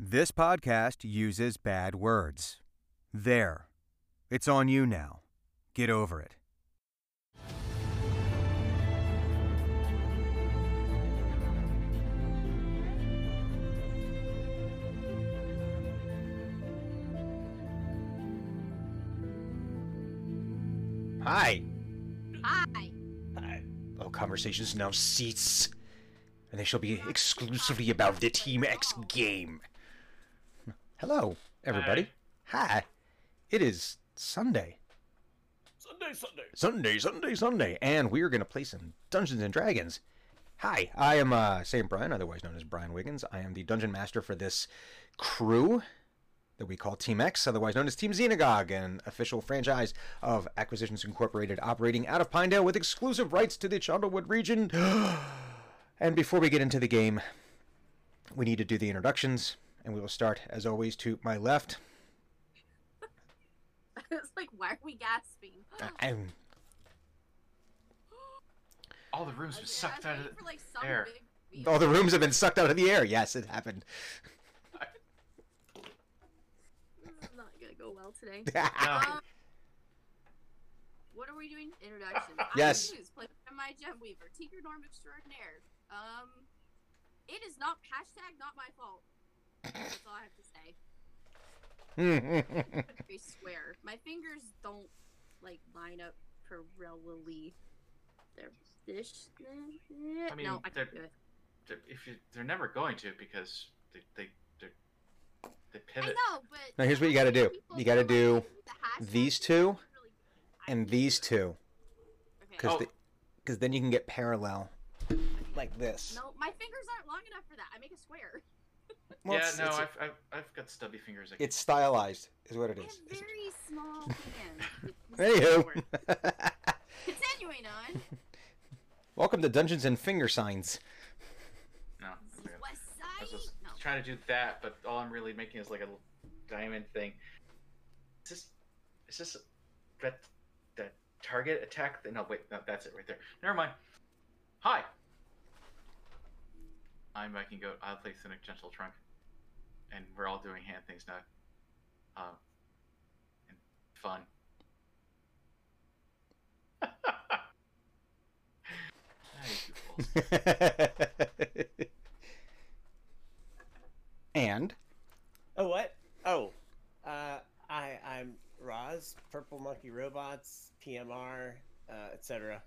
This podcast uses bad words. There. It's on you now. Get over it. Hi. Hi. Hi. All conversations now cease, and they shall be exclusively about the Team X game. Hello, everybody. Hi. It is Sunday. Sunday, Sunday. Sunday, Sunday, Sunday, and we're gonna play some Dungeons and Dragons. Hi, I am uh, Saint Brian, otherwise known as Brian Wiggins. I am the dungeon master for this crew that we call Team X, otherwise known as Team Xenagog, an official franchise of Acquisitions Incorporated operating out of Pinedale with exclusive rights to the Chandlewood region. and before we get into the game, we need to do the introductions, and we will start, as always, to my left. it's like, why are we gasping? I'm All the rooms were sucked out of waiting for, like, some air. big All the rooms have been sucked out of the air. Yes, it happened. This is not gonna go well today. No. um, what are we doing? Introduction. Yes. I'm Zeus, played by my gem weaver, Tinker Gnome extraordinaire. Um, it is not hashtag not my fault. That's all I have to say. I swear, my fingers don't like line up parallelly. They're this. I mean, no, I they're- can't do it. They're- if you, they're never going to because they they they they I pivot. know, but Now, here's what you gotta do. You gotta do these two really and these do it. two, Okay. because Oh. because then you can get parallel Okay. like this. No, my fingers aren't long enough for that. I make a square. Well, yeah, it's, no, it's, I've, I've I've got stubby fingers. I it's stylized, is what it I is. have very small hands. Anywho, Continuing on. welcome to Dungeons and Finger Signs. no, okay. I was just No. trying to do that, but all I'm really making is like a diamond thing. Is this is this that that target attack? thing? No, wait, no, that's it right there. Never mind. Hi. I'm Viking Goat. I'll play Cynic Gentle Trunk, and we're all doing hand things now. Um, and fun. You goofballs. and Oh what? Oh, uh, I I'm Roz, Purple Monkey Robots, PMR, uh, etc.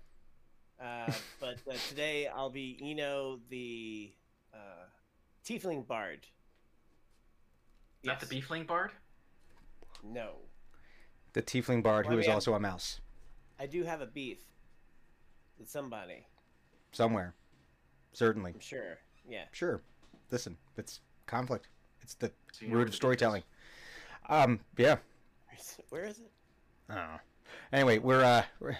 Uh, but uh, today I'll be Eno, the uh, Tiefling Bard. Not the Beefling Bard. No, the Tiefling Bard, Well, who we is have- also a mouse, I do have a beef with somebody. somewhere. Certainly, I'm sure. Yeah. sure. Listen, it's conflict. It's the So root of the beef storytelling. Um, yeah. Where is it? I don't know. Anyway, we're uh, we're,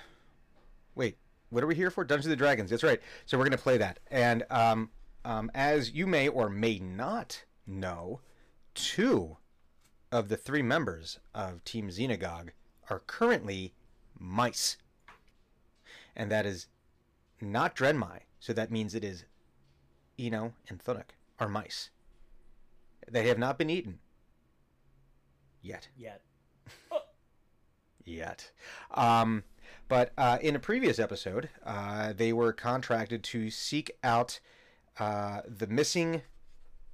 wait, what are we here for? Dungeons and Dragons. That's right. So we're gonna play that, and um, um, as you may or may not know, two of the three members of Team Xenagog are currently mice, and that is not Drenmai. So that means it is Eno and Thunuk are mice. They have not been eaten yet Yet. yet. Um, but uh, in a previous episode, uh, they were contracted to seek out uh, the missing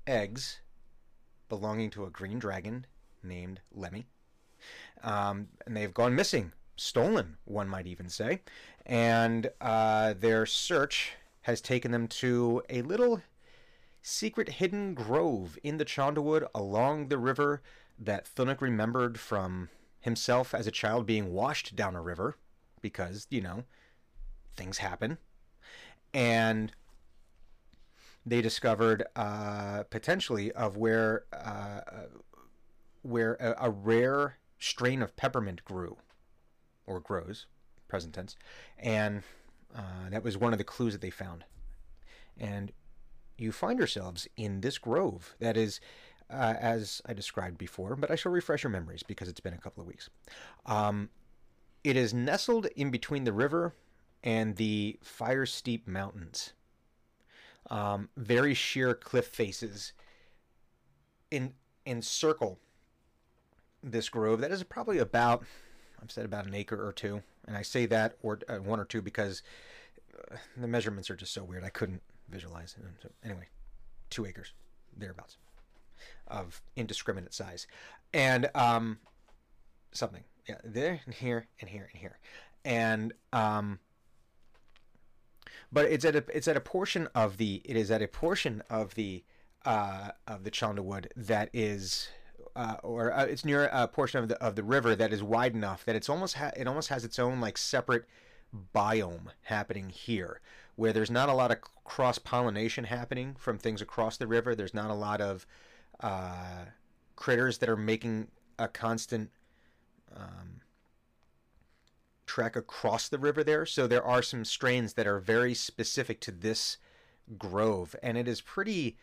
eggs belonging to a green dragon named Lemmy. Um, and they've gone missing, stolen, one might even say. And uh, their search has taken them to a little secret hidden grove in the Chandawood along the river that Thunuk remembered from himself as a child being washed down a river because, you know, things happen. And they discovered uh, potentially of where uh, where a, a rare strain of peppermint grew or grows, present tense, and uh, that was one of the clues that they found. And you find yourselves in this grove that is uh, as I described before, but I shall refresh your memories because it's been a couple of weeks. Um, it is nestled in between the river and the fire steep mountains. Um, very sheer cliff faces in encircle this grove that is probably about I've said about an acre or two, and I say that or uh, one or two because uh, the measurements are just so weird. I couldn't visualize it. So anyway, two acres thereabouts of indiscriminate size, and um, something yeah there and here and here and here, and um, but it's at a it's at a portion of the it is at a portion of the uh, of the Chanda Wood that is uh, or uh, it's near a portion of the of the river that is wide enough that it's almost ha- it almost has its own like separate biome happening here where there's not a lot of cross pollination happening from things across the river. There's not a lot of uh, critters that are making a constant um, trek across the river there. So there are some strains that are very specific to this grove, and it is pretty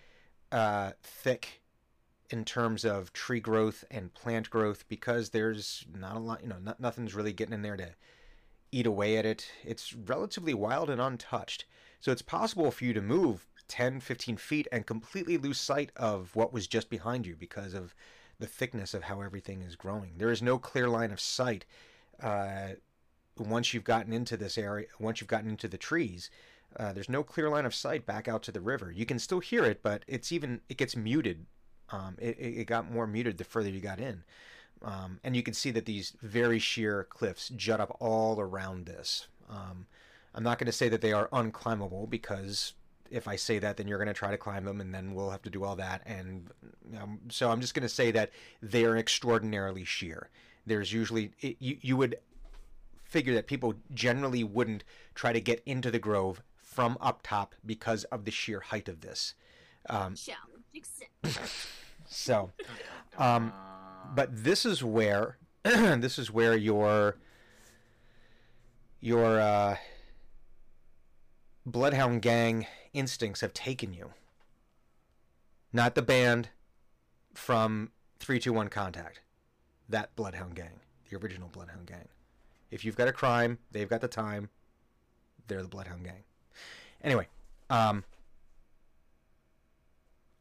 uh, thick in terms of tree growth and plant growth because there's not a lot, you know, not, nothing's really getting in there to eat away at it. It's relatively wild and untouched. So it's possible for you to move 10, 15 feet and completely lose sight of what was just behind you because of the thickness of how everything is growing. There is no clear line of sight uh, once you've gotten into this area, once you've gotten into the trees. Uh, there's no clear line of sight back out to the river. You can still hear it, but it's even it gets muted. Um, it, it got more muted the further you got in, um, and you can see that these very sheer cliffs jut up all around this. Um, I'm not going to say that they are unclimbable because if I say that, then you're going to try to climb them, and then we'll have to do all that. And um, so I'm just going to say that they are extraordinarily sheer. There's usually it, you you would figure that people generally wouldn't try to get into the grove from up top because of the sheer height of this. Um, so, um, but this is where this is where your your uh, bloodhound gang instincts have taken you. Not the band from 321 Contact. That bloodhound gang, the original bloodhound gang. If you've got a crime, they've got the time. They're the bloodhound gang. Anyway, um,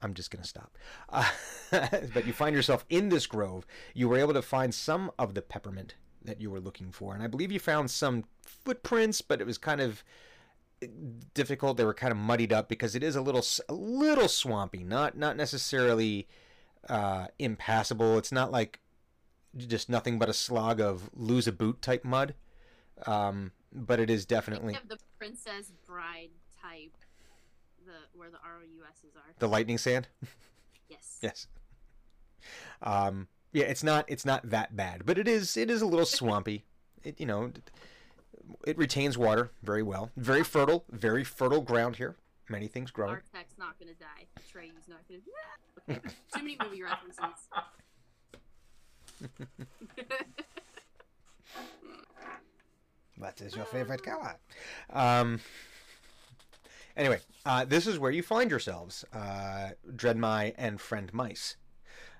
I'm just gonna stop. Uh, but you find yourself in this grove. You were able to find some of the peppermint that you were looking for, and I believe you found some footprints, but it was kind of difficult. They were kind of muddied up because it is a little a little swampy, not not necessarily uh, impassable. It's not like just nothing but a slog of lose a boot type mud. Um, but it is definitely the Princess Bride type, the where the ROUSs are. the lightning sand. Yes. Yes. Um, yeah, it's not it's not that bad, but it is it is a little swampy. It you know, it retains water very well. Very fertile, very fertile ground here. Many things growing. Architect's not gonna die. Trey's not gonna. Okay. Too many movie references. What is your favorite color? Um, anyway, uh, this is where you find yourselves, uh, Drenmai and friend Mice,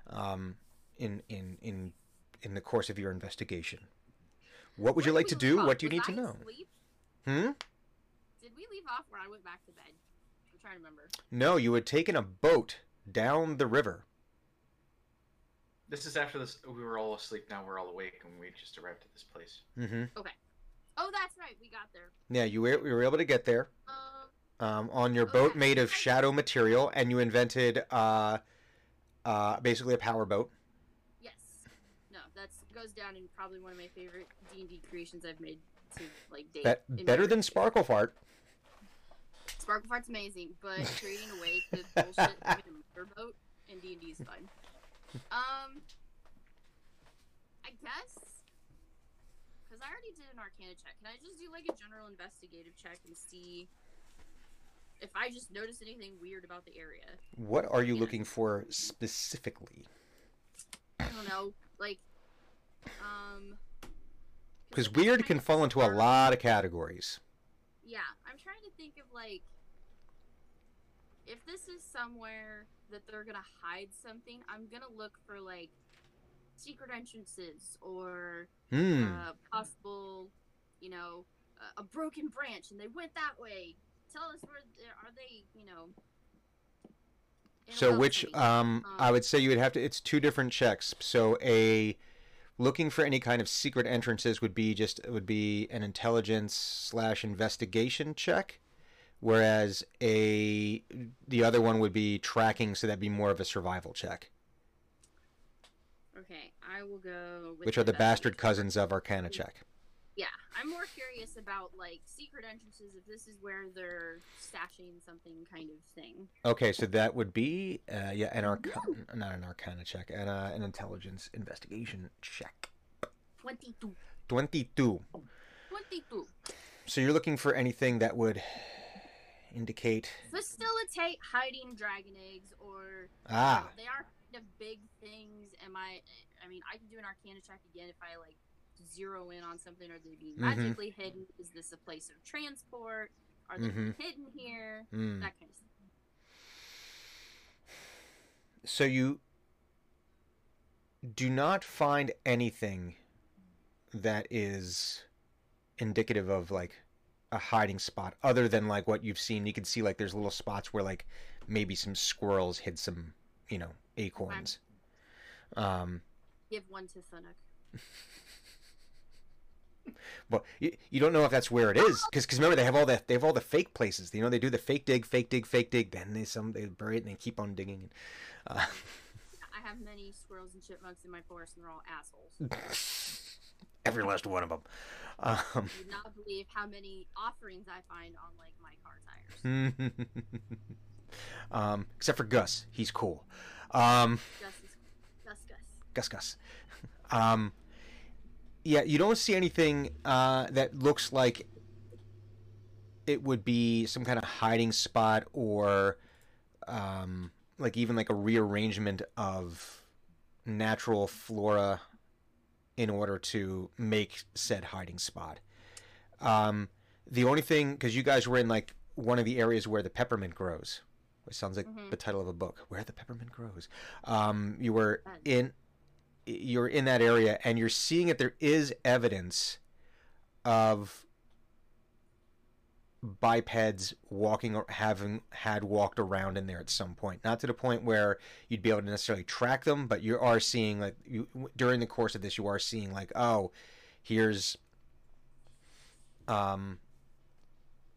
um, in in in in the course of your investigation. What would you like to do? What do you need to know? Hmm. Did we leave off where I went back to bed? I'm trying to remember. No, you had taken a boat down the river. This is after this. We were all asleep. Now we're all awake, and we just arrived at this place. Mm-hmm. Okay. Oh, that's right. We got there. Yeah, you were, you were able to get there Um, um, on your boat Okay. made of shadow material, and you invented uh, uh, basically a power boat. yes. No, that goes down in probably one of my favorite D and D creations I've made to like date. Bet better than. Sparkle Fart. Sparkle Fart's amazing, but creating a way to bullshit having a motorboat in D and D is fun. Um, I guess because I already did an Arcana check. Can I just do like a general investigative check and see if I just notice anything weird about the area? What are you Yeah. looking for specifically? I don't know, like, um, Because weird can fall into a lot of categories. Yeah, I'm trying to think of like if this is somewhere that they're gonna hide something, I'm gonna look for like secret entrances or Hmm. uh, possible, you know, a, a broken branch and they went that way. Tell us where are they, you know, So which city. um I would say you would have to it's two different checks. So a looking for any kind of secret entrances would be just would be an intelligence slash investigation check. Whereas a the other one would be tracking, so that'd be more of a survival check. Okay, I will go. With Which are the bastard cousins of Arcana check. Yeah, I'm more curious about like secret entrances. If this is where they're stashing something, kind of thing. Okay, so that would be uh, yeah, an arcana, not an arcana check, and uh, an intelligence investigation check. Twenty-two. Twenty-two. Twenty-two. So you're looking for anything that would indicate Facilitate hiding dragon eggs, or ah they are kind of big things. Am I? I mean, I can do an Arcana check again if I like zero in on something. Are they being Mhm. magically hidden? Is this a place of transport? Are they Mhm. hidden here? mm. That kind of stuff. So you do not find anything that is indicative of like a hiding spot other than like what you've seen. You can see like there's little spots where like maybe some squirrels hid some, you know, acorns. Um Give one to Thunuk. but you, you don't know if that's where it is because because remember they have all the they have all the fake places. You know they do the fake dig, fake dig, fake dig. Then they some they bury it and they keep on digging. And, Uh, I have many squirrels and chipmunks in my forest, and they're all assholes. every last one of them. Um, You would not believe how many offerings I find on like my car tires. um, except for Gus, he's cool. Um, Gus is Gus Gus. Gus, Gus. Um, yeah, you don't see anything uh, that looks like it would be some kind of hiding spot or um, like even like a rearrangement of natural flora in order to make said hiding spot. Um, the only thing, because you guys were in like one of the areas where the peppermint grows, which sounds like Mhm. the title of a book, where the peppermint grows. Um, you were in, you're in that area, and you're seeing that there is evidence of bipeds walking or having had walked around in there at some point. Not to the point where you'd be able to necessarily track them but you are seeing like you during the course of this you are seeing like oh here's um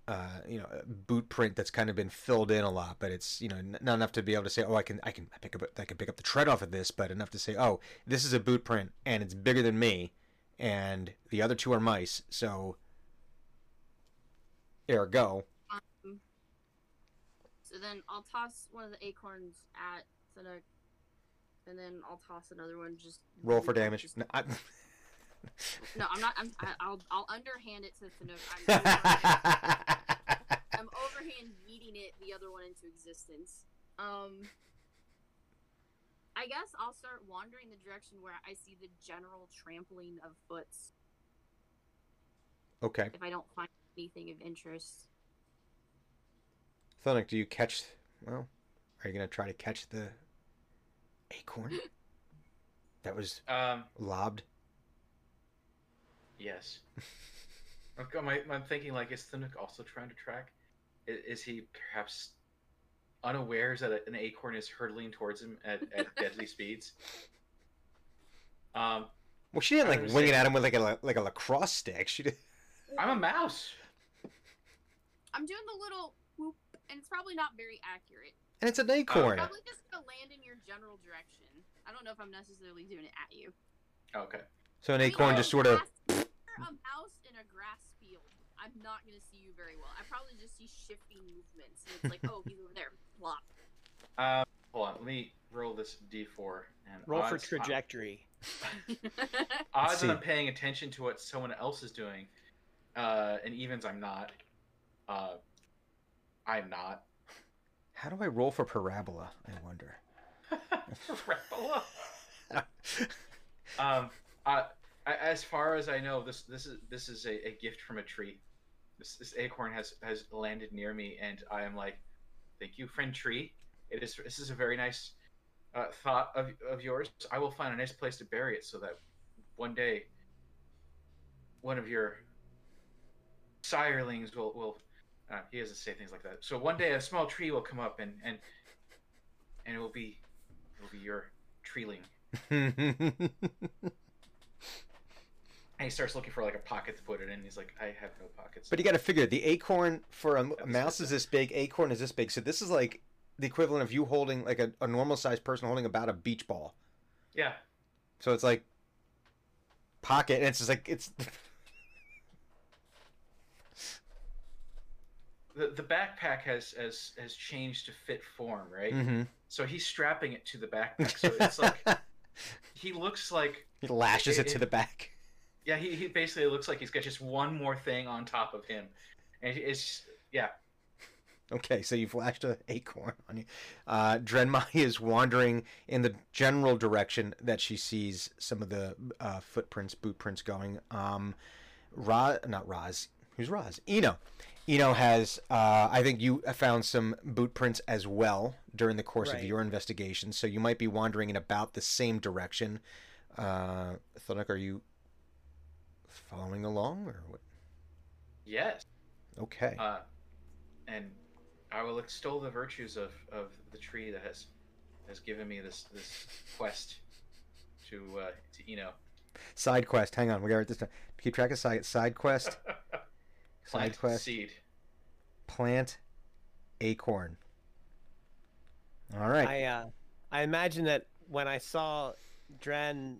uh, you know, boot print that's kind of been filled in a lot, but it's you know not enough to be able to say, oh, I can I can pick up I can pick up the tread off of this, but enough to say, oh, this is a boot print and it's bigger than me, and the other two are mice, so ergo, So then I'll toss one of the acorns at Thunuk, and then I'll toss another one. Just roll for damage. Just- No, I- no, I'm not. I'm. I, I'll. I'll underhand it to Thunuk. I'm, I'm overhand yeeting it the other one into existence. Um. I guess I'll start wandering the direction where I see the general trampling of foots. okay, If I don't find anything of interest. Thunuk, do you catch? Well, are you gonna try to catch the acorn that was Um, lobbed? yes. Okay, my, I'm thinking like, is Thunuk also trying to track? Is, is he perhaps unawares that an acorn is hurtling towards him at, at deadly speeds? Um, Well, she didn't like wing it at him with like a like a lacrosse stick. She did. I'm a mouse. I'm doing the little whoop, and it's probably not very accurate. And it's an acorn. Probably just gonna land in your general direction. I don't know if I'm necessarily doing it at you. Okay. So an acorn just sort of. grass- You're a mouse in a grass field. I'm not gonna see you very well. I probably just see shifting movements, and it's like, oh, he's over there. Plop. Um, hold on. Let me roll this d4 and Roll for odds- trajectory. Odds see. that I'm paying attention to what someone else is doing, uh, and evens I'm not. Uh, I'm not. How do I roll for parabola? I wonder. Parabola. um, I, as far as I know, this this is this is a, a gift from a tree. This, this acorn has has landed near me, and I am like, thank you, friend tree. It is this is a very nice uh, thought of of yours. I will find a nice place to bury it so that one day one of your sirelings will will. Uh, he doesn't say things like that. So one day a small tree will come up and and and it will be it will be your treeling. And he starts looking for like a pocket to put it in. He's like, I have no pockets. But you got to figure the acorn for a, a That was mouse is this big, acorn is this big. So this is like the equivalent of you holding like a, a normal sized person holding about a beach ball. yeah, So it's like pocket, and it's just like it's. The the backpack has has has changed to fit form, right? hmm So he's strapping it to the backpack. So it's like he looks like he lashes it, It- to the back. yeah, he, he basically looks like he's got just one more thing on top of him, and it's yeah. Okay, so you've lashed an acorn on you. Uh, Drenmai is wandering in the general direction that she sees some of the uh, footprints, boot prints going. Um, Ra, not Raz. Who's Raz? Eno. Eno has, uh, I think you found some boot prints as well during the course of your investigation, so you might be wandering in about the same direction. Uh, Thunuk, are you following along or what? Yes. Okay. Uh, and I will extol the virtues of, of the tree that has has given me this this quest to uh, to Eno. Side quest. Hang on, we got to write this down. Keep track of side side quest. Plant Side quest. seed. Plant acorn. All right. I uh, I imagine that when I saw Dren,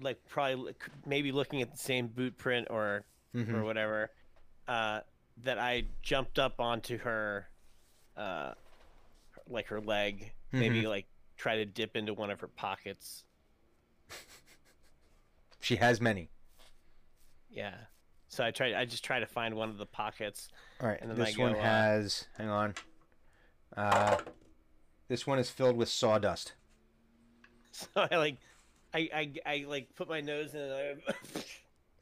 like probably maybe looking at the same boot print or Mhm. or whatever, uh, that I jumped up onto her, uh, like her leg, maybe like try to dip into one of her pockets. She has many. Yeah. So I try. I just try to find one of the pockets. All right. And then This I one go, uh, has. Hang on. Uh, this one is filled with sawdust. So I like, I I, I like put my nose in. And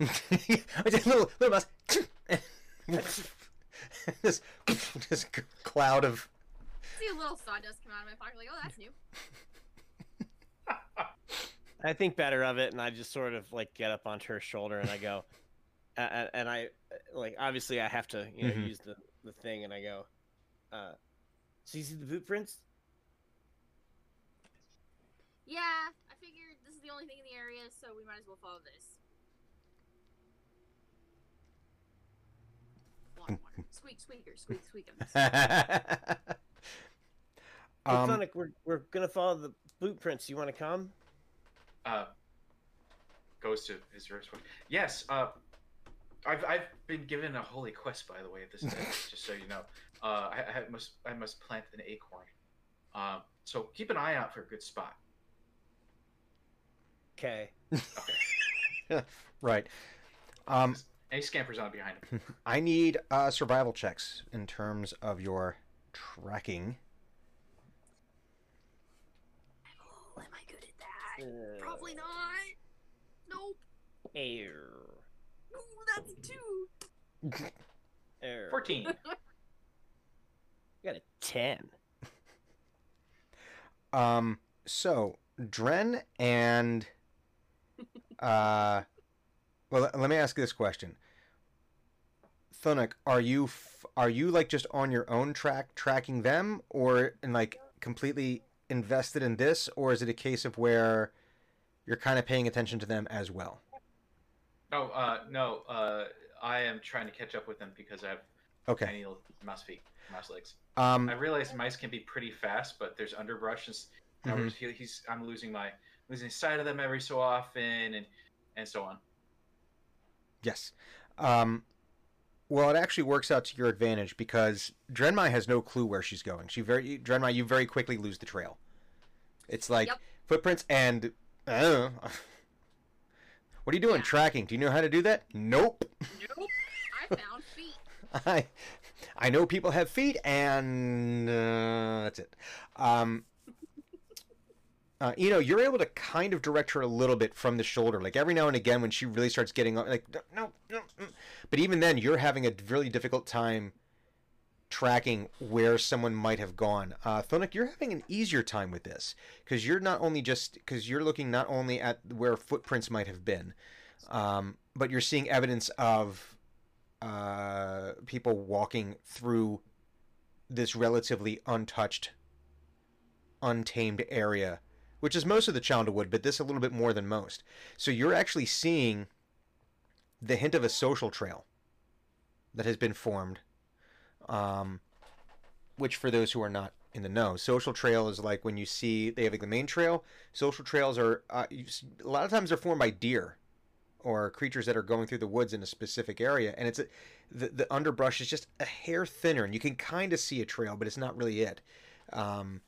I, just little little mouse. this this cloud of. See a little sawdust come out of my pocket, like, oh, that's new. I think better of it, and I just sort of like get up onto her shoulder, and I go, and, and I like obviously I have to you know Mhm. use the the thing, and I go, uh, so you see the boot prints? Yeah, I figured this is the only thing in the area, so we might as well follow this. Water, water. Squeak, squeaker, squeak, squeak. Hey, um, Sonic, we're we're gonna follow the boot prints. You want to come? uh, goes to his first one. Yes, uh, I've, I've been given a holy quest, by the way, at this event, just so you know. Uh, I, I must I must plant an acorn. Um, so keep an eye out for a good spot. Okay. right. Um, And he scampers on behind him. I need uh, survival checks in terms of your tracking. Oh, am I good at that? Uh, Probably not. Nope. Air. Ooh, that's two. Air. Fourteen. got a ten. Um, so Dren and uh, well, let- let me ask this question. Thunuk, are you f- are you like just on your own track tracking them, or and like completely invested in this, or is it a case of where you're kind of paying attention to them as well? Oh, uh, no. Uh, I am trying to catch up with them because I have Okay. tiny mouse feet, mouse legs. Um, I realize mice can be pretty fast, but there's underbrush and s- Mhm. he, he's I'm losing my losing sight of them every so often and and so on. Yes. Um, well, it actually works out to your advantage because Drenmai has no clue where she's going. She very Drenmai, you very quickly lose the trail. It's like Yep. footprints and I don't know. What are you doing? Yeah. Tracking? Do you know how to do that? Nope. Nope. I found feet. I I know people have feet, and uh, that's it. Um, uh, you know, you're able to kind of direct her a little bit from the shoulder, like every now and again when she really starts getting like no, no, no. But even then, you're having a really difficult time tracking where someone might have gone. Uh, Thunuk, you're having an easier time with this because you're not only just because you're looking not only at where footprints might have been, um, but you're seeing evidence of uh, people walking through this relatively untouched untamed area, which is most of the Chounderwood, but this a little bit more than most. So you're actually seeing the hint of a social trail that has been formed. Um, which, for those who are not in the know, social trail is like when you see they have like the main trail. Social trails are uh, you, a lot of times they're formed by deer or creatures that are going through the woods in a specific area, and it's a, the the underbrush is just a hair thinner, and you can kind of see a trail, but it's not really it. Um,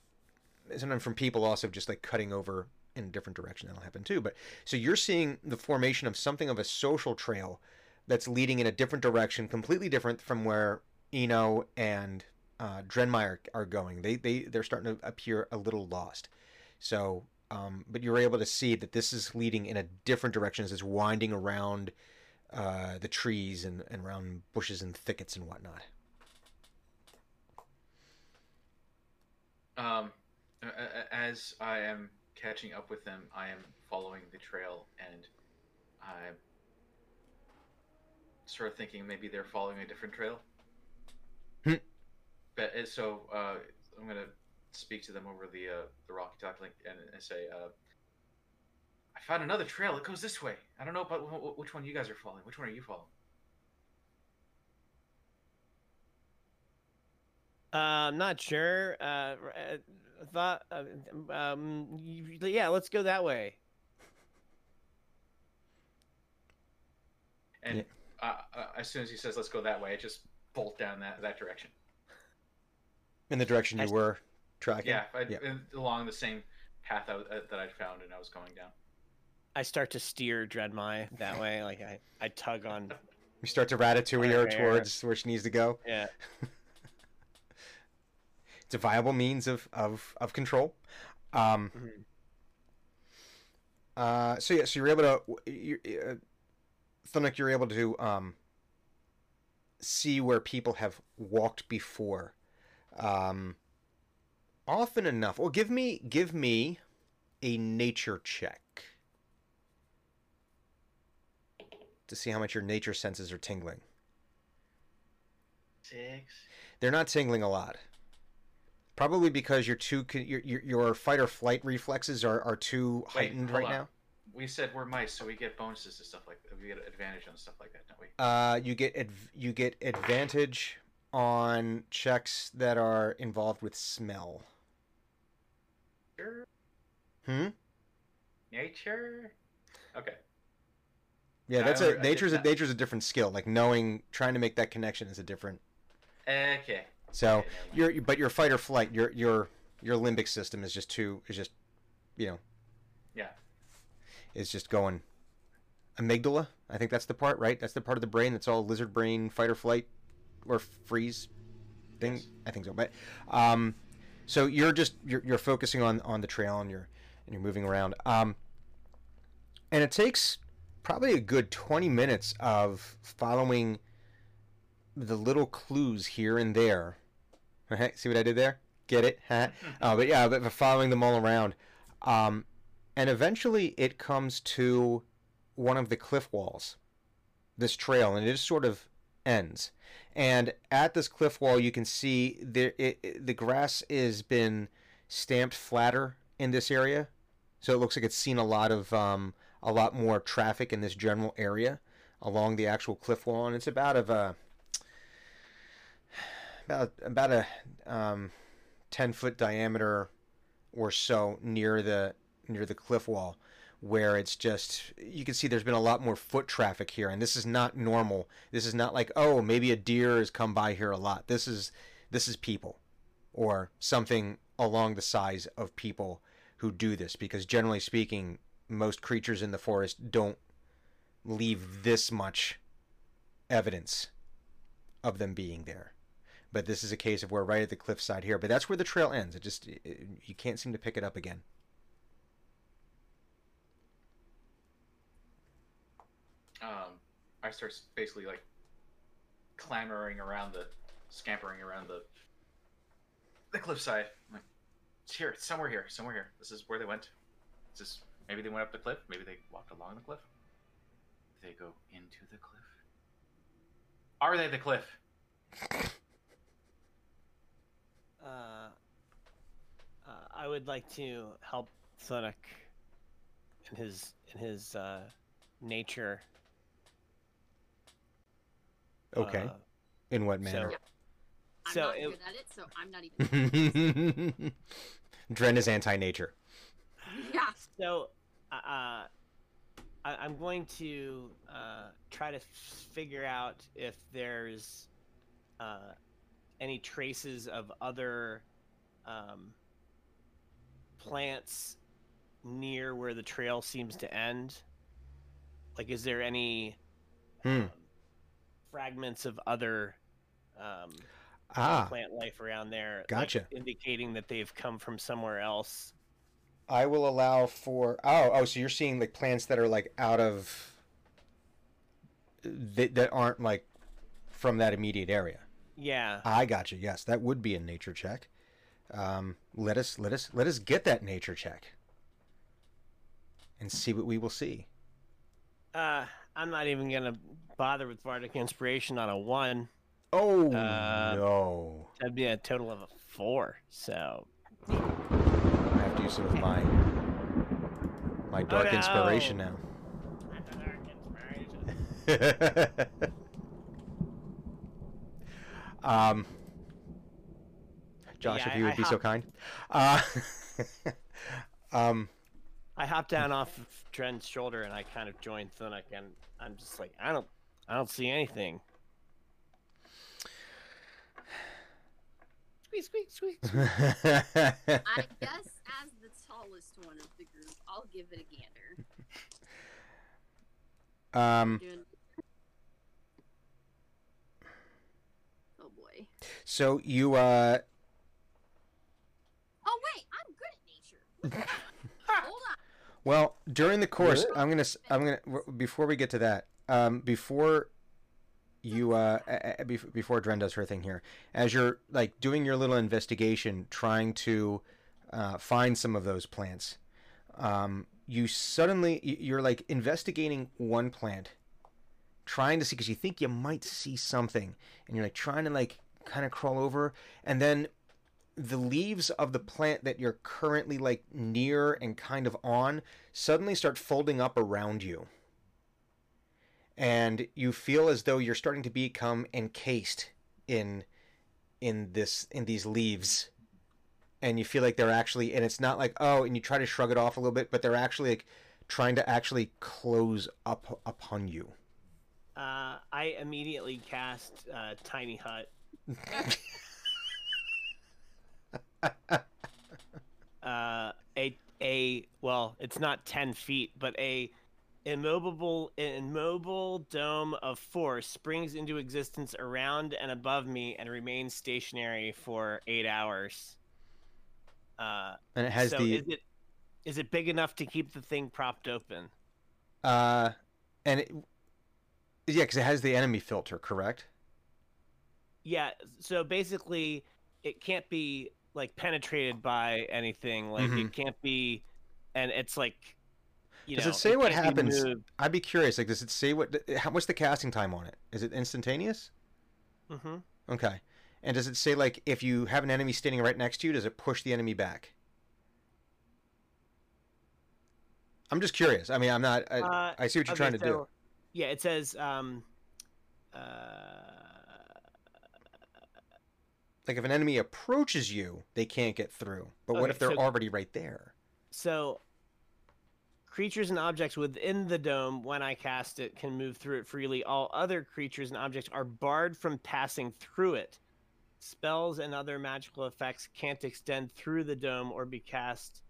sometimes from people also just like cutting over in a different direction that'll happen too. But so you're seeing the formation of something of a social trail that's leading in a different direction, completely different from where Eno and uh, Drenmai are going. They they they're starting to appear a little lost. So, um, but you're able to see that this is leading in a different direction as it's winding around uh, the trees and, and around bushes and thickets and whatnot. Um, as I am catching up with them, I am following the trail, and I'm sort of thinking maybe they're following a different trail. But uh, so uh, I'm gonna speak to them over the uh, the Rocky Talk link and, and say, uh, I found another trail. It goes this way. I don't know about wh- wh- which one you guys are following. Which one are you following? Uh, I'm not sure. Uh, r- uh, thought. Uh, um, yeah, let's go that way. And Yeah. uh, uh, as soon as he says, "Let's go that way," I just bolt down that that direction. In the direction you I- were tracking. Yeah, I, Yeah. in- along the same path I, uh, that I'd found, and I was going down. I start to steer Drenmai that way. Like I, I tug on. You start to ratatouille her Right, yeah. towards where she needs to go. Yeah. It's a viable means of of, of control. Um, Mhm. uh, so yeah, so you're able to, you, uh, Thunuk, you're able to um, see where people have walked before, um, often enough. Well, give me give me a nature check to see how much your nature senses are tingling. Six. They're not tingling a lot. Probably because your two your, your fight or flight reflexes are, are too heightened right on. now. We said we're mice, so we get bonuses and stuff like that. We get advantage on stuff like that, don't we? Uh, you get adv- you get advantage on checks that are involved with smell. Sure. Hmm. Nature. Okay. Yeah, that's a nature's a nature's a different skill. Like knowing, trying to make that connection is a different. Okay. So Okay, never mind. your but your fight or flight, your your your limbic system is just too is just, you know, Yeah. is just going. Amygdala, I think that's the part, right? That's the part of the brain that's all lizard brain, fight or flight, or freeze thing. Yes. I think so. But um, so you're just you're, you're focusing on on the trail and you're and you're moving around. Um, and it takes probably a good twenty minutes of following the little clues here and there. Right? See what I did there? Get it? Uh, but yeah, but following them all around. Um, and eventually it comes to one of the cliff walls, this trail, and it is sort of ends. And at this cliff wall, you can see it, it- the grass has been stamped flatter in this area, so it looks like it's seen a lot of um, a lot more traffic in this general area along the actual cliff wall, and it's about of a about about a um, ten foot diameter or so near the near the cliff wall where it's just you can see there's been a lot more foot traffic here. And this is not normal. This is not like oh maybe a deer has come by here a lot. This is this is people or something along the size of people who do this. Because generally speaking most creatures in the forest don't leave this much evidence of them being there. But this is a case of where right at the cliffside here. But that's where the trail ends. It just it, you can't seem to pick it up again um, I start basically like clamoring around the, scampering around the, the cliffside. I'm like, it's here, it's somewhere here, somewhere here. This is where they went. This is maybe they went up the cliff. Maybe they walked along the cliff. They go into the cliff? Are they the cliff? Uh, Uh, I would like to help Thunuk in his in his uh, nature. Okay. Uh, In what manner? so, manner? I'm so not it- good at it, so I'm not even. Dren is anti-nature. yeah. So, uh, I, I'm going to uh, try to f- figure out if there's uh, any traces of other um, plants near where the trail seems to end. Like, is there any Hmm. um, fragments of other um, Ah, plant life around there? like, Gotcha. indicating that they've come from somewhere else. I will allow for. Oh, oh, so you're seeing like plants that are like out of that, that aren't like from that immediate area. Yeah. I got you. Yes, that would be a nature check. Um, let us let us let us get that nature check and see what we will see. Uh, I'm not even gonna bother with Bardic Inspiration on a one. Oh Uh, no! That'd be a total of a four. So I have to use some of my my dark no. inspiration now. um, Josh, Yeah, if you would I be so kind. Uh, um, I hop down off of Dren's shoulder and I kind of joined Thunuk, and I'm just like, I don't, I don't see anything. Squeak, squeak, squeak. squeak. I guess as the tallest one of the group, I'll give it a gander. um, Oh boy. so you uh, Oh wait, I'm good at nature. Well, during the course? I'm gonna, I'm gonna, before we get to that, um, before you, uh, a- a- bef- before Dren does her thing here, as you're like doing your little investigation, trying to uh, find some of those plants, um, you suddenly, you're like investigating one plant, trying to see because you think you might see something, and you're like trying to like kind of crawl over, and then the leaves of the plant that you're currently like near and kind of on suddenly start folding up around you. And you feel as though you're starting to become encased in in this in these leaves. And you feel like they're actually and it's not like oh and you try to shrug it off a little bit but they're actually like trying to actually close up upon you. Uh, I immediately cast uh, Tiny Hut. uh, a a well, it's not ten feet, but a immobile immobile dome of force springs into existence around and above me and remains stationary for eight hours. Uh, And it has so the is it is it big enough to keep the thing propped open? uh and it yeah cuz it has the enemy filter, correct? Yeah, so basically, it can't be like penetrated by anything. Like Mhm. it can't be, and it's like, you Does know, it say what can't be happens? I'd be curious. Like, does it say what? How, what's the casting time on it? Is it instantaneous? Mm-hmm. Okay. And does it say like if you have an enemy standing right next to you, does it push the enemy back? I'm just curious. I mean, I'm not. I, Uh, I see what you're okay, trying to do. Yeah, it says, um, uh, Like, if an enemy approaches you, they can't get through. But what if they're so- already right there? so creatures and objects within the dome, when I cast it, can move through it freely. All other creatures and objects are barred from passing through it. Spells and other magical effects can't extend through the dome or be cast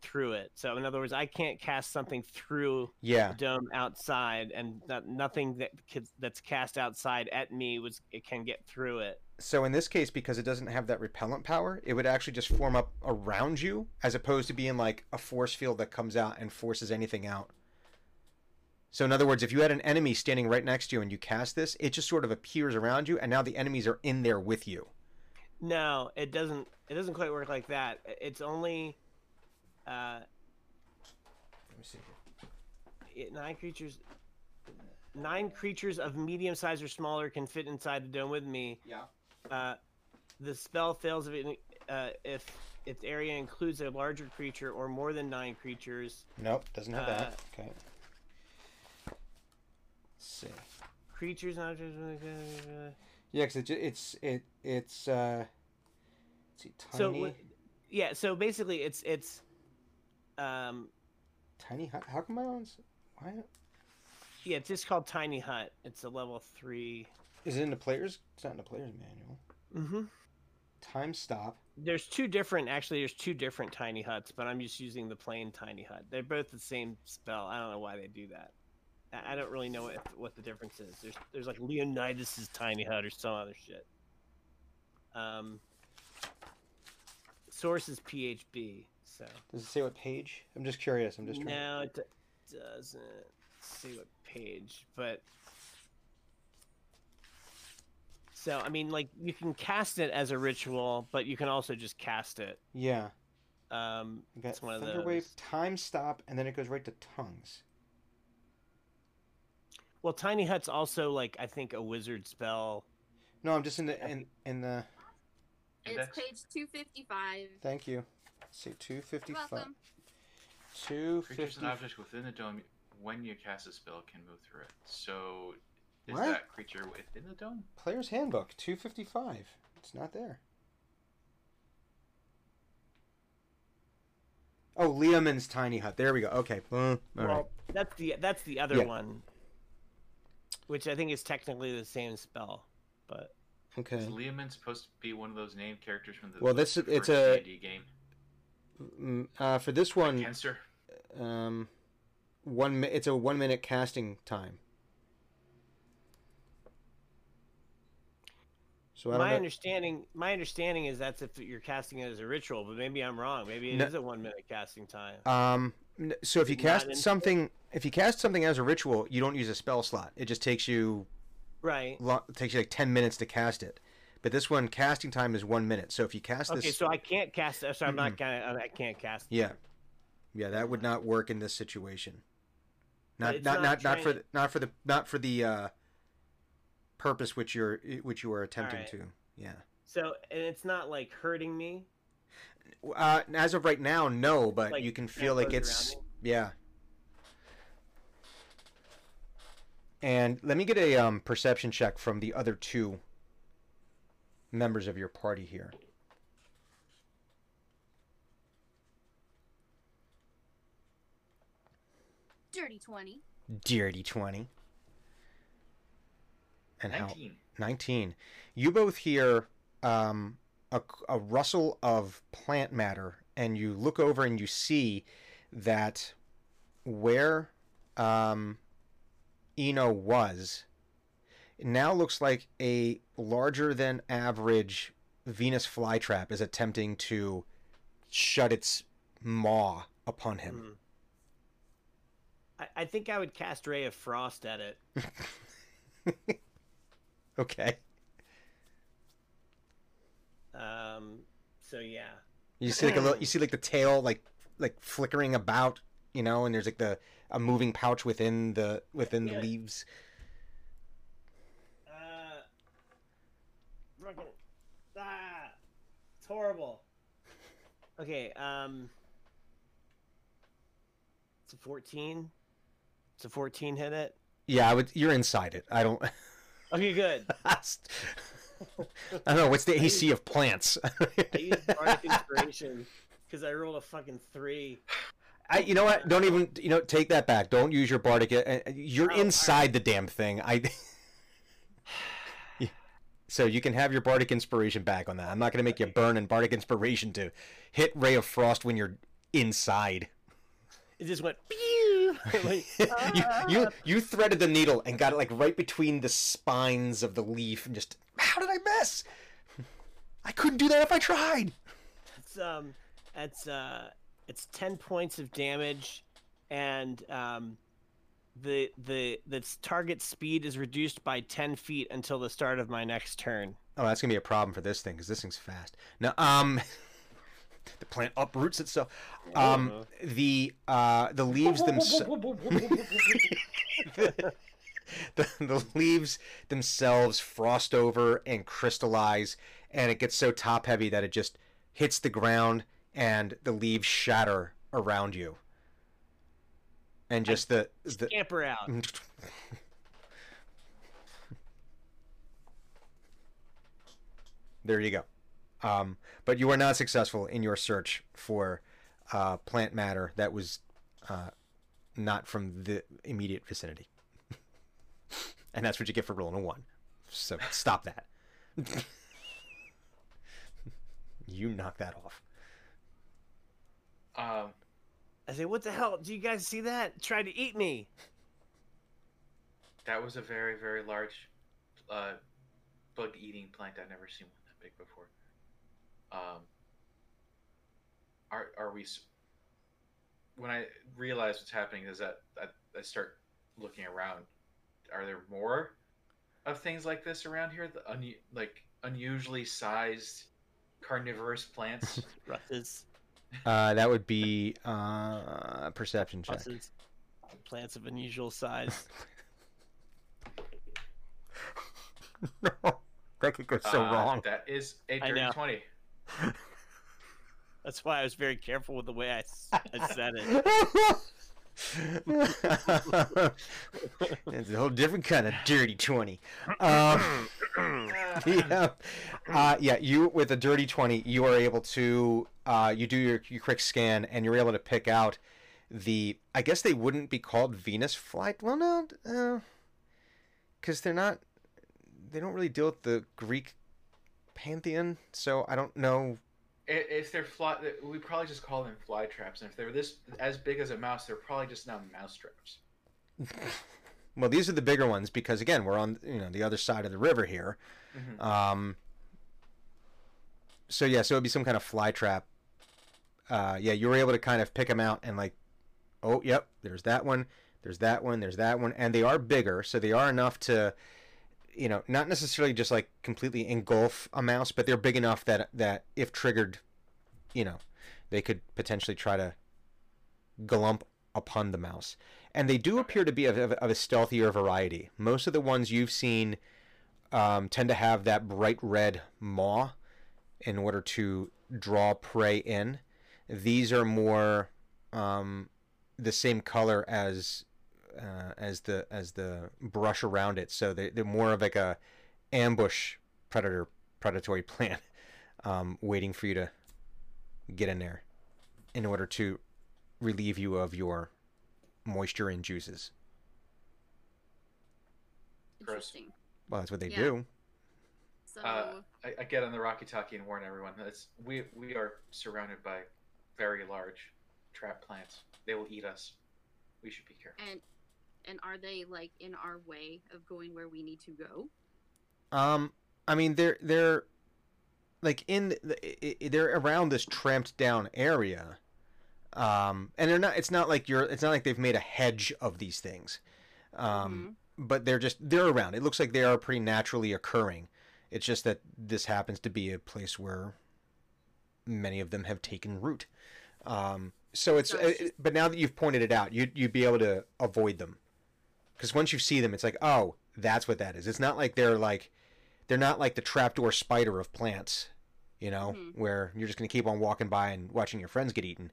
through it. So, in other words, I can't cast something through Yeah. the dome outside, and not, nothing that could, that's cast outside at me was it can get through it. So in this case, because it doesn't have that repellent power, it would actually just form up around you, as opposed to being like a force field that comes out and forces anything out. So in other words, if you had an enemy standing right next to you and you cast this, it just sort of appears around you, and now the enemies are in there with you. No, it doesn't. It doesn't quite work like that. It's only uh, Let me see. it- nine creatures. Nine creatures of medium size or smaller can fit inside the dome with me. Yeah. Uh, the spell fails if, it, uh, if its area includes a larger creature or more than nine creatures. Nope, doesn't have that. Uh, Okay. Let's see. Creatures not just. Yeah, because it, it's it it's uh. Let's see, tiny So yeah, so basically it's it's um tiny. Hut. how come I don't? Why yeah, it's just called Tiny Hut. It's a level three. is it in the players? It's not in the players manual. Mm-hmm. Time stop. There's two different actually there's two different tiny huts, but I'm just using the plain tiny hut. They're both the same spell. I don't know why they do that. I don't really know what what the difference is. There's there's like Leonidas's tiny hut or some other shit. Um source is PHB, so Does it say what page? I'm just curious. I'm just trying. no, it do- doesn't say what page, but so I mean, like you can cast it as a ritual, but you can also just cast it. Yeah. Um, I got it's one of Thunderwave, those. time stop, and then it goes right to tongues. Well, Tiny Hut's also like I think a wizard spell. No, I'm just in the in in the. It's Index. page 255. Thank you. Let's see, two You're fifty five. welcome. Creatures and objects within the dome, when you cast a spell, can move through it. So, is What? that creature within the dome? Player's handbook, two fifty five. It's not there. Oh, Leomund's tiny hut. There we go. Okay. Uh, well, right. that's the that's the other Yeah. one, which I think is technically the same spell, but Okay. Is Leoman supposed to be one of those named characters from the Well, this- the it's first a- D&D game? Mm, Uh, for this one, Cancer. um, one it's a one minute casting time. So I don't my know. understanding my understanding is that's if you're casting it as a ritual, but maybe I'm wrong. Maybe it is No. a one minute casting time. Um, so if you cast in- something, if you cast something as a ritual, you don't use a spell slot. It just takes you right. lo- takes you like ten minutes to cast it. But this one, casting time is one minute. So if you cast Okay, this, okay, so I can't cast. So I'm not gonna. I can't cast. yeah, yeah, that would not work in this situation. Not not not not, for the, not for the not for the uh, purpose which you're which you are attempting Alright. to. Yeah. So and it's not like hurting me. Uh, as of right now, no, but Like, you can feel like it's yeah. And let me get a um, perception check from the other two members of your party here. Dirty 20. Dirty twenty. And how 19. 19. You both hear um, a, a rustle of plant matter, and you look over and you see that where um, Eno was, it now looks like a larger than average Venus flytrap is attempting to shut its maw upon him. Hmm. I, I think I would cast Ray of Frost at it. Okay. Um. So yeah. You see like a little, you see like the tail like like flickering about, you know, and there's like the a moving pouch within the within the Yeah. leaves. Uh. Fucking. Ah. It's horrible. Okay. Um. It's a fourteen. It's a fourteen. Hit it. Yeah, I would. You're inside it. I don't. Okay. Good. I don't know. What's the AC of plants? I used Bardic Inspiration because I rolled a fucking three. I, you know what? Don't even. You know, take that back. Don't use your bardic. uh, uh, You're Oh, all inside the damn thing. I. So you can have your bardic inspiration back on that. I'm not going to make you burn in bardic inspiration to hit ray of frost when you're inside. It just went. Pew! like, you, you you threaded the needle and got it like right between the spines of the leaf and just how did I miss? I couldn't do that if I tried. It's um, it's uh, it's ten points of damage, and um, the the the target speed is reduced by ten feet until the start of my next turn. Oh, that's gonna be a problem for this thing because this thing's fast. Now, um, the plant uproots itself. Um, the uh, the leaves themselves. the, the leaves themselves frost over and crystallize, and it gets so top heavy that it just hits the ground and the leaves shatter around you. And just the, the Scamper out. there you go. Um, but you were not successful in your search for uh, plant matter that was uh, not from the immediate vicinity. and that's what you get for rolling a one. So stop that. you knock that off. Um, I say, what the hell? Do you guys see that? Trying to eat me. that was a very, very large uh, bug-eating plant. I've never seen one that big before. Um, are are we? When I realize what's happening, is that I, I start looking around. Are there more of things like this around here? The unu- like unusually sized carnivorous plants. Russes, Uh, that would be uh, perception check. russes, plants of unusual size. no, that could go so Uh, wrong. That is a dirty twenty. That's why I was very careful with the way I said it. it's a whole different kind of dirty 20. Um, yeah. Uh, yeah, you, with a dirty 20, you are able to, uh, you do your, your quick scan and you're able to pick out the, I guess they wouldn't be called Venus flight. Well, no, because they're not, they don't really deal with the Greek pantheon, so I don't know. If they're fly, we probably just call them fly traps. And if they're this as big as a mouse, they're probably just now mouse traps. Well, these are the bigger ones because again, we're on you know the other side of the river here. Mhm. Um. So yeah, so it'd be some kind of fly trap. Uh, yeah, you were able to kind of pick them out and like, oh, yep, there's that one, there's that one, there's that one, and they are bigger, so they are enough to, you know, not necessarily just like completely engulf a mouse, but they're big enough that that if triggered, you know, they could potentially try to glump upon the mouse. And they do appear to be of, of, of a stealthier variety. Most of the ones you've seen um, tend to have that bright red maw in order to draw prey in. These are more um, the same color as uh, as the as the brush around it, so they, they're more of like a ambush predator predatory plant, um, waiting for you to get in there in order to relieve you of your moisture and juices. Interesting. Well, that's what they Yeah. do. So Uh, I, I get on the Rocky Talkie and warn everyone that we we are surrounded by very large trap plants. They will eat us. We should be careful. and and are they like in our way of going where we need to go? Um, I mean, they're they're like in the, i- i- they're around this tramped down area. Um, and they're not. It's not like you're. It's not like they've made a hedge of these things. Um, but they're just they're around. It looks like they are pretty naturally occurring. It's just that this happens to be a place where many of them have taken root. Um, so it's, uh, but now that you've pointed it out, you you'd be able to avoid them. Because once you see them, it's like, oh, that's what that is. It's not like they're like, they're not like the trapdoor spider of plants, you know, Mhm. where you're just gonna keep on walking by and watching your friends get eaten.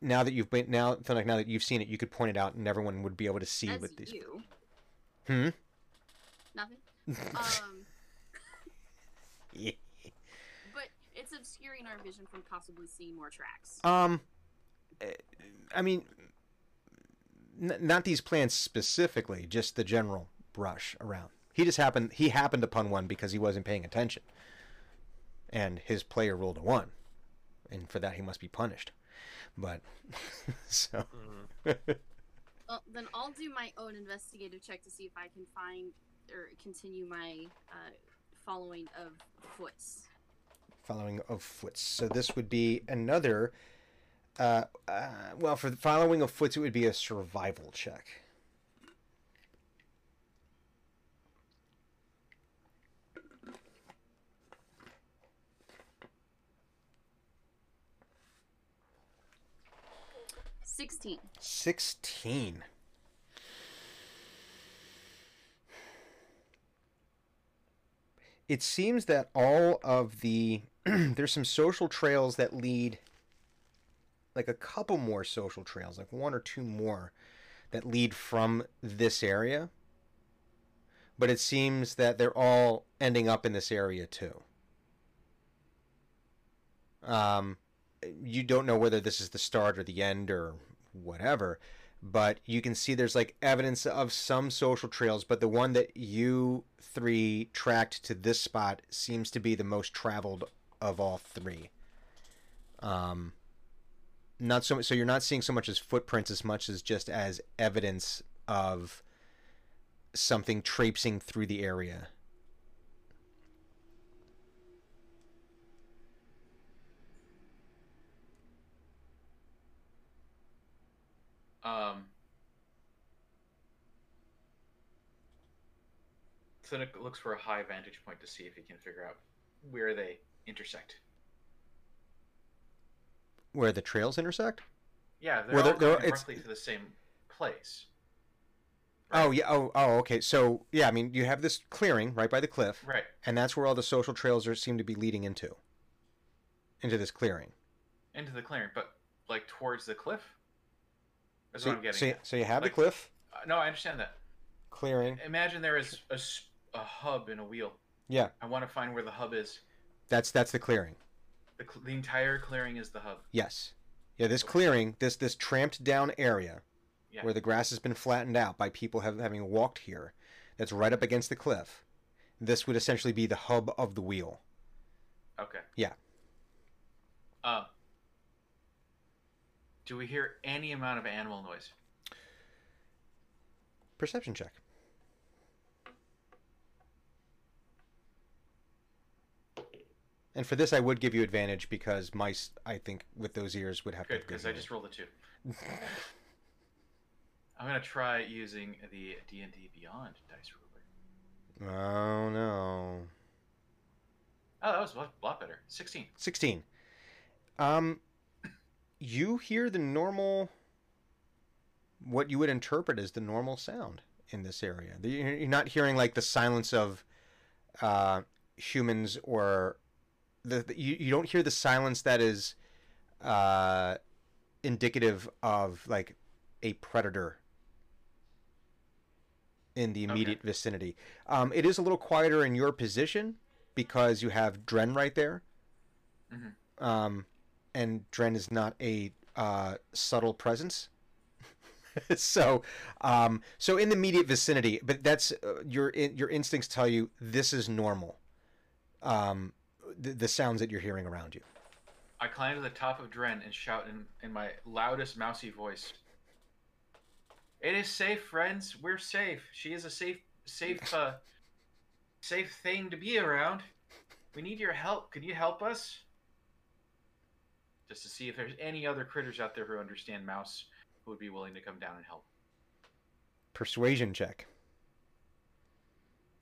Now that you've been now, feel like now that you've seen it, you could point it out, and everyone would be able to see what these. you. Hmm. Nothing. Um, Yeah. but it's obscuring our vision from possibly seeing more tracks. Um, eh, I mean, n- not these plants specifically, just the general brush around. He just happened. He happened upon one because he wasn't paying attention, and his player rolled a one, and for that he must be punished. But so Well, then I'll do my own investigative check to see if I can find or continue my uh, following of foots. following of foots. So this would be another. Uh, uh, well, for the following of foots, it would be a survival check. Sixteen. 16. It seems that all of the there's some social trails that lead like a couple more social trails, like one or two more that lead from this area. But it seems that they're all ending up in this area too. Um, you don't know whether this is the start or the end or whatever, but you can see there's like evidence of some social trails, but the one that you three tracked to this spot seems to be the most traveled of all three. Um, not so much. so you're not seeing so much as footprints as much as just as evidence of something traipsing through the area. Um, Clinic looks for a high vantage point to see if he can figure out where they intersect. Where the trails intersect? Yeah, they're Well, all they're- they're- roughly to the same place. Oh yeah. Oh oh. Okay. So yeah, I mean, you have this clearing right by the cliff, Right. and that's where all the social trails are seem to be leading into. Into this clearing. Into the clearing, but like towards the cliff. That's So, what I'm getting so, at. so you have Like- the cliff Uh, no, I understand that. clearing. Imagine there is a, a hub in a wheel. Yeah, I want to find where the hub is. that's that's the clearing. The, the entire clearing is the hub. Yes. Yeah, this Okay. clearing, this this tramped down area Yeah. where the grass has been flattened out by people have, having walked here, that's right up against the cliff. This would essentially be the hub of the wheel. Okay. Yeah. Uh, do we hear any amount of animal noise? Perception check. And for this, I would give you advantage because mice, I think, with those ears would have Good, to. have because I just rolled a two. I'm gonna try using the D and D Beyond dice roller. Oh no. Oh, that was a lot, better. Sixteen. 16. Um, you hear the normal, what you would interpret as the normal sound in this area. The- You're not hearing like the silence of uh, humans or the, the you, you don't hear the silence that is uh, indicative of like a predator in the immediate vicinity. Um, it is a little quieter in your position because you have Dren right there. Mhm. Um, and Dren is not a uh, subtle presence. so, um, so in the immediate vicinity, but that's uh, your your instincts tell you this is normal. Um, the, the sounds that you're hearing around you. I climb to the top of Dren and shout in, in my loudest mousy voice. It is safe, friends. We're safe. She is a safe, safe, uh, safe thing to be around. We need your help. Can you help us? Just to see if there's any other critters out there who understand mouse who would be willing to come down and help. Persuasion check.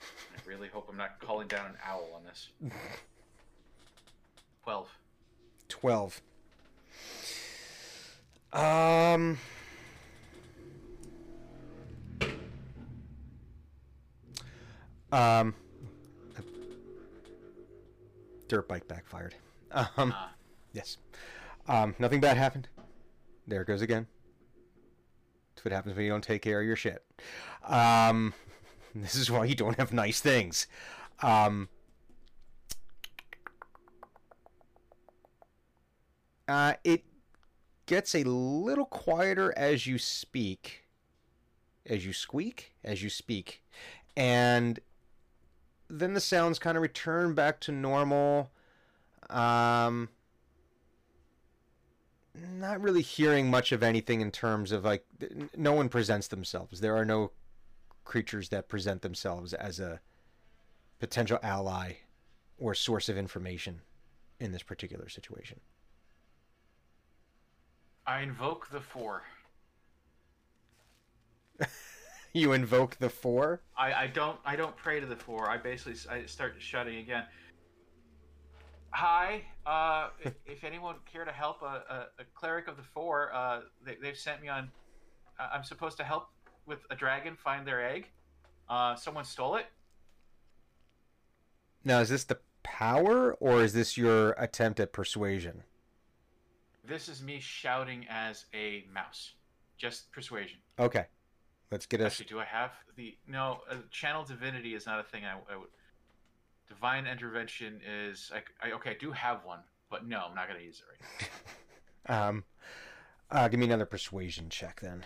I really hope I'm not calling down an owl on this. Twelve. Twelve. Um. Um. Dirt bike backfired. Um. Ah. Yes. Um. Nothing bad happened. There it goes again. That's what happens when you don't take care of your shit. Um. This is why you don't have nice things. Um. Uh, it gets a little quieter as you speak, as you squeak, as you speak, and then the sounds kind of return back to normal. Um, not really hearing much of anything in terms of like no one presents themselves. There are no creatures that present themselves as a potential ally or source of information in this particular situation. I invoke the four. You invoke the four. I, I don't I don't pray to the four. I basically I start shouting again. Hi, uh, if, if anyone would care to help a, a, a cleric of the four, uh, they, they've sent me on. Uh, I'm supposed to help with a dragon find their egg. Uh, someone stole it. Now, is this the power, or is this your attempt at persuasion? This is me shouting as a mouse. Just persuasion. Okay, let's get us. Actually, do I have the no? Uh, channel divinity is not a thing. I, I would. Divine intervention is I, I okay. I do have one, but no, I'm not gonna use it right. now. Um, uh, give me another persuasion check then.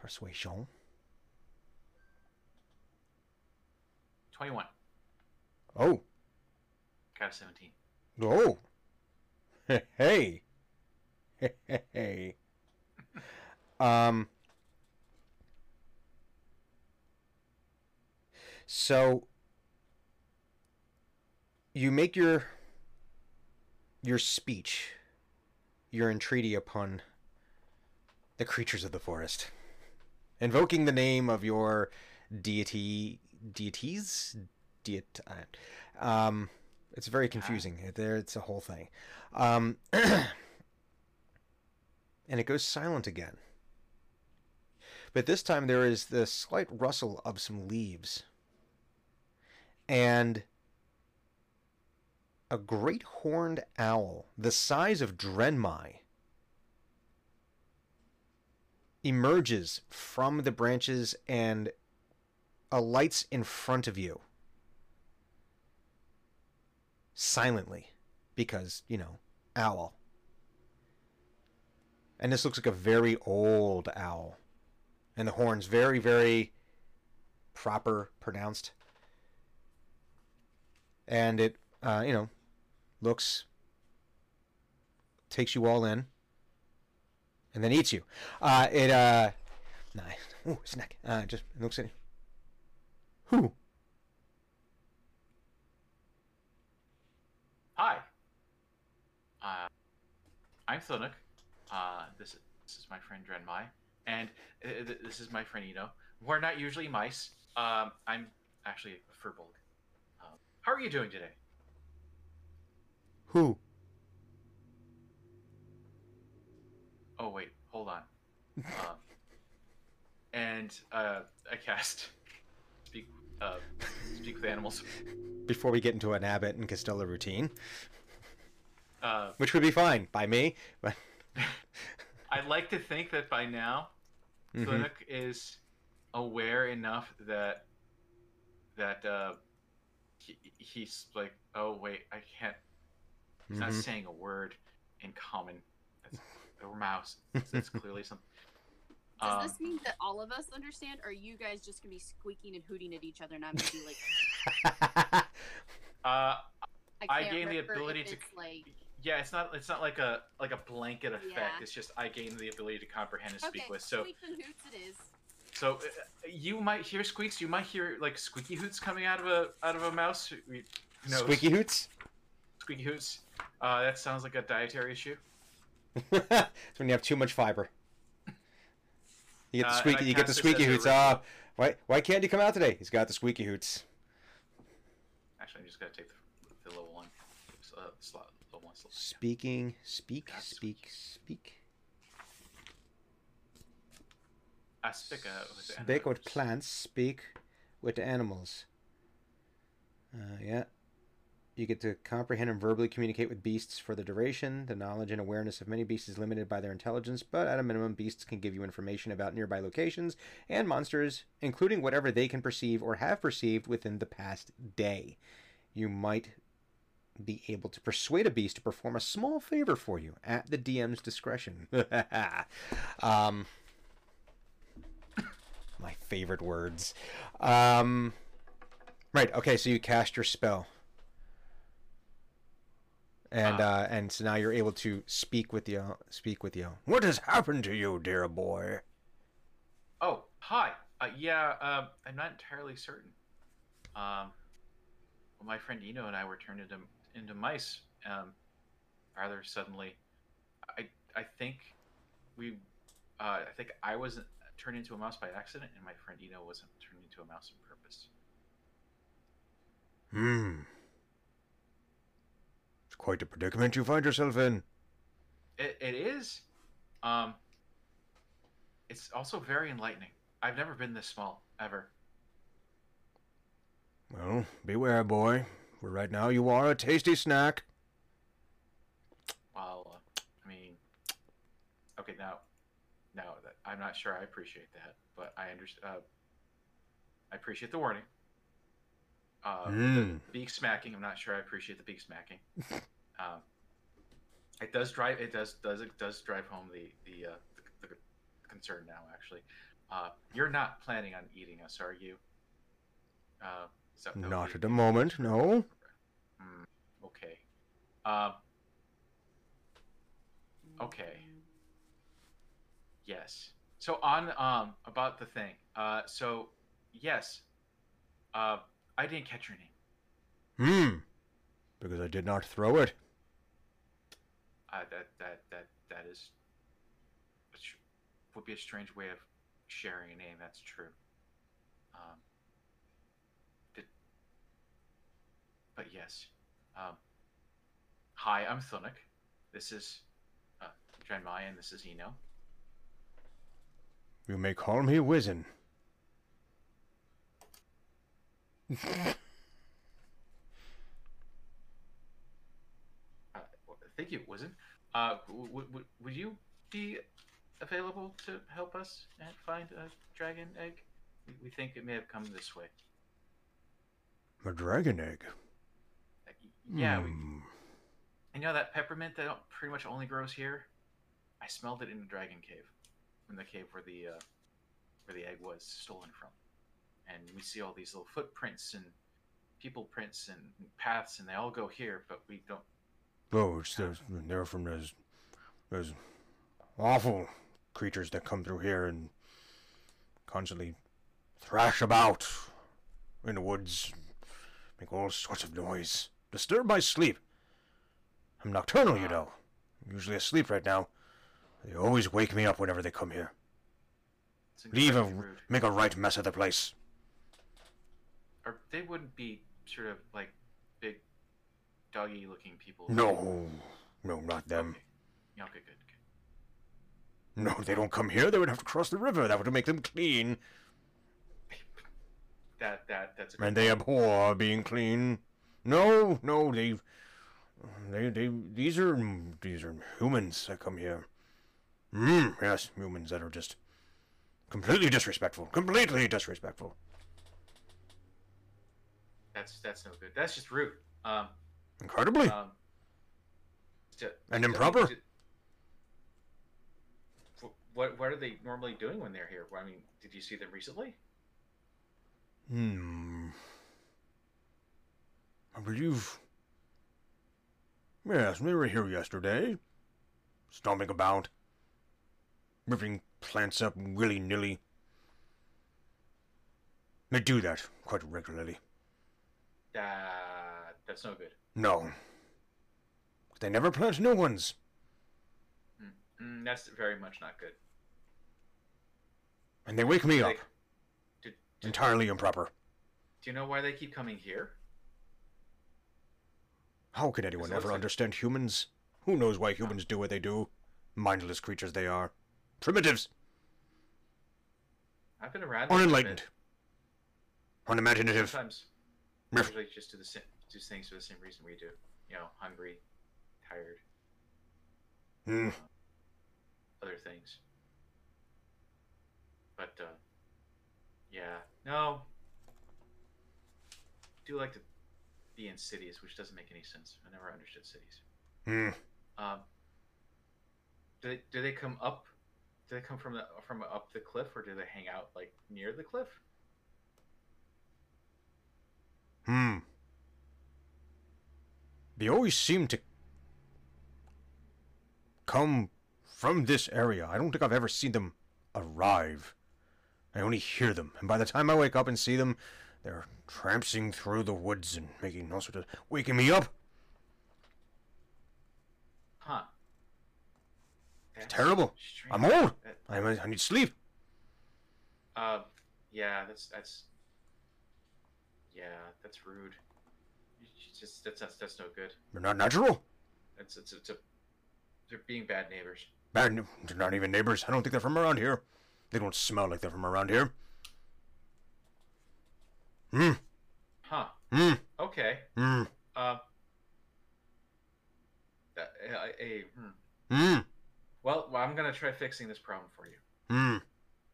Persuasion. Twenty-one. Oh, Got a seventeen. oh. Hey. Hey. Hey. um. So you make your your speech, your entreaty upon the creatures of the forest, invoking the name of your deity, deities, deit. uh, Um, it's very confusing. There, it's a whole thing. Um, and it goes silent again. But this time there is the slight rustle of some leaves. And a great horned owl, the size of Drenmai, emerges from the branches and alights in front of you. Silently. Because, you know, owl. And this looks like a very old owl. And the horn's very, very proper, pronounced. And it, uh, you know, looks, takes you all in, and then eats you. Uh, it, uh, nice. Ooh, snack. Uh, just looks at you. Who? Hi. Uh, I'm Thunuk. Uh, this, this is my friend Drenmai, and uh, th- this is my friend Eno. We're not usually mice. Um, I'm actually a furbolg. How are you doing today? Who? Oh wait, hold on. um, and uh, I cast speak uh, speak with animals. Before we get into an Abbott and Costello routine, Uh, which would be fine by me, but I'd like to think that by now. Thunuk is aware enough that that uh, he, he's like, oh wait, I can't. He's not Mhm. saying a word in common. That's, or mouse. That's, that's clearly something. Does Um, this mean that all of us understand, or are you guys just gonna be squeaking and hooting at each other, and I'm gonna be like, uh, I, I gain the ability to- like, yeah, it's not it's not like a like a blanket effect. Yeah. It's just I gain the ability to comprehend and speak okay, with. So squeaks and hoots it is. So uh, you might hear squeaks. You might hear like squeaky hoots coming out of a out of a mouse. Squeaky hoots. Squeaky hoots. Uh, that sounds like a dietary issue. it's when you have too much fiber. You get the Uh, squeaky. You get the squeaky hoots. Ah, why? Why can't he come out today? He's got the squeaky hoots. Actually, I'm just gonna take the, the level one uh, slot. Level one slot. Speaking. Speak. Speak. Speak. I speak uh, with the Speak with plants. Speak with animals. Uh, yeah. You get to comprehend and verbally communicate with beasts for the duration. The knowledge and awareness of many beasts is limited by their intelligence, but at a minimum, beasts can give you information about nearby locations and monsters, including whatever they can perceive or have perceived within the past day. You might be able to persuade a beast to perform a small favor for you at the DM's discretion. um, my favorite words. Um, right. Okay. So you cast your spell, and Ah. uh, and so now you're able to speak with you. speak with the. What has happened to you, dear boy? Oh, hi. Uh, yeah, um, I'm not entirely certain. Um, well, my friend Eno and I were turned into into mice um, rather suddenly. I I think we, uh, I think I wasn't turned into a mouse by accident, and my friend Eno wasn't turned into a mouse on purpose. Hmm. It's quite a predicament you find yourself in. It, it is. Um, it's also very enlightening. I've never been this small ever. Well, beware, boy. For right now, you are a tasty snack. Well, uh, I mean, okay, now, I'm not sure I appreciate that, but I understand. Uh, I appreciate the warning. Uh, Mm. beak smacking. I'm not sure I appreciate the beak smacking. um, it does drive. It does does it does drive home the the, uh, the, the concern now. Actually, uh, you're not planning on eating us, are you? Uh, is that- that would Not at the moment, no. Hmm, okay. Um. Okay. Yes. So on um about the thing. Uh. So yes. Uh. I didn't catch your name. Hmm. Because I did not throw it. Uh. That that that that is. Would be a strange way of sharing a name. That's true. Um. Did. But yes. Um. Hi, I'm Thunuk. This is. Uh, Drenmai, and this is Eno. You may call me Wizen. Uh, thank you, Wizen. Uh, w- w- w- would you be available to help us and find a dragon egg? We, think it may have come this way. A dragon egg. Yeah, we, Hmm. you know that peppermint that pretty much only grows here. I smelled it in the dragon cave, in the cave where the uh, where the egg was stolen from, and we see all these little footprints and people prints and paths, and they all go here, but we don't. Oh, it's those, they're from those, those awful creatures that come through here and constantly thrash about in the woods, make all sorts of noise, disturb my sleep. I'm nocturnal, you know. I'm usually asleep right now. They always wake me up whenever they come here. Leave a, incredibly rude. make a right mess of the place. or they wouldn't be sort of like big doggy looking people. No, no, not them. Okay. Yeah, okay, good, good. No, they don't come here. They would have to cross the river. That would make them clean. That that that's a And they point. abhor being clean. No, no, they, they, they, these are, these are humans that come here. Mm, yes, humans that are just completely disrespectful. Completely disrespectful. That's that's no good. That's just rude. Um, Incredibly. um ju- And improper. wh- What what are they normally doing when they're here? I mean, did you see them recently? Hmm. I believe. Yes, they were here yesterday. Stomping about. Ripping plants up willy nilly. They do that quite regularly. Uh, that's no good. No. They never plant new ones. Mm, that's very much not good. And they wake me Do up. do, do, Entirely improper. do you know why they keep coming here? How can anyone ever like- understand humans? Who knows why humans do what they do? Mindless creatures they are. Primitives. I've been around. this for a Unenlightened. Unimaginative. Sometimes usually just do the same, do things for the same reason we do. You know, hungry, tired, Hmm. other things. But uh, yeah, no. do like to be in cities, which doesn't make any sense. I never understood cities. Hmm. Um, do they, do they come up? Do they come from the from up the cliff, or do they hang out like near the cliff? Hmm. They always seem to come from this area. I don't think I've ever seen them arrive. I only hear them, and by the time I wake up and see them, they're tramping through the woods and making all sorts of waking me up. Huh. That's terrible. strange. I'm old. That- I, I need sleep. Uh, yeah, that's that's. Yeah, that's rude. Just that's that's, that's no good. They're not natural. It's it's it's a. They're being bad neighbors. Bad. They're not even neighbors. I don't think they're from around here. They don't smell like they're from around here. Hmm. Huh. Hmm. Okay. Hmm. Uh, uh, a, a, hmm. Hmm. Well, well, I'm gonna try fixing this problem for you. Hmm.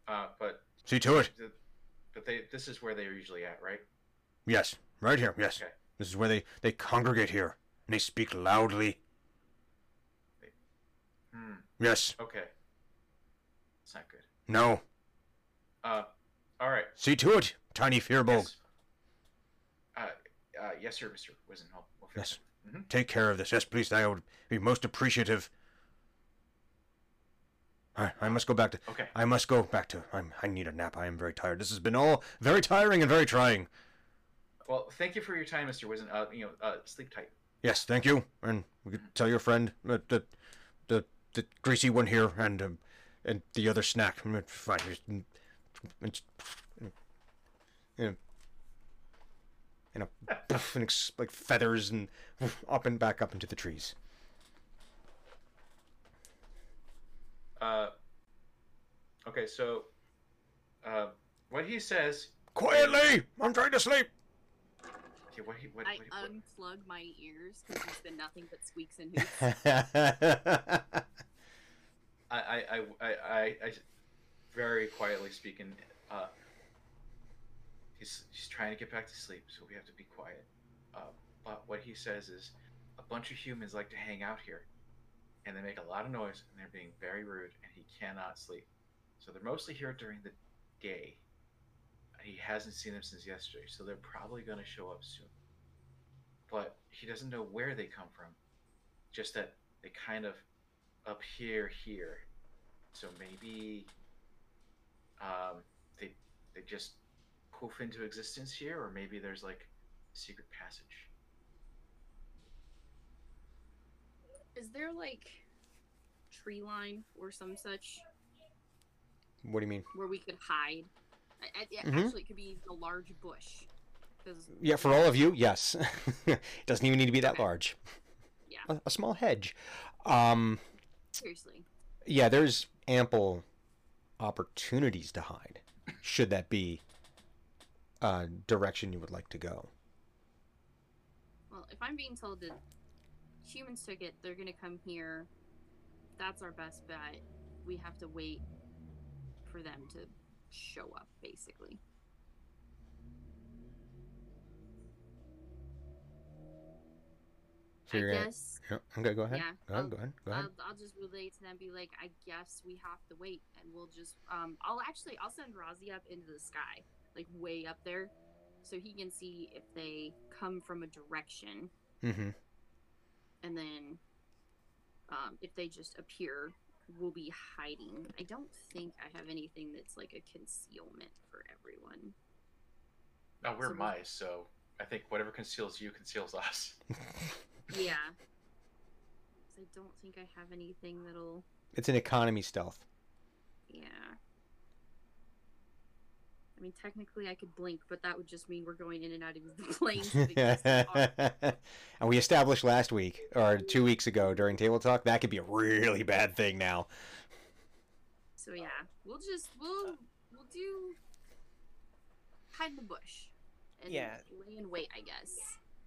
Uh, but See to it. but they this is where they're usually at, right? Yes. Right here. Yes. Okay. This is where they they congregate here and they speak loudly. Hmm. Yes. Okay. It's not good. No. Uh, all right. See to it, tiny furbolg. Yes. Uh, uh, yes, sir, Mister Wizenhall. We'll Yes. Mhm. Take care of this. Yes, please. I would be most appreciative. I, I must go back to. Okay. I must go back to. I'm. I need a nap. I am very tired. This has been all very tiring and very trying. Well, thank you for your time, Mister Wizen. Uh, you know, uh, sleep tight. Yes, thank you. And we could tell your friend uh, the the the greasy one here and um, and the other snack. Mm, Fine. It's- You know, you and ex- like feathers and up and back up into the trees. Uh, okay, so, uh, what he says. Quietly! I'm trying to sleep. Okay, what he what, I what, what, unplug my ears because there's been nothing but squeaks and hoots. I, I, I, I, I, I, very quietly speaking, uh, he's he's trying to get back to sleep, so we have to be quiet. Uh, but what he says is, a bunch of humans like to hang out here, and they make a lot of noise, and they're being very rude, and he cannot sleep. So they're mostly here during the day. He hasn't seen them since yesterday, so they're probably going to show up soon. But he doesn't know where they come from, just that they kind of appear here. So maybe um, they they just poof into existence here, or maybe there's like secret passage. Is there like tree line or some such What do you mean? where we could hide? I, I, yeah, Mhm. Actually, it could be a large bush. Yeah, for all of you, yes. It doesn't even need to be that Okay. large. Yeah. A, a small hedge. Um, seriously, yeah, there's ample opportunities to hide, should that be a direction you would like to go. well, if I'm being told that humans took it, they're gonna come here. That's our best bet. We have to wait for them to show up, basically. So I you're gonna- guess. Yeah, okay, go ahead. Yeah, Go ahead, I'll- go ahead, go ahead. I'll, I'll just relate to them, be like, I guess we have to wait, and we'll just, um, I'll actually, I'll send Razi up into the sky, like way up there, so he can see if they come from a direction, Mm-hmm. And then, um, if they just appear, we'll be hiding. I don't think I have anything that's like a concealment for everyone. Now we're So we- mice, so I think whatever conceals you conceals us. yeah. I don't think I have anything that'll, It's an economy stealth. yeah. I mean, technically, I could blink, but that would just mean we're going in and out of the planes. of and we established last week or two weeks ago during table talk that could be a really bad thing now. So yeah, we'll just we'll we'll do hide in the bush and Yeah. lay in wait, I guess.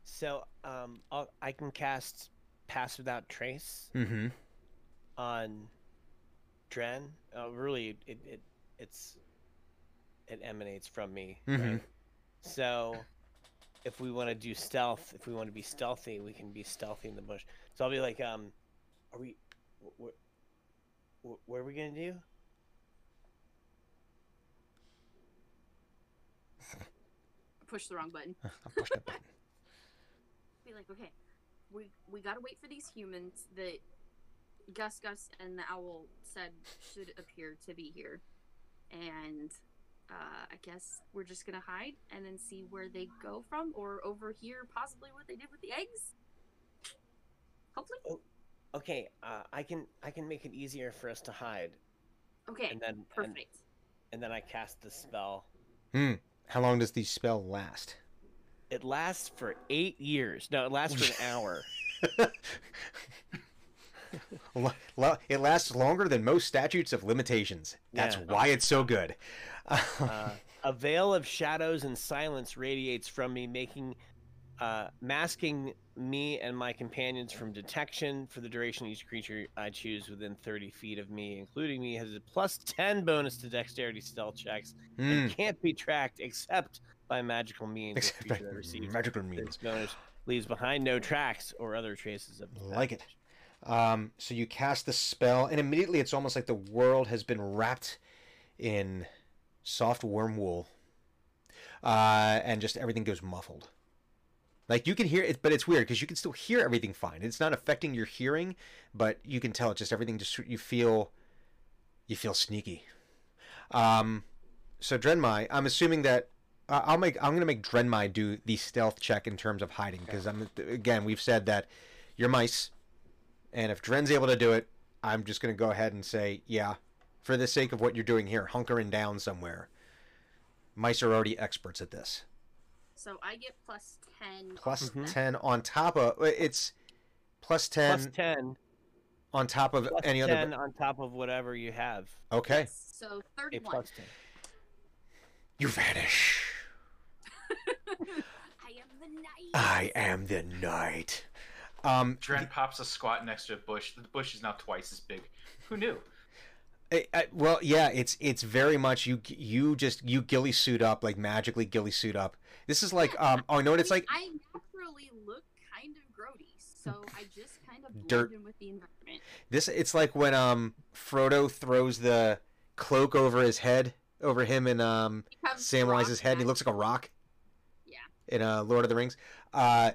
So um, I'll, I can cast Pass Without Trace Mm-hmm. on Dren. Uh, really, it, it it's it emanates from me. Mhm. Right? So if we want to do stealth, if we want to be stealthy, we can be stealthy in the bush. So I'll be like, um, are we? what, wh- wh- what are we gonna do? Push the wrong button. I pushed that button. Be like, okay, we we gotta wait for these humans that Gus Gus and the owl said should appear to be here, and uh, I guess we're just gonna hide and then see where they go from, or over here, possibly what they did with the eggs. Hopefully, Okay, uh, I can I can make it easier for us to hide, okay, and then perfect. and then I cast the spell. Hmm. How long does the spell last? It lasts for eight years. No, it lasts for an hour. Lo- lo- It lasts longer than most statutes of limitations. That's Yeah. why it's so good. Uh, a veil of shadows and silence radiates from me, making uh, masking me and my companions from detection for the duration each creature I choose within 30 feet of me, including me, has a plus 10 bonus to dexterity stealth checks Hmm. and can't be tracked except by magical means. Except by magical this means. bonus leaves behind no tracks or other traces of Like it. Um, so you cast the spell, and immediately it's almost like the world has been wrapped in soft worm wool, uh, and just everything goes muffled. Like you can hear it, but it's weird because you can still hear everything fine. It's not affecting your hearing, but you can tell it's just everything. Just you feel, you feel sneaky. Um, so Drenmai, I'm assuming that uh, I'll make. I'm gonna make Drenmai do the stealth check in terms of hiding because I'm again we've said that you're mice, and if Dren's able to do it, I'm just gonna go ahead and say yeah, for the sake of what you're doing here, hunkering down somewhere. Mice are already experts at this. So I get plus ten. Plus Mhm. ten on top of it's plus ten Plus 10, on top of plus any 10 other. on top of whatever you have. Okay, So A thirty-one. plus 10. you vanish. I am the knight. I am the knight. Um, Dren pops a squat next to a bush. The bush is now twice as big. Who knew? I, I, well, yeah, it's it's very much you you just you gilly suit up like magically gilly suit up. This is like um oh, what it's like? I naturally look kind of grody, so I just kind of blend Dirt. in with the environment. This it's like when um Frodo throws the cloak over his head over him and um Samwise's head and he looks like a rock. Yeah. In uh Lord of the Rings. Uh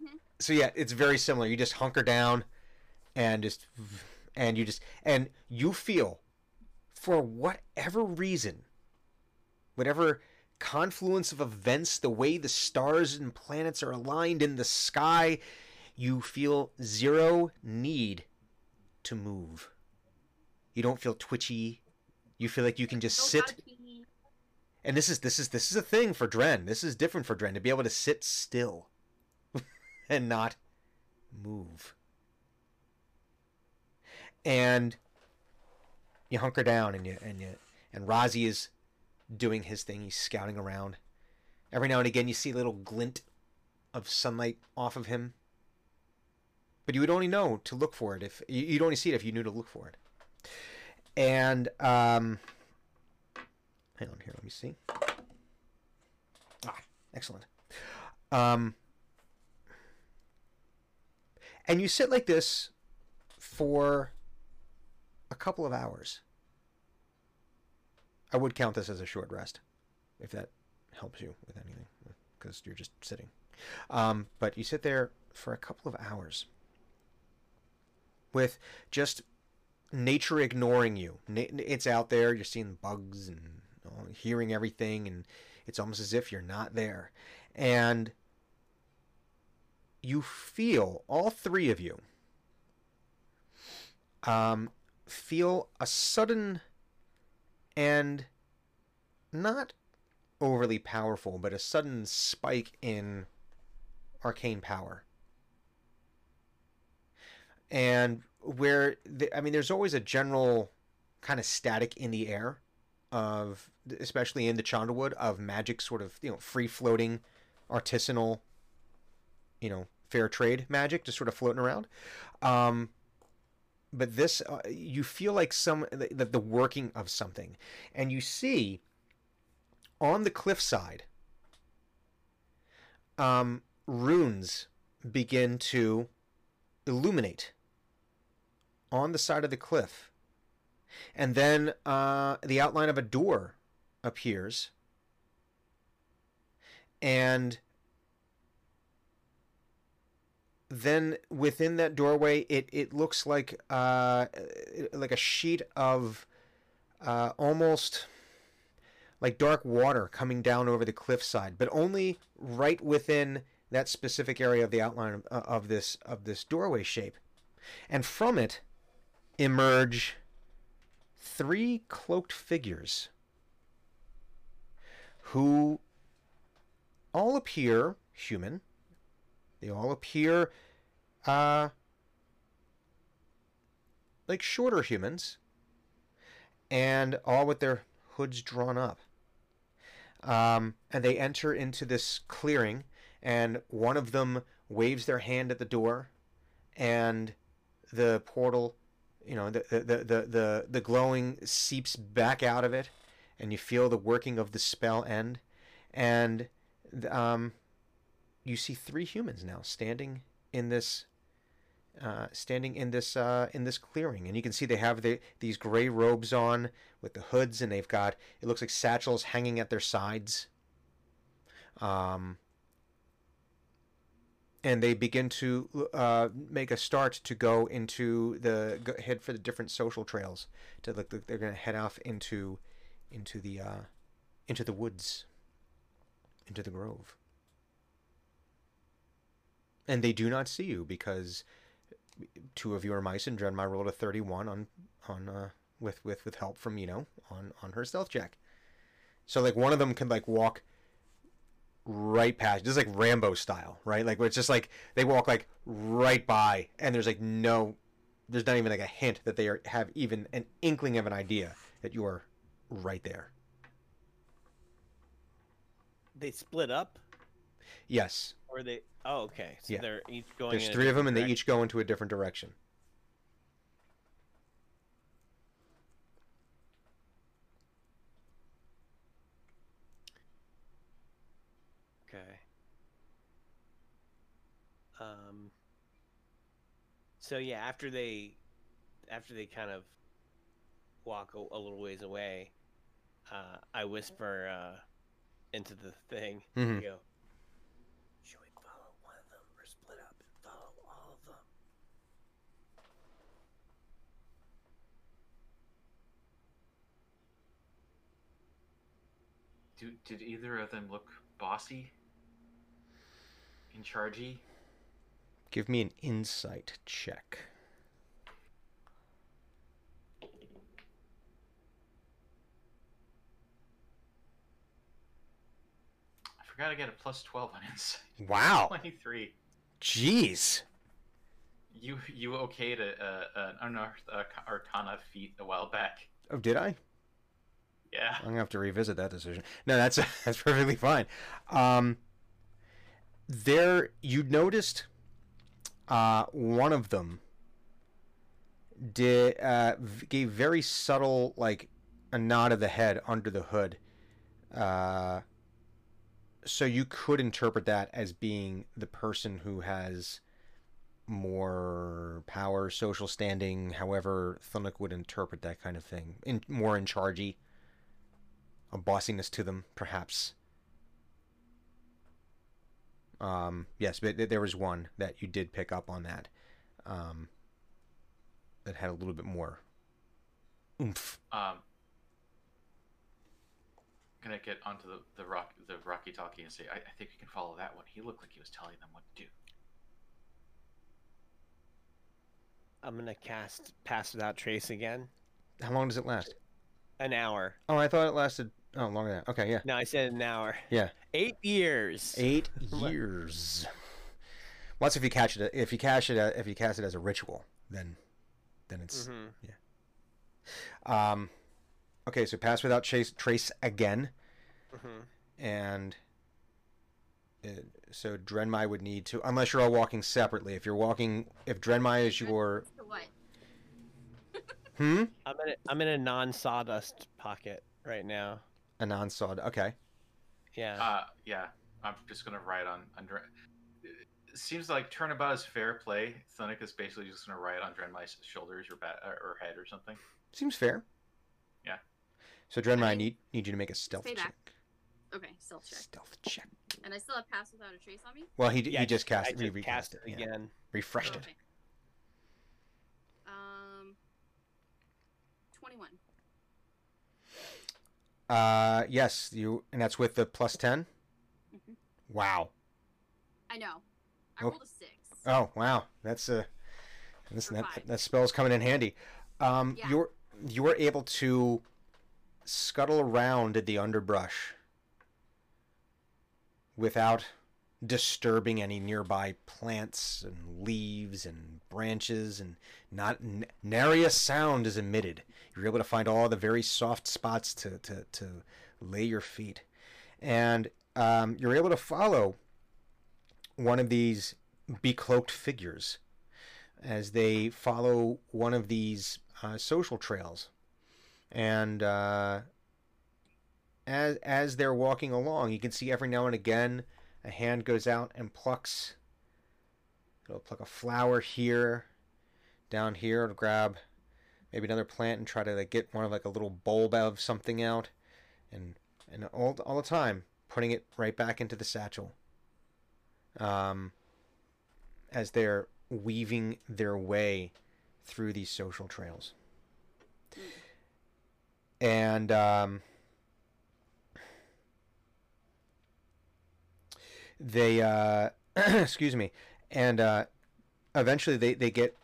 Mhm. so yeah, it's very similar. You just hunker down and just and you just and you feel for whatever reason whatever confluence of events, the way the stars and planets are aligned in the sky, you feel zero need to move. You don't feel twitchy. You feel like you can just sit how to be- and this is this is this is a thing for Dren. This is different for Dren to be able to sit still and not move. And you hunker down and you and you and Razi is doing his thing. He's scouting around. Every now and again you see a little glint of sunlight off of him. But you would only know to look for it if you- you'd only see it if you knew to look for it. And um Hang on here, let me see. Ah, excellent. Um, and you sit like this for a couple of hours. I would count this as a short rest, if that helps you with anything, because you're just sitting. Um, but you sit there for a couple of hours with just nature ignoring you. It's out there. You're seeing bugs and you know, hearing everything, and it's almost as if you're not there. And you feel all three of you um, feel a sudden and not overly powerful, but a sudden spike in arcane power. And where the, I mean, there's always a general kind of static in the air of, especially in the Chandlewood, of magic sort of you know free floating, artisanal, you know, fair trade magic just sort of floating around. Um, but this, uh, you feel like some the, the working of something, and you see on the cliffside, um, runes begin to illuminate on the side of the cliff. And then uh, the outline of a door appears. And then within that doorway, it, it looks like uh, like a sheet of uh, almost like dark water coming down over the cliffside, but only right within that specific area of the outline of, uh, of this of this doorway shape. And from it emerge three cloaked figures who all appear human. They all appear uh, like shorter humans, and all with their hoods drawn up. Um, and they enter into this clearing, and one of them waves their hand at the door, and the portal, you know, the the the the, the, glowing seeps back out of it, and you feel the working of the spell end, and um, you see three humans now standing in this uh, standing in this uh, in this clearing, and you can see they have the, these gray robes on with the hoods, and they've got it looks like satchels hanging at their sides. Um, and they begin to uh, make a start to go into the go, head for the different social trails. To look, they're going to head off into into the uh, into the woods, into the grove. And they do not see you because two of your mice and Drenmai rolled a 31 on on uh, with with with help from Eno on on her stealth check. So like one of them can like walk right past, just like Rambo style, right? Like where it's just like they walk like right by, and there's like no, there's not even like a hint that they are have even an inkling of an idea that you are right there. They split up, Yes, or they? Oh, okay. So Yeah. they're each going. there's three of them, and they each go into a different direction. Okay. Um. So yeah, after they, after they kind of walk a, a little ways away, uh, I whisper uh, into the thing. Mhm. I go, Should we follow one of them or split up and follow all of them? Do, did either of them look bossy? In chargey? Give me an insight check. I forgot I got a plus 12 on insight. Wow, 23. jeez. You you okayed a, a, an unearthed arcana feat a while back. Oh, did I? Yeah. I'm gonna have to revisit that decision. No, that's that's perfectly fine. Um, there, you noticed uh, one of them did uh, gave very subtle, like a nod of the head under the hood. Uh, so you could interpret that as being the person who has more power, social standing. However, Thunuk would interpret that kind of thing, in more in chargey a bossiness to them, perhaps. Um, yes, but there was one that you did pick up on that, um, that had a little bit more oomph. Um, gonna get onto the the rock the Rocky Talkie and say I, I think we can follow that one. He looked like he was telling them what to do. I'm gonna cast Pass Without Trace again. How long does it last? An hour. Oh, I thought it lasted. Oh, longer than that. Okay, yeah, No, I said an hour. yeah, Eight years. eight years. Well, that's if you catch it. If you catch it, uh, if you cast it as a ritual, then, then it's Mm-hmm. um, okay. So pass without chase trace again. Mm-hmm. and it, so Drenmai would need to, unless you're all walking separately. If you're walking, if Drenmai is your, what? hmm, I'm in a, I'm in a non sawdust pocket right now. A non-sawed. Okay, Yeah. Uh, yeah. I'm just gonna ride on under. It seems like turnabout is fair play. Thunuk is basically just gonna ride on Drenmai's shoulders or bat or head or something. seems fair. Yeah. So Drenmai, I I- need need you to make a stealth Stay check. back. Okay, stealth check. Stealth check. And I still have pass without a trace on me? Well, he yeah, he just cast I it. He just recast cast it. it yeah. again. Refreshed it. Okay. Um, 21. Uh, yes, you, and that's with the plus ten. Mhm. Wow. I know. I Oh. rolled a 6. Oh wow, that's a this, that five. that spell's coming in handy. Um, Yeah. you're you're able to scuttle around in the underbrush without disturbing any nearby plants and leaves and branches, and not nary a sound is emitted. You're able to find all the very soft spots to to, to lay your feet, and um, you're able to follow one of these becloaked figures as they follow one of these uh, social trails, and uh, as as they're walking along, you can see every now and again a hand goes out and plucks. It'll pluck a flower here, down here to grab maybe another plant and try to like, get one of like a little bulb of something out, and and all all the time putting it right back into the satchel. Um, as they're weaving their way through these social trails. And um, they, uh, excuse me, and uh, eventually they, they get,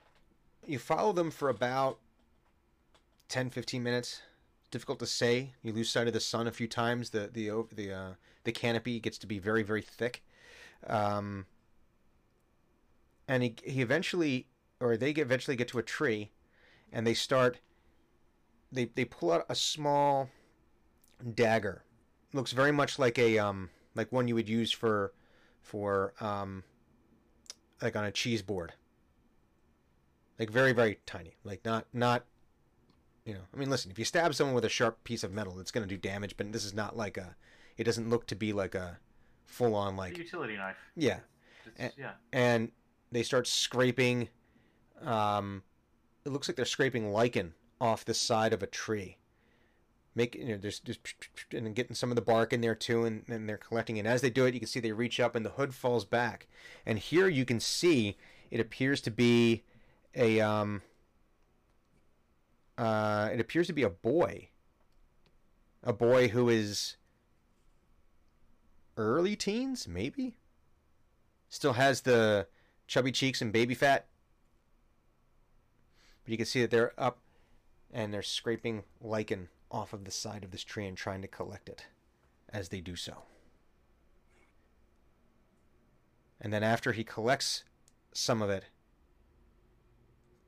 you follow them for about 10, 15 minutes. Difficult to say. You lose sight of the sun a few times. The the the uh, the canopy gets to be very very thick. Um, and he he eventually or they get, eventually get to a tree and they start they they pull out a small dagger looks very much like a um like one you would use for for um like on a cheese board like very very tiny like not not you know i mean listen if you stab someone with a sharp piece of metal it's going to do damage but this is not like a it doesn't look to be like a full on like a utility knife. yeah Eh. yeah. and they start scraping. Um, it looks like they're scraping lichen off the side of a tree. Make you know, there's just and getting some of the bark in there too, and, and they're collecting. And as they do it, you can see they reach up, and the hood falls back. And here you can see it appears to be a um. Uh, it appears to be a boy. A boy who is early teens, maybe. Still has the chubby cheeks and baby fat. But you can see that they're up and they're scraping lichen off of the side of this tree and trying to collect it as they do so. And then after he collects some of it,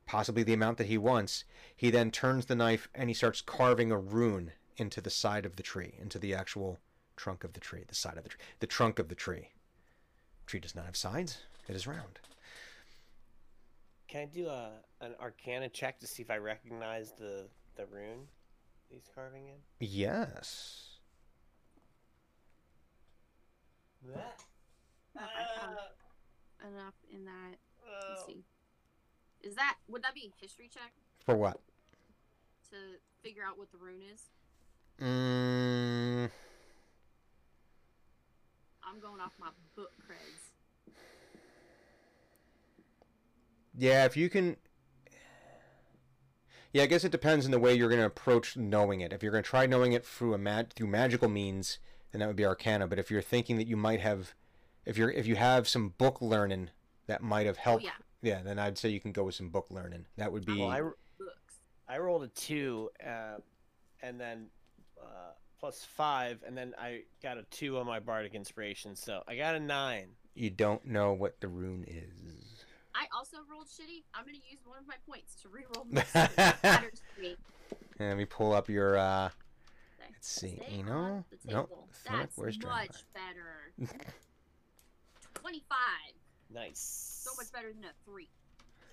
possibly the amount that he wants, he then turns the knife and he starts carving a rune into the side of the tree, into the actual trunk of the tree, the side of the tree, the trunk of the tree. Tree does not have sides; it is round. Can I do a an Arcana check to see if I recognize the the rune he's carving in? Yes. I found enough in that. Let's see. Is that would that be a history check For what? to figure out what the rune is? Mm, I'm going off my book creds. yeah, if you can. Yeah, I guess it depends on the way you're going to approach knowing it. If you're going to try knowing it through a mag- through magical means, then that would be Arcana. But if you're thinking that you might have, if you're if you have some book learning that might have Oh helped, yeah, yeah, then I'd say you can go with some book learning. That would be Well, I, books. I rolled a two, uh, and then uh, plus five, and then I got a two on my bardic inspiration, so I got a nine. you don't know what the rune is. I also rolled shitty. I'm gonna use one of my points to re-roll. It matters to me. Let me pull up your. uh Okay. Let's see. Stay You know, the nope. table. Flip. That's Where's much better. Twenty-five. Nice. So much better than a three.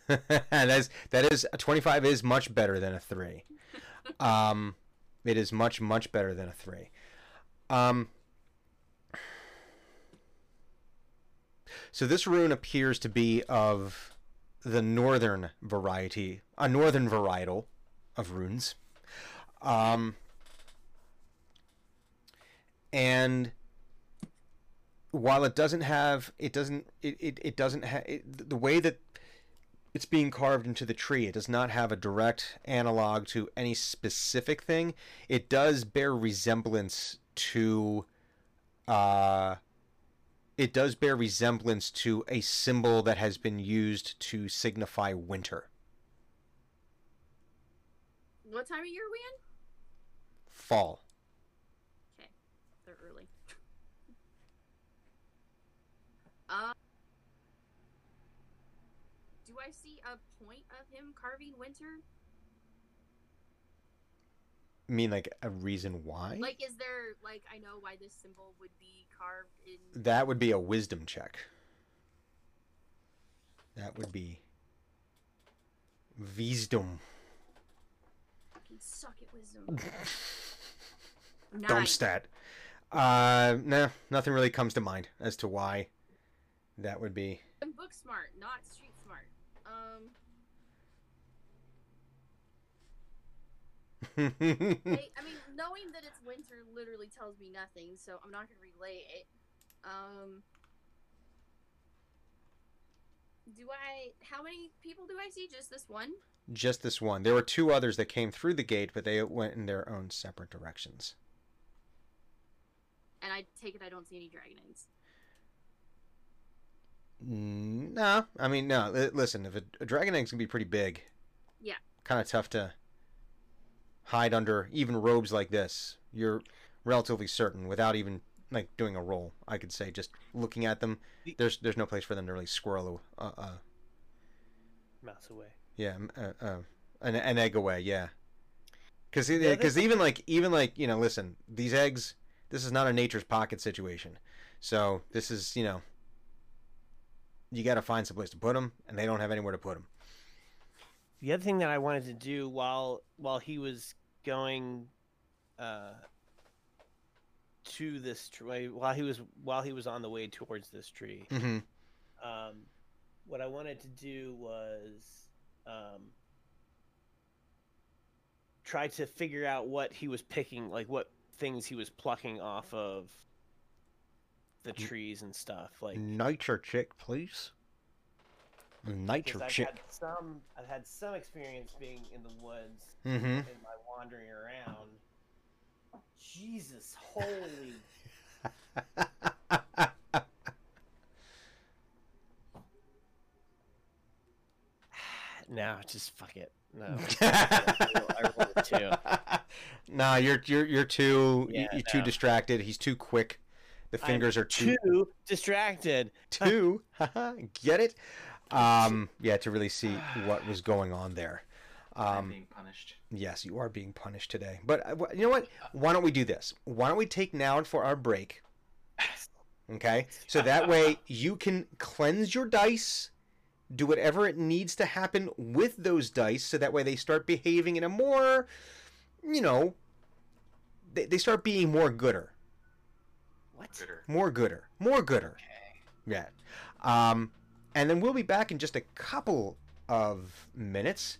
that is that is a 25 is much better than a 3 um it is much much better than a 3 um so this rune appears to be of the northern variety a northern varietal of runes um and while it doesn't have it doesn't it, it, it doesn't have the way that it's being carved into the tree. It does not have a direct analog to any specific thing. It does bear resemblance to uh it does bear resemblance to a symbol that has been used to signify winter. What time of year are we in? Fall. Okay, they're early. Uh, do I see a point of him carving winter? Mean like a reason why? Like, is there like I know why this symbol would be carved in? that would be a wisdom check. That would be wisdom. Fucking suck at wisdom. Nine. Uh, nah, nothing really comes to mind as to why that would be. I'm book smart, not street smart. Um, I, I mean, knowing that it's winter literally tells me nothing, so I'm not gonna relay it. Um, do I? How many people do I see? Just this one? Just this one. There were two others that came through the gate, but they went in their own separate directions. And I take it I don't see any dragon eggs. No, I mean no. Listen, if a, a dragon egg's gonna be pretty big, Yeah. kind of tough to hide under even robes like this. You're relatively certain without even like doing a roll. I could say just looking at them, there's there's no place for them to really squirrel a, uh, uh, Mouse away. yeah, uh, uh, an an egg away. Yeah, because because even like even like you know, listen, these eggs. This is not a nature's pocket situation. So this is you know. You got to find some place to put them, and they don't have anywhere to put them. The other thing that I wanted to do while while he was going uh, to this tree, while he was while he was on the way towards this tree, Mm-hmm. um, what I wanted to do was um, try to figure out what he was picking, like what things he was plucking off of the trees and stuff. Like Nature chick, please. Nature because I've chick. had some, I've had some experience being in the woods Mm-hmm. in my wandering around. Jesus, holy! no, just fuck it. No, I rolled a two. nah, you're you're you're too Yeah, you're too distracted. He's too quick. The I'm fingers are too too distracted. too. Get it? Um, yeah, to really see what was going on there. Um, being punished. yes, you are being punished today. But uh, you know what? Why don't we do this? Why don't we take now for our break? Okay, so that way you can cleanse your dice, do whatever it needs to happen with those dice, so that way they start behaving in a more, you know, they, they start being more gooder, What? Gooder. more gooder, more gooder. Yeah. Um, and then we'll be back in just a couple of minutes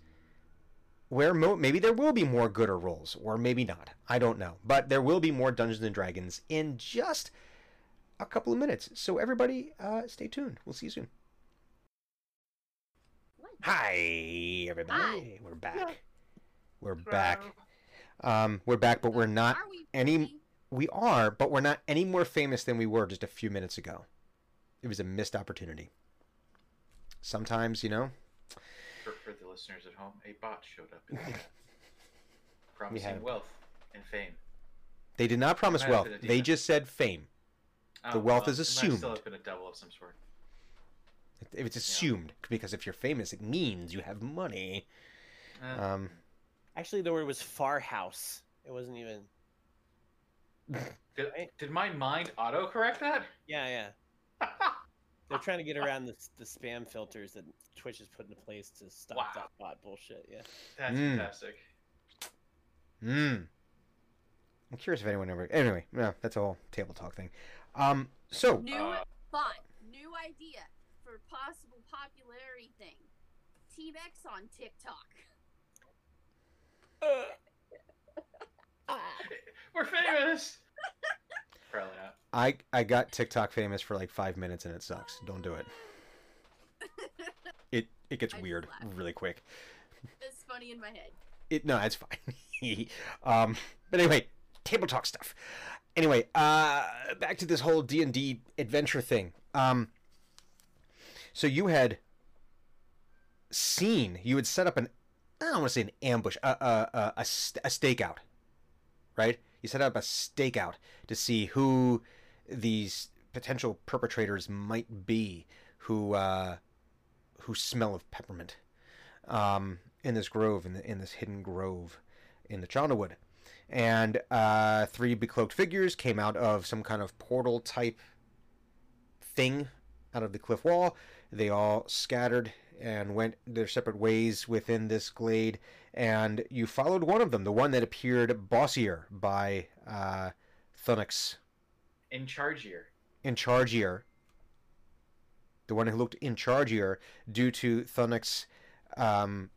where mo- maybe there will be more gooder rolls, or maybe not. I don't know. But there will be more Dungeons and Dragons in just a couple of minutes. So everybody, uh, stay tuned. We'll see you soon. What? Hi, everybody. Hi. We're back. We're back. Um, we're back, but we're not. We any- We are, but we're not any more famous than we were just a few minutes ago. It was a missed opportunity. Sometimes, you know, For, for the listeners at home, a bot showed up in the chat, promising have- wealth and fame. they did not promise wealth. They just said fame. The Oh, wealth well, is It might assumed. still have been a devil of some sort. If it's assumed, because if you're famous, it means you have money. Uh, Um, Actually, the word was far house. It wasn't even. did, did my mind autocorrect that? Yeah, yeah. They're trying to get around the, the spam filters that Twitch has put into place to stop Wow. that bot bullshit. Yeah. That's Mm. fantastic. Hmm. I'm curious if anyone ever. Anyway, no, that's a whole table talk thing. Um, so New Uh, thought, new idea for possible popularity thing. Team X on TikTok. We're famous. Probably not. I I got TikTok famous for like five minutes and it sucks. Don't do it. It it gets I weird really quick. It's funny in my head. It no, it's fine. um, but anyway, table talk stuff. Anyway, uh, back to this whole D and D adventure thing. Um, so you had seen you had set up an I don't want to say an ambush, a a a, a, st- a stakeout, right? You set up a stakeout to see who these potential perpetrators might be, who uh, who smell of peppermint. Um, in this grove, in, the, in this hidden grove in the Chondawood. And uh, three becloaked figures came out of some kind of portal type thing out of the cliff wall. they all scattered and went their separate ways within this glade. And you followed one of them, the one that appeared bossier by uh, Thunuk's, In charge in chargier. The one who looked in chargier due to Thunuk's, um,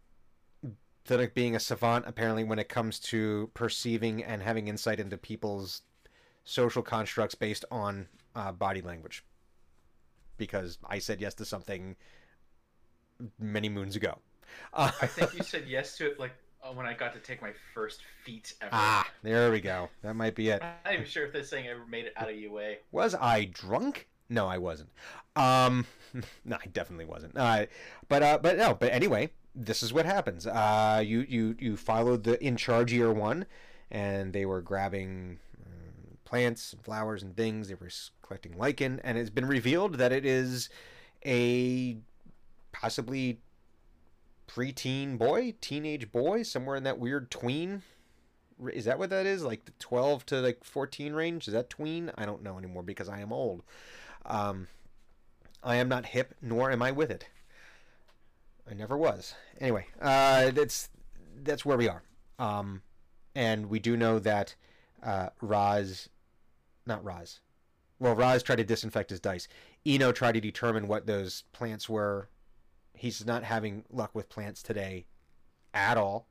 Thunuk's being a savant, apparently, when it comes to perceiving and having insight into people's social constructs based on uh, body language. Because I said yes to something many moons ago. Uh, I think you said yes to it like uh, when I got to take my first feat ever. ah, there we go. That might be it. I'm not even sure if this thing ever made it out of UA. Was I drunk? No, I wasn't. Um, no, I definitely wasn't. Uh, but uh, but no. But anyway, this is what happens. Uh, you you you followed the in charge year one, and they were grabbing uh, plants and flowers and things. They were collecting lichen, and it's been revealed that it is a possibly preteen boy, teenage boy, somewhere in that weird tween. Is that what that is? Like the twelve to like fourteen range? Is that tween? I don't know anymore because I am old. Um, I am not hip, nor am I with it. I never was. Anyway, uh, that's that's where we are. Um, and we do know that uh, Raz, not Raz, well, Raz tried to disinfect his dice. Eno tried to determine what those plants were. He's not having luck with plants today at all.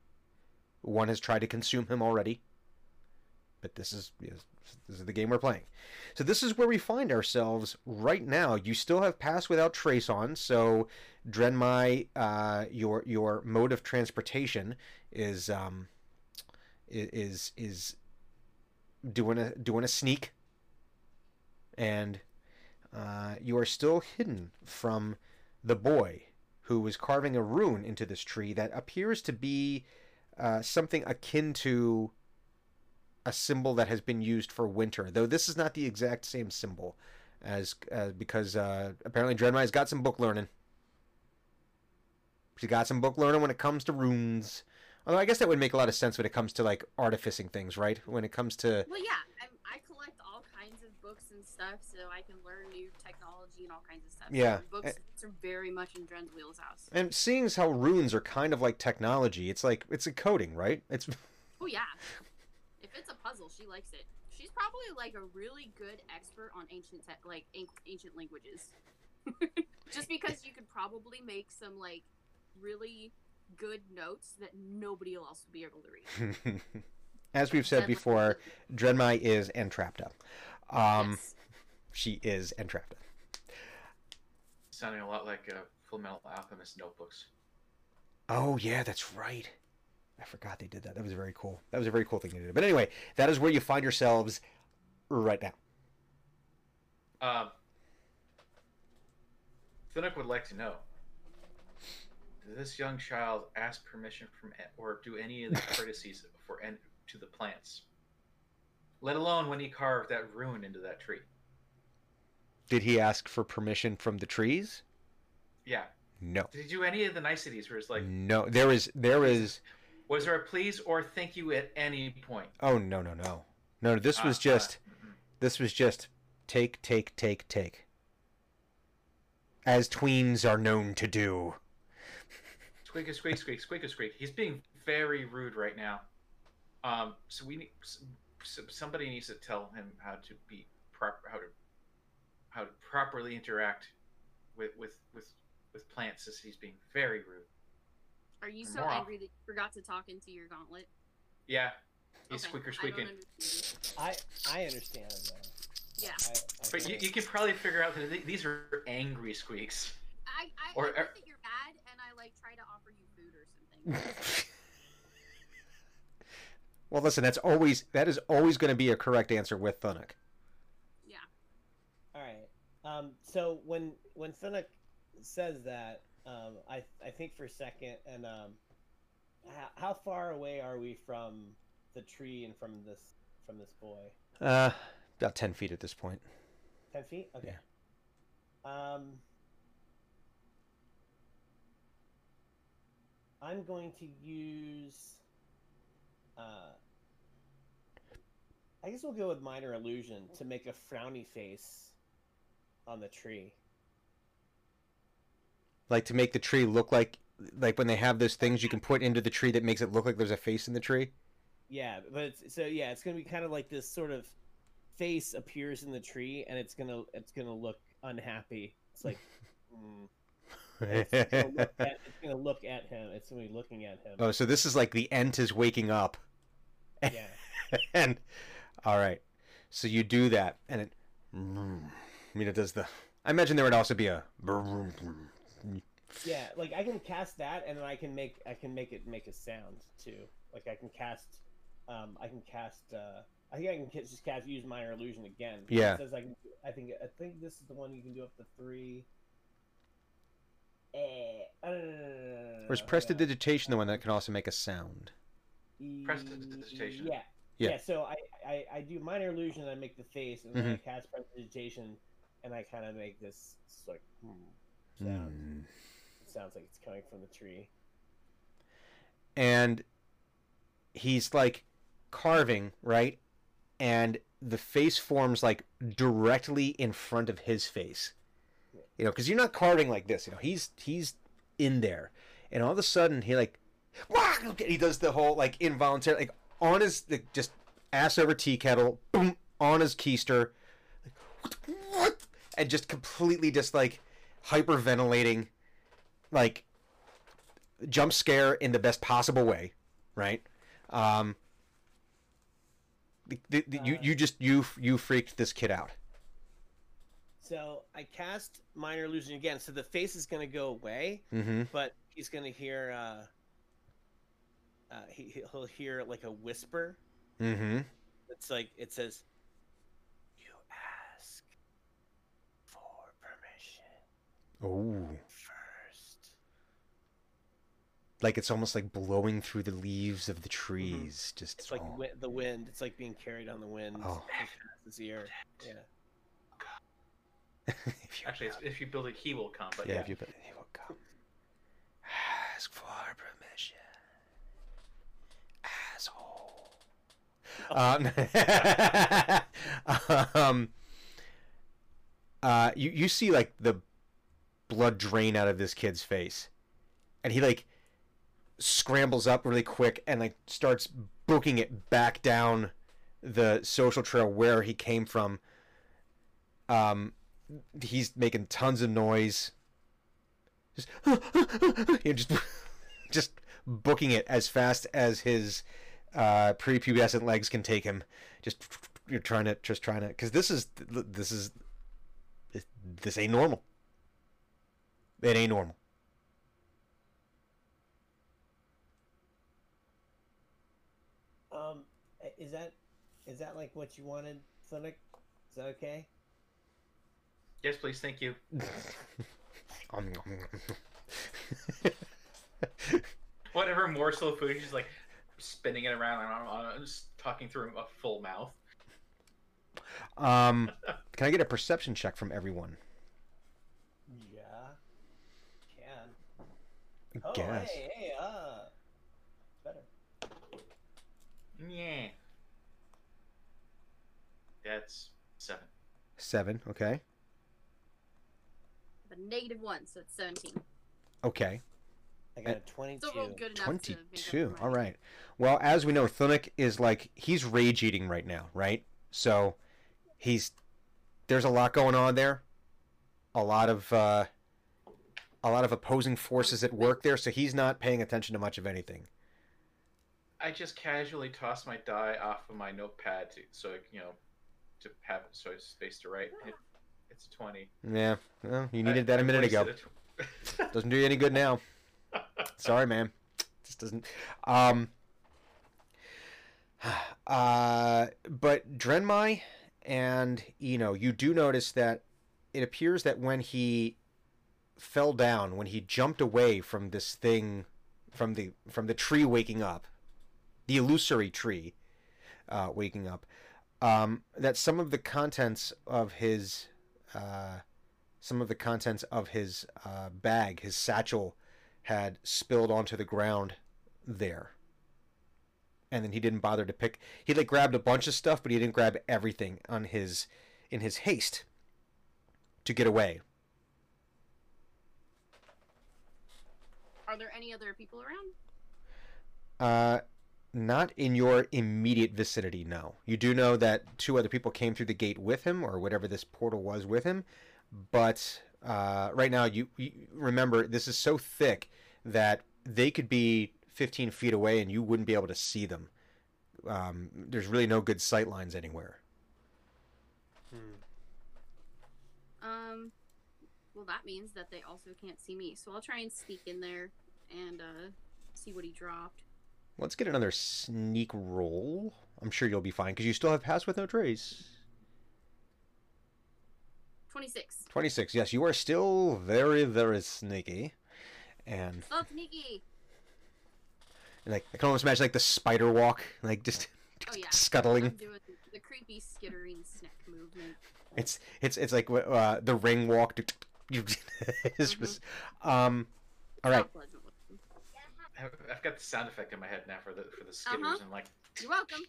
One has tried to consume him already. But this is this is the game we're playing. So this is where we find ourselves right now. You still have pass without trace on, so Drenmai, uh, your your mode of transportation is um, is is doing a doing a sneak, and uh, you are still hidden from the boy who was carving a rune into this tree that appears to be uh, something akin to a symbol that has been used for winter, though this is not the exact same symbol as uh, because uh, apparently Drenmai's got some book learning. She got some book learning when it comes to runes. Although I guess that would make a lot of sense when it comes to like artificing things, right? When it comes to Well, yeah, I'm, I collect all kinds of books and stuff, so I can learn new technology and all kinds of stuff. Yeah, So books, books are very much in Dren's wheelhouse. and seeing as how runes are kind of like technology, it's like it's a coding, right? It's Oh yeah, if it's a puzzle, she likes it. She's probably like a really good expert on ancient te- like an- ancient languages. Just because you could probably make some like really good notes that nobody else would be able to read. as we've said before, Drenmai is Entrapta. Um, yes. she is Entrapta. Sounding a lot like uh, Full Metal Alchemist notebooks. Oh yeah, that's right. I forgot they did that. That was very cool. That was a very cool thing to do. But anyway, that is where you find yourselves right now. Um, Finnick would like to know: Does this young child ask permission from or do any of the courtesies for en- to the plants? Let alone when he carved that rune into that tree. Did he ask for permission from the trees? Yeah. No. Did he do any of the niceties where it's like, no. There is there is was there a please or thank you at any point? oh no no no. No, this was Uh, uh, just mhm. this was just take take take take. As tweens are known to do. Squeak a squeak squeak squeak a squeak. He's being very rude right now. Um, so we need s- s- somebody needs to tell him how to be proper, how to how to properly interact with with with with plants. As he's being very rude. Are you so more off. angry that you forgot to talk into your gauntlet? Yeah, he's Okay, squeaker squeaking. understand. I I understand though. Yeah, I, I But you, you can probably figure out that these are angry squeaks. I I, Or- I get or- that you're mad, and I like try to offer you food or something. well, listen, that's always that is always going to be a correct answer with Thunuk. yeah. All right. Um, so when when Finnick says that, um, I I think for a second, and um, how, how far away are we from the tree and from this from this boy? Uh, about ten feet at this point. Ten feet. Okay. Um, I'm going to use. Uh, I guess we'll go with minor illusion to make a frowny face on the tree. like to make the tree look like like when they have those things you can put into the tree that makes it look like there's a face in the tree. Yeah, but it's, so yeah, it's gonna be kind of like this sort of face appears in the tree, and it's gonna it's gonna look unhappy. It's like. mm. It's gonna, at, it's gonna look at him. It's gonna be looking at him. oh, so this is like the ent is waking up. Yeah. and all right, so you do that, and it. I mean, it does the. I imagine there would also be a. Yeah, like I can cast that, and then I can make I can make it make a sound too. Like I can cast, um, I can cast. Uh, I think I can just cast use minor illusion again. Yeah. It says I can. I think I think this is the one you can do up to three. Eh, uh, no, no, no, Or is prestidigitation the one that can also make a sound? No. Prestidigitation. Yeah. Yeah. Yeah. so I, I I do minor illusion, and I make the face, and then I cast prestidigitation, and I kind of make this like hmm, sound. Hmm. It sounds like it's coming from the tree. and he's like carving right and the face forms like directly in front of his face you know because you're not carving like this you know he's he's in there and all of a sudden he like "Wah!" He does the whole like involuntary like on his like, just ass over tea kettle boom on his keister like, what, what? and just completely just like hyperventilating like jump scare in the best possible way, right? Um, the, the, the- you Uh, you just you you freaked this kid out. So I cast minor illusion again. So the face is going to go away, Mm-hmm. but he's going to hear. Uh, uh, he he'll hear like a whisper. Mm-hmm. It's like it says, "You ask for permission Oh, first. like it's almost like blowing through the leaves of the trees. Just It's like oh. the wind. It's like being carried on the wind. Oh. Just his ear. Yeah. if you, Actually, it's, if you build it, he will come. But yeah, yeah, if you build it, he will come. Ask for permission, Um, um, uh, you you see like the blood drain out of this kid's face, and he like scrambles up really quick and like starts booking it back down the social trail where he came from. Um, he's making tons of noise. Just, just, just booking it as fast as his uh, prepubescent legs can take him. Just you're trying to, just trying to, because this is, this is, this ain't normal. It ain't normal. Um, is that is that like what you wanted, Clinic? Is that okay? yes, please, thank you. Whatever morsel of food, he's like spinning it around. I don't know, I'm just talking through a full mouth. um, can I get a perception check from everyone? Yeah. Can. I Oh, guess. hey, hey, uh, better. Yeah. That's seven. Seven. Okay. But negative one, so it's 17. Okay. I got a twenty-two. Still rolled good enough to make up Twenty-two. for All my- right. Well, as we know, Thunuk is like he's rage eating right now, right? So he's there's a lot going on there, a lot of uh, a lot of opposing forces at work there. So he's not paying attention to much of anything. I just casually toss my die off of my notepad to, so you know, to have it so it's spaced to write. It, it's a twenty. Yeah. Well, you needed I- that a minute ago. wasted it. Doesn't do you any good now. Sorry, man. Just doesn't. Um. Uh, but Drenmai and Eno, you do notice that it appears that when he fell down, when he jumped away from this thing, from the from the tree waking up, the illusory tree, uh, waking up, um, that some of the contents of his, uh, some of the contents of his uh, bag, his satchel, had spilled onto the ground there. And then he didn't bother to pick. He like grabbed a bunch of stuff, but he didn't grab everything on his in his haste to get away. Are there any other people around? Uh, not in your immediate vicinity. No, you do know that two other people came through the gate with him, or whatever this portal was with him. But uh, right now, you, you remember this is so thick that they could be 15 feet away, and you wouldn't be able to see them. Um, there's really no good sight lines anywhere. Um, well, that means that they also can't see me. So I'll try and sneak in there and uh, see what he dropped. Let's get another sneak roll. I'm sure you'll be fine because you still have pass with no trace. 26. 26. Yes, you are still very, very sneaky. And Oh, sneaky! like I can almost imagine like the spider walk, like just Oh, yeah. scuttling. I'm doing the creepy skittering snack movement. It's it's it's like uh, the ring walk. it's just, um, all right. Not pleasant looking. I've, I've got the sound effect in my head now for the for the skitters Uh-huh. and like You're welcome.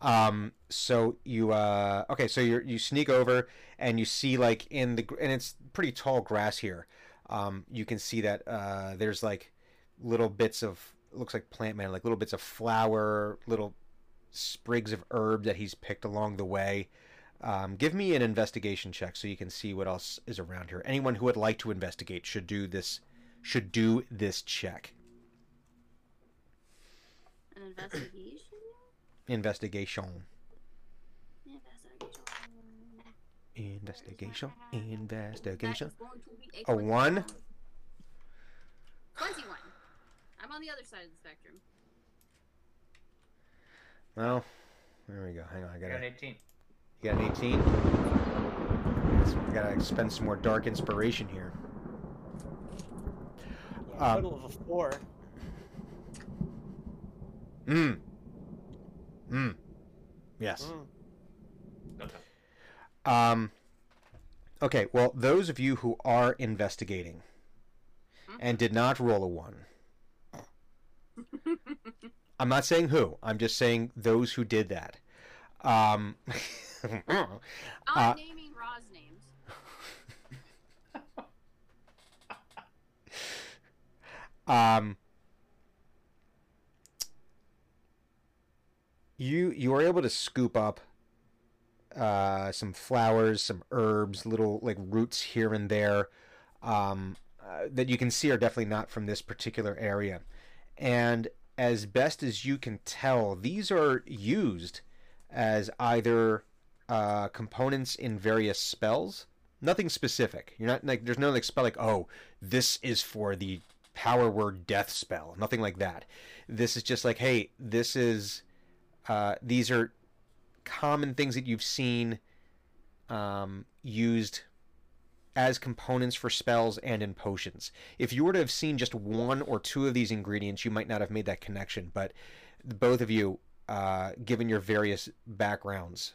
Um, so you uh, okay, so you you sneak over and you see like in the and it's pretty tall grass here. Um, you can see that uh, there's like little bits of looks like plant matter, like little bits of flower, little sprigs of herb that he's picked along the way. Um, give me an investigation check so you can see what else is around here. Anyone who would like to investigate should do this should do this check. An investigation? Investigation. Investigation. Investigation. Investigation. That is going A one? 21. I'm on the other side of the spectrum. Well, there we go. Hang on, I I gotta. got an 18. You got an 18? I gotta spend some more dark inspiration here. Yeah, Um, total of a four. Mmm. Mmm. Yes. Mm. No, no. Um. Okay. Well, those of you who are investigating and did not roll a one, I'm not saying who. I'm just saying those who did that. Um. I'm Uh, naming Ra's names. um. You you are able to scoop up uh, some flowers, some herbs, little like roots here and there um, uh, that you can see are definitely not from this particular area. And as best as you can tell, these are used as either uh, components in various spells. Nothing specific. You're not like there's no like spell like oh this is for the power word death spell. Nothing like that. This is just like hey this is uh, these are common things that you've seen um, used as components for spells and in potions. If you were to have seen just one or two of these ingredients, you might not have made that connection. But both of you, uh, given your various backgrounds,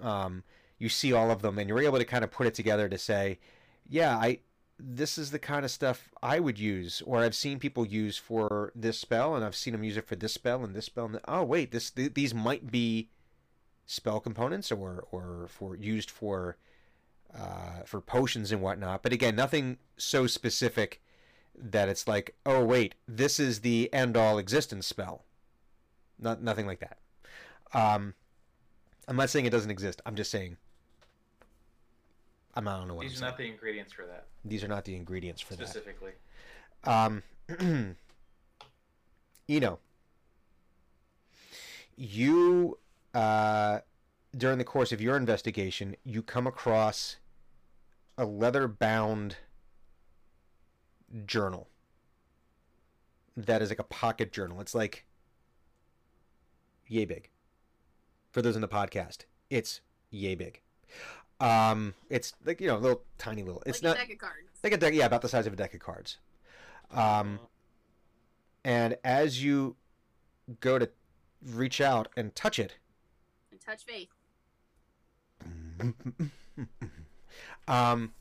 um, you see all of them, and you're able to kind of put it together to say, "Yeah, I." This is the kind of stuff I would use, or I've seen people use for this spell, and I've seen them use it for this spell and this spell. And oh, wait, this th- these might be spell components or or for used for uh, for potions and whatnot. But again, nothing so specific that it's like, oh wait, this is the end all existence spell. Not nothing like that. Um, I'm not saying it doesn't exist. I'm just saying. I'm not, I don't know what I'm These are saying. not the ingredients for that These are not the ingredients for that. specifically. Um, know, you uh, during the course of your investigation, you come across a leather-bound journal that is like a pocket journal. It's like yay big. For those in the podcast, it's yay big. Um, it's like you know, a little tiny little. It's like not a deck of cards. like a deck, yeah, about the size of a deck of cards. Um, and as you go to reach out and touch it, touch faith. um,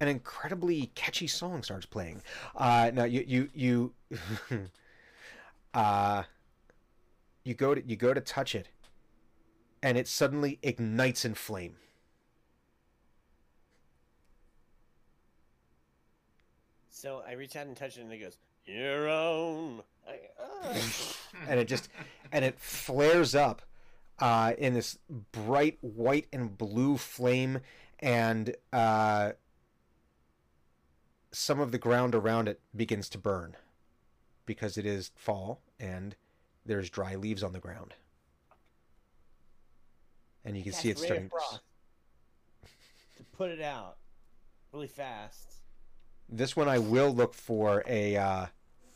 an incredibly catchy song starts playing. Uh, now you you you, uh, you go to you go to touch it, and it suddenly ignites in flame. So I reach out and touch it, and it goes, "Your own." I, and it just and it flares up uh, in this bright white and blue flame, and uh, some of the ground around it begins to burn because it is fall and there's dry leaves on the ground, and you can see it starting. of to put it out really fast. This one I will look for a. Uh,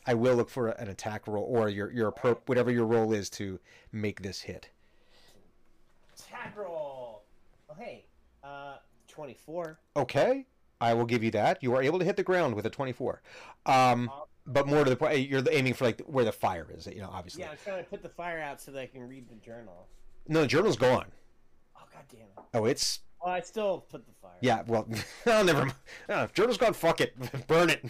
I will look for an attack roll or your your appro- whatever your roll is to make this hit. Attack roll. Oh hey, uh, twenty-four. Okay, I will give you that. You are able to hit the ground with a 24. Um, but more to the point, you're aiming for like where the fire is. You know, obviously. Yeah, I'm trying to put the fire out so that I can read the journal. No, the journal's gone. Oh god damn it! Oh, it's Well, I still put the fire. yeah. Well, oh, never mind. Oh, journal's gone. Fuck it, burn it.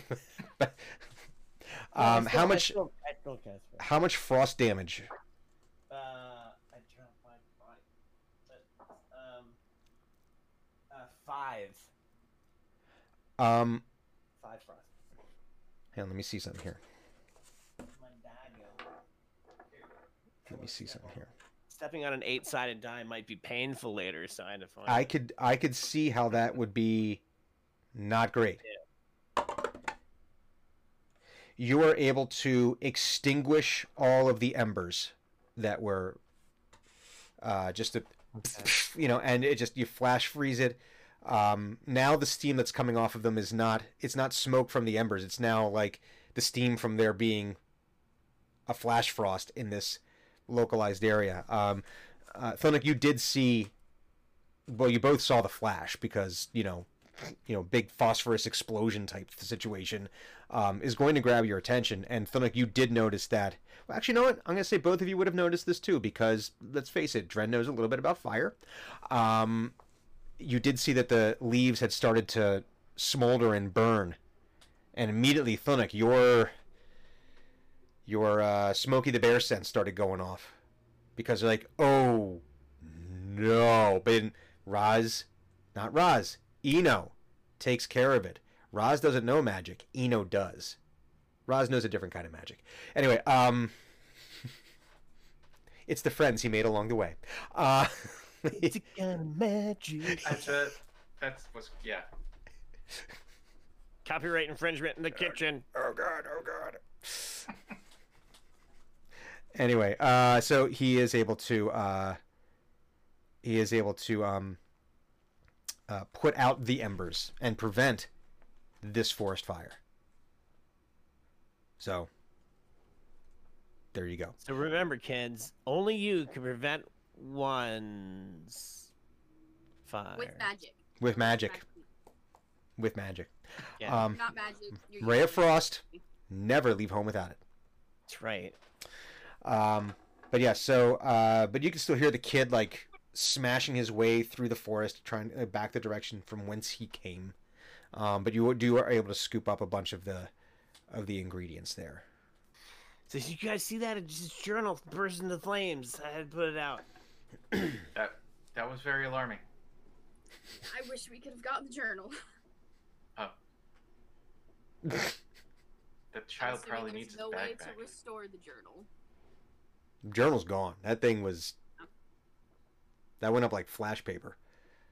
I um, still- how I much? still- I still cast. How much frost damage? Uh, I dropped my body. But, um, uh, five. Um, Five frost. hang on, let me see something here. My die go. Let me see something here. Stepping on an eight-sided die might be painful later, so I had to find. I could I could see how that would be not great. You are able to extinguish all of the embers that were uh, just a, you know, and it just you flash freeze it. Um, now the steam that's coming off of them is not it's not smoke from the embers. It's now like the steam from there being a flash frost in this localized area. Um, uh, you did see well, you both saw the flash because you know, you know, big phosphorus explosion type situation um, is going to grab your attention. And Thunuk, you did notice that. Well, actually, you know what? I'm going to say both of you would have noticed this too because let's face it, Dren knows a little bit about fire. Um, you did see that the leaves had started to smolder and burn, and immediately, Thunuk, your your uh, Smokey the Bear sense started going off because they're like, oh no, but Raz, not Raz, Eno takes care of it. Raz doesn't know magic. Eno does. Raz knows a different kind of magic. Anyway, um, it's the friends he made along the way. Uh, It's a kind of magic. That's a, that's was yeah. Copyright infringement in the kitchen. oh god, oh god. anyway, uh, so he is able to uh, he is able to um, uh, put out the embers and prevent this forest fire. So there you go. So remember, kids, only you can prevent one's fire. with magic. With magic, with magic. Yeah, Um, Not magic. You're Ray of using Frost, never leave home without it. that's right. Um, but yeah, so uh, but you can still hear the kid like smashing his way through the forest, trying uh, back the direction from whence he came. Um, but you do are able to scoop up a bunch of the of the ingredients there. So you guys see that? It's just journal burst into flames. I had to put it out. That that was very alarming. I wish we could have gotten the journal. Oh. the child I'm probably assuming needs there's his no way bag to restore the journal. Journal's gone. That thing was that went up like flash paper.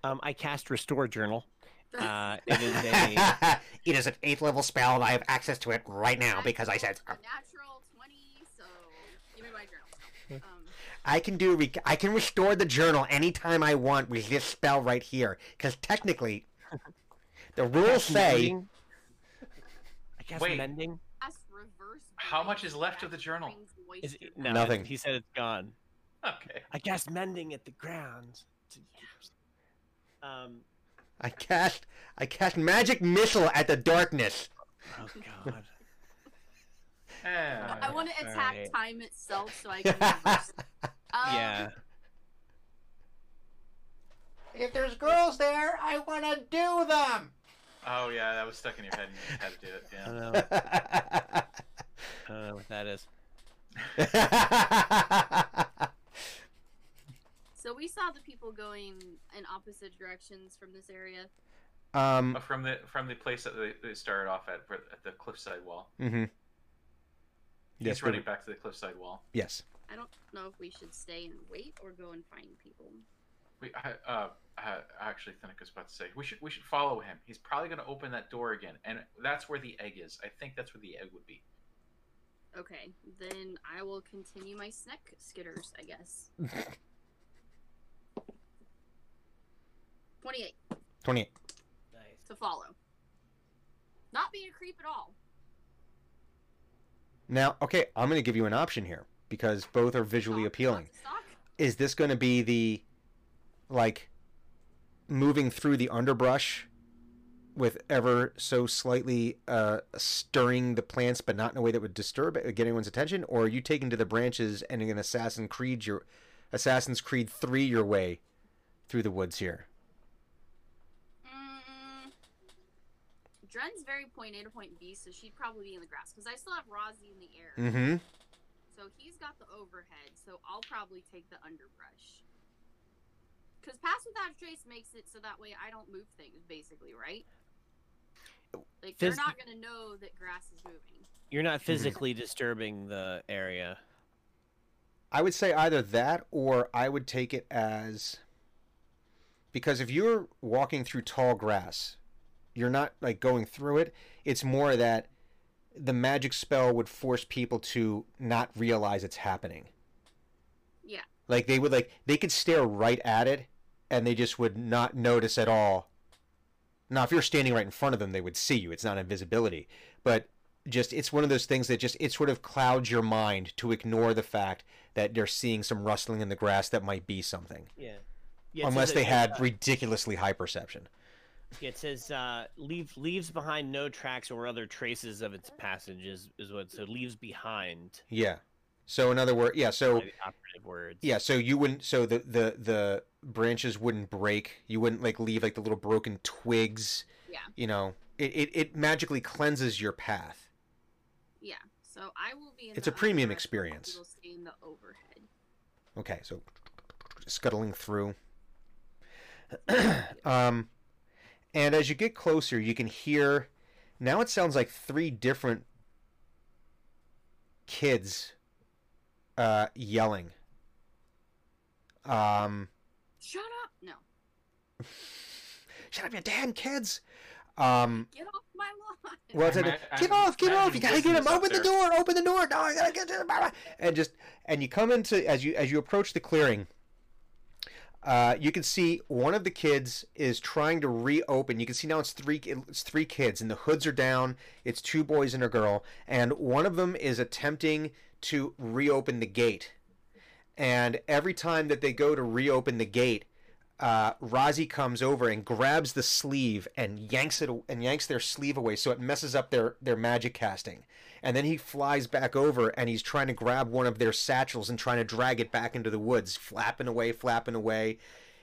Um, I cast restore journal. Uh, it is a it is an eighth level spell, and I have access to it right now because I said A natural twenty, so give me my journal. Um, I can do. Rec- I can restore the journal anytime I want with this spell right here. Because technically, the rules say mending. I cast Wait. mending. How much is left of the journal? Is it, no, Nothing. he said it's gone. Okay. I cast mending at the ground. Um. I cast. I cast magic missile at the darkness. Oh God. I want to attack Alright. time itself so I can reverse. Um, yeah. If there's girls there, I want to do them. Oh yeah, that was stuck in your head. and you had to do it. I Yeah. don't know. I don't know what that is. So we saw the people going in opposite directions from this area. Um. Uh, from the from the place that they, they started off at, at the cliffside wall. Mm-hmm. He's Yes. running back to the cliffside wall. Yes. I don't know if we should stay and wait or go and find people. We, I, uh, I, actually, Thunuk was about to say we should we should follow him. He's probably going to open that door again, and that's where the egg is. I think that's where the egg would be. Okay, then I will continue my snack skitters, I guess. 28 Twenty-eight. Nice. to follow. Not being a creep at all. Now, okay, I'm going to give you an option here because both are visually appealing. stock, stock. Is this going to be the like moving through the underbrush with ever so slightly uh, stirring the plants, but not in a way that would disturb it, get anyone's attention, or are you taking to the branches and an Assassin Creed your Assassin's Creed three your way through the woods here? Mm, Dren's very point A to point B, so she'd probably be in the grass because I still have Rozzy in the air. Mm-hmm. So he's got the overhead, so I'll probably take the underbrush. Because Pass Without a Trace makes it so that way I don't move things, basically, right? Like, they're not going to know that grass is moving. You're not mhm. physically disturbing the area. I would say either that or I would take it as because if you're walking through tall grass, you're not like going through it. It's more that the magic spell would force people to not realize it's happening. Yeah. Like they would like they could stare right at it and they just would not notice at all. Now if you're standing right in front of them they would see you. It's not invisibility. But just it's one of those things that just it sort of clouds your mind to ignore the fact that they're seeing some rustling in the grass that might be something. Yeah. yeah Unless they had uh, ridiculously high perception. Yeah, it says uh, leave leaves behind no tracks or other traces of its passage is, is what so leaves behind. Yeah. So in other words, yeah, so operative words. yeah, so you wouldn't so the the the branches wouldn't break. You wouldn't like leave like the little broken twigs. Yeah. You know, it it, it magically cleanses your path. Yeah. So I will be in It's the a premium experience. Will stay in the overhead. Okay, so scuttling through. um, and as you get closer, you can hear. Now it sounds like three different kids uh, yelling. Um, Shut up! No. shut up, you damn kids! Um, Get off my lawn! well, it's I'm like, a- get I'm off, get off! You gotta get him! business up Open the door! Open the door! No, I gotta get to the blah, blah. and just and you come into as you as you approach the clearing. Uh, you can see one of the kids is trying to reopen. You can see now it's three it's three kids, and the hoods are down. It's two boys and a girl, and one of them is attempting to reopen the gate. And every time that they go to reopen the gate, uh, comes over and grabs the sleeve and yanks it and yanks their sleeve away, so it messes up their their magic casting. And then he flies back over and he's trying to grab one of their satchels and trying to drag it back into the woods, flapping away, flapping away.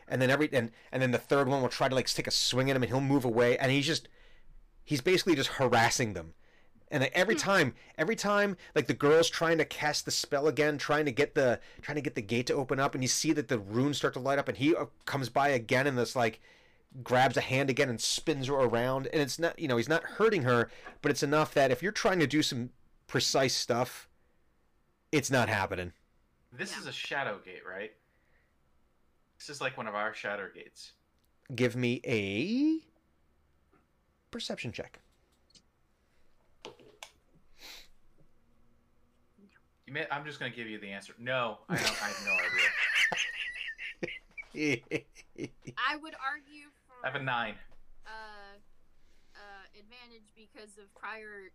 And then every and and then the third one will try to like take a swing at him and he'll move away and he's just he's basically just harassing them. And like, every time, every time, like the girl's trying to cast the spell again, trying to get the trying to get the gate to open up, and you see that the runes start to light up, and he uh, comes by again, and this like grabs a hand again and spins her around, and it's not, you know, he's not hurting her, but it's enough that if you're trying to do some precise stuff, it's not happening. This Yeah. is a shadow gate, right? This is like one of our shadow gates. Give me a perception check. You may, I'm just gonna give you the answer. No, I don't. I have no idea. I would argue for I have a nine. uh, uh, advantage because of prior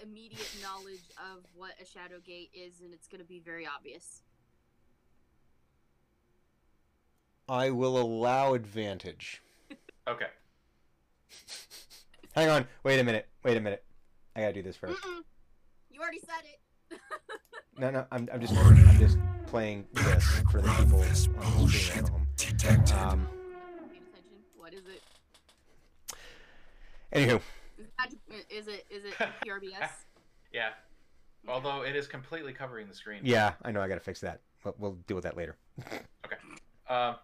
immediate knowledge of what a shadow gate is, and it's going to be very obvious. I will allow advantage. Okay. Hang on. Wait a minute. Wait a minute. I gotta do this first. Mm-mm. You already said it. No, no. I'm, I'm just I'm just playing this for the people on the stream at home. Um, Paying. What is it? anywho, Is it, magic- is it is it PRBS? Yeah. Although it is completely covering the screen. yeah, I know I gotta fix that. But we'll deal with that later. Okay. Um,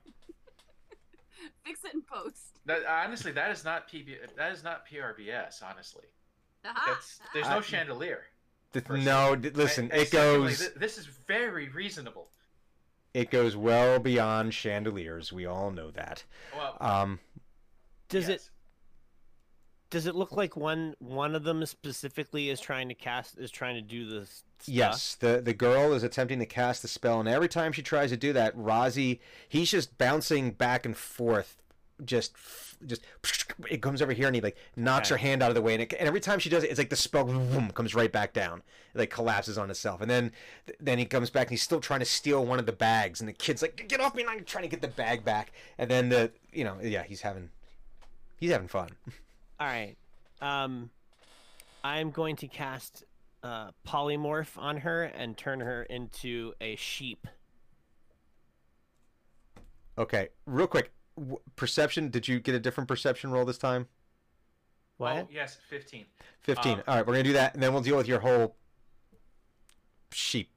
fix it in post. That, honestly, that is not PB. That is not PRBS. Honestly, Aha, that's there's no I- chandelier. Th- no, d- listen, And- and it secondly, goes thi- this is very reasonable. it goes well beyond chandeliers. We all know that. Well, Um, Does it does it look like one one of them specifically is trying to cast is trying to do this? Stuff? Yes, the the girl is attempting to cast the spell, and every time she tries to do that, Razi, he's just bouncing back and forth, just just it comes over here, and he like knocks her hand out of the way, and, it, and every time she does it, it's like the spell boom, comes right back down, it, like collapses on itself, and then then he comes back, and he's still trying to steal one of the bags, and the kid's like, "Get off me!" and I'm trying to get the bag back, and then the you know yeah, he's having he's having fun. All right. Um, I'm going to cast uh, polymorph on her and turn her into a sheep. Okay, real quick, w- perception. Did you get a different perception roll this time? What? Oh, yes, fifteen. 15. Um, All right, we're going to do that, and then we'll deal with your whole sheep.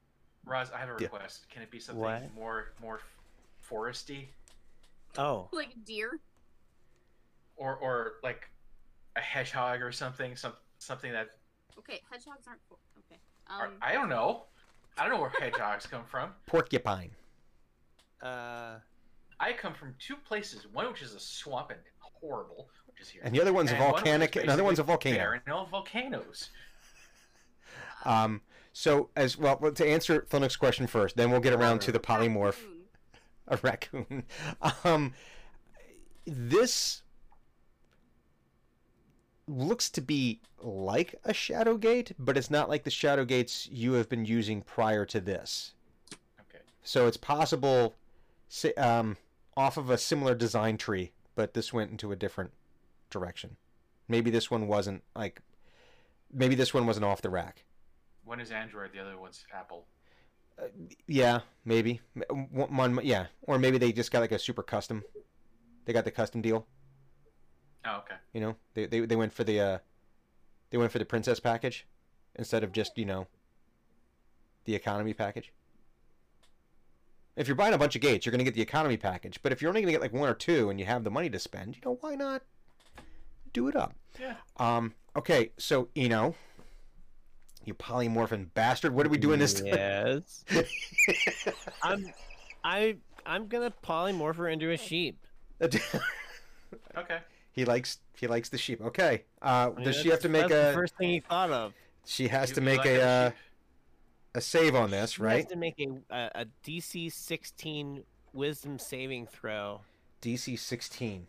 Roz, I have a Yeah. request. Can it be something What? more more foresty, Oh, like a deer. or or like a hedgehog or something? Some something that Okay, hedgehogs aren't. fo- Okay. or- Um, I don't know. I don't know where hedgehogs come from. Porcupine. uh, I come from two places. One which is a swamp and horrible, which is here. And the other one's a and one volcanic, another one's a basically volcano. barren of volcanoes. Um, so, as well, well, to answer Thunuk's question first, then we'll get around to the polymorph. A raccoon. Um, this looks to be like a shadow gate, but it's not like the shadow gates you have been using prior to this. Okay. So it's possible, si- um, off of a similar design tree, but this went into a different direction. Maybe this one wasn't like, maybe this one wasn't off the rack. One is Android, the other one's Apple. Yeah, maybe one, one- yeah, or maybe they just got like a super custom. They got the custom deal. Oh, okay. You know, they they, they went for the uh, they went for the princess package instead of just you know the economy package. If you're buying a bunch of gates, you're gonna get the economy package. But if you're only gonna get like one or two and you have the money to spend, you know why not do it up? Yeah. Um. Okay. So Eno, you polymorphin bastard, what are we doing this time? Yes. I'm, I, I'm gonna polymorph her into a sheep. Okay. he likes he likes the sheep. Okay. Uh, I mean, does she have to make that's the a? first thing he thought of? She has You- to make like a them uh, sheep? A save on this, right? She right? has to make a, a, a DC 16 Wisdom saving throw. DC 16.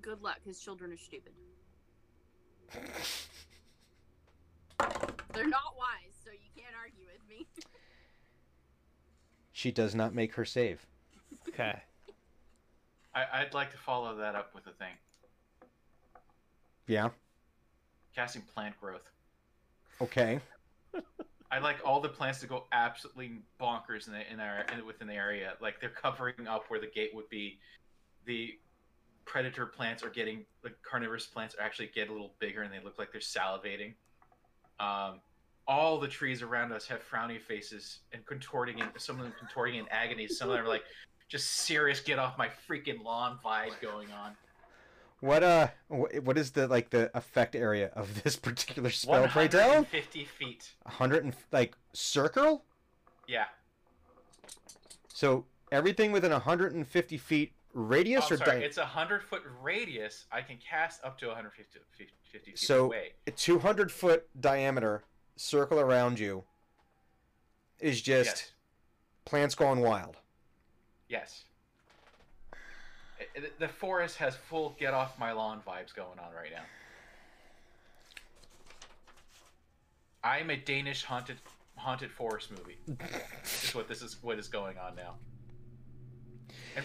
Good luck. His children are stupid. They're not wise, so you can't argue with me. She does not make her save. Okay. I, I'd like to follow that up with a thing. Yeah. Casting plant growth. Okay. I'd like all the plants to go absolutely bonkers in the in our in, within the area. Like they're covering up where the gate would be. The predator plants are getting the carnivorous plants are actually get a little bigger and they look like they're salivating. Um, all the trees around us have frowny faces and contorting in some of them contorting in agony. Some of them are like just serious get off my freaking lawn vibe going on. What uh what is the like the effect area of this particular spell pray tell? 150 feet. 100 and like circle? Yeah. So everything within 150 feet radius Oh, or sorry, di- it's a hundred foot radius. I can cast up to 150 50 feet So- away. a 200 foot diameter circle around you is just Yes. plants gone wild. Yes. It- the forest has full get off my lawn vibes going on right now. I'm a Danish haunted haunted forest movie. is what this is what is going on now. And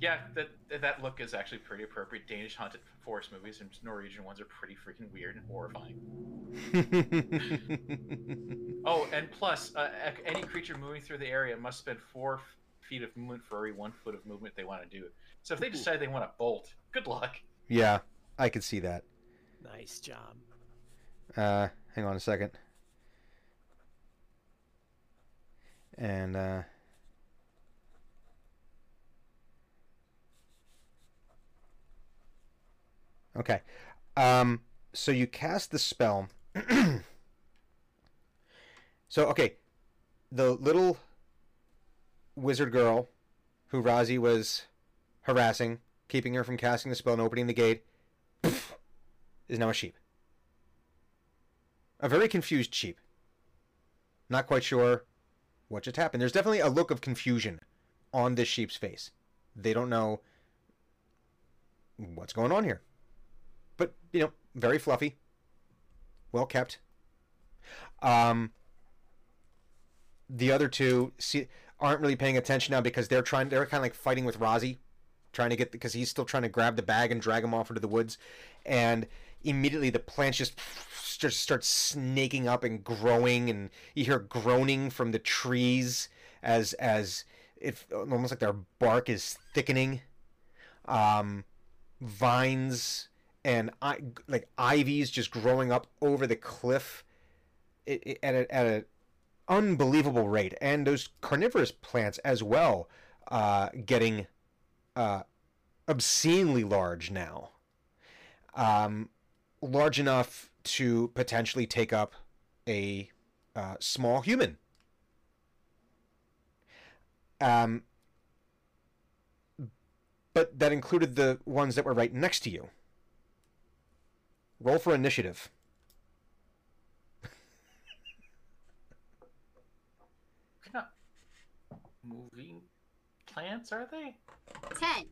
yeah, that that look is actually pretty appropriate. Danish haunted forest movies and Norwegian ones are pretty freaking weird and horrifying. Oh, and plus, uh, any creature moving through the area must spend four feet of movement for every one foot of movement they want to do. So if they decide they want to bolt, good luck. yeah, I could see that. Nice job. Uh, hang on a second. And uh, Okay. Um, so you cast the spell. so okay, the little wizard girl who Razi was harassing, keeping her from casting the spell and opening the gate, is now a sheep. A very confused sheep. Not quite sure what just happened. There's definitely a look of confusion on this sheep's face. They don't know what's going on here. But, you know, very fluffy. Well kept. Um the other two see aren't really paying attention now because they're trying they're kind of like fighting with Razi trying to get because he's still trying to grab the bag and drag him off into the woods. And immediately the plants just just start snaking up and growing and you hear groaning from the trees as as it almost like their bark is thickening. Um vines and I, like ivies just growing up over the cliff. At a, at a unbelievable rate. And those carnivorous plants as well uh, getting uh, obscenely large now. Um, large enough to potentially take up a uh, small human. Um, but that included the ones that were right next to you. Roll for initiative What kind of moving plants are they? Ten.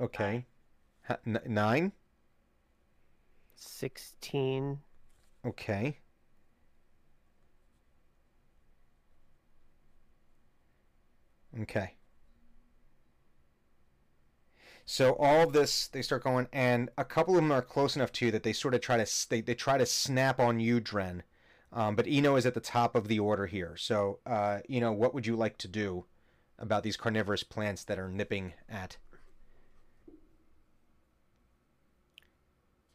Okay. Ha- n- nine. Sixteen. Okay. Okay. So all this, they start going, and a couple of them are close enough to you that they sort of try to they, they try to snap on you, Dren. Um, but Eno is at the top of the order here. So, uh, Eno, what would you like to do about these carnivorous plants that are nipping at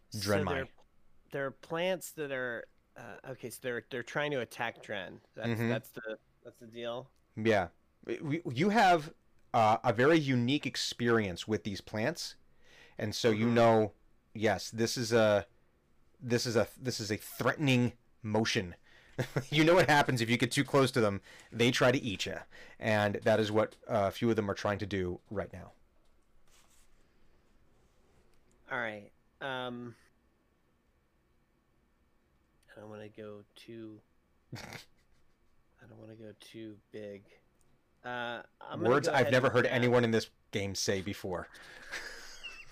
So Drenmai? they're, they're plants that are uh, okay. So they're they're trying to attack Dren. That's Mhm. that's the that's the deal. Yeah, We- you have uh, a very unique experience with these plants, and so you Mhm. know, yes, this is a, this is a this is a threatening motion. you know what happens if you get too close to them? They try to eat you, and that is what uh, a few of them are trying to do right now. All right. Um, I don't want to go too. I don't want to go too big. Uh, I'm Words go I've never heard anyone in this game say before.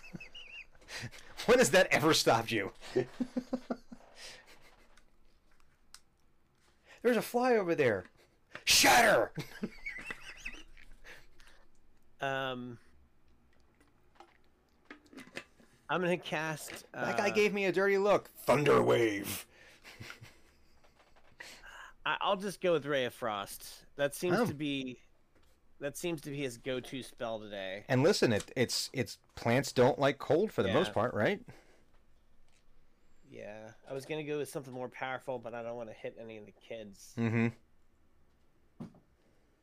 when has that ever stopped you? There's a fly over there. Shatter! Um, I'm gonna cast. Uh, that guy gave me a dirty look. Thunder wave. I, I'll just go with Ray of Frost. That seems Oh. to be. That seems to be his go-to spell today. And listen, it, it's it's plants don't like cold for the most part, right? Yeah, I was gonna go with something more powerful, but I don't want to hit any of the kids. Mm-hmm.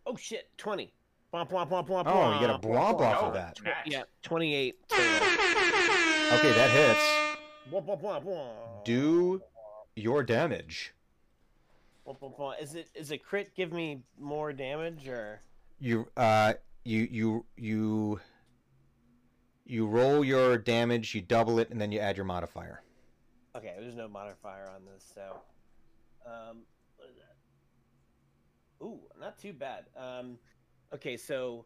Oh shit, twenty. Bwomp, bwomp, bwomp, bwomp, Oh, you get a bwomp. blomp off of that. nice. Yeah, twenty-eight. Okay, that hits. Bwomp, bwomp, bwomp, bwomp. Do your damage. Bwomp, bwomp, bwomp. Is it is a crit give me more damage or? you uh you you you you roll your damage you double it and then you add your modifier Okay, there's no modifier on this, so. Um, what is that? Ooh, not too bad. Um, okay, so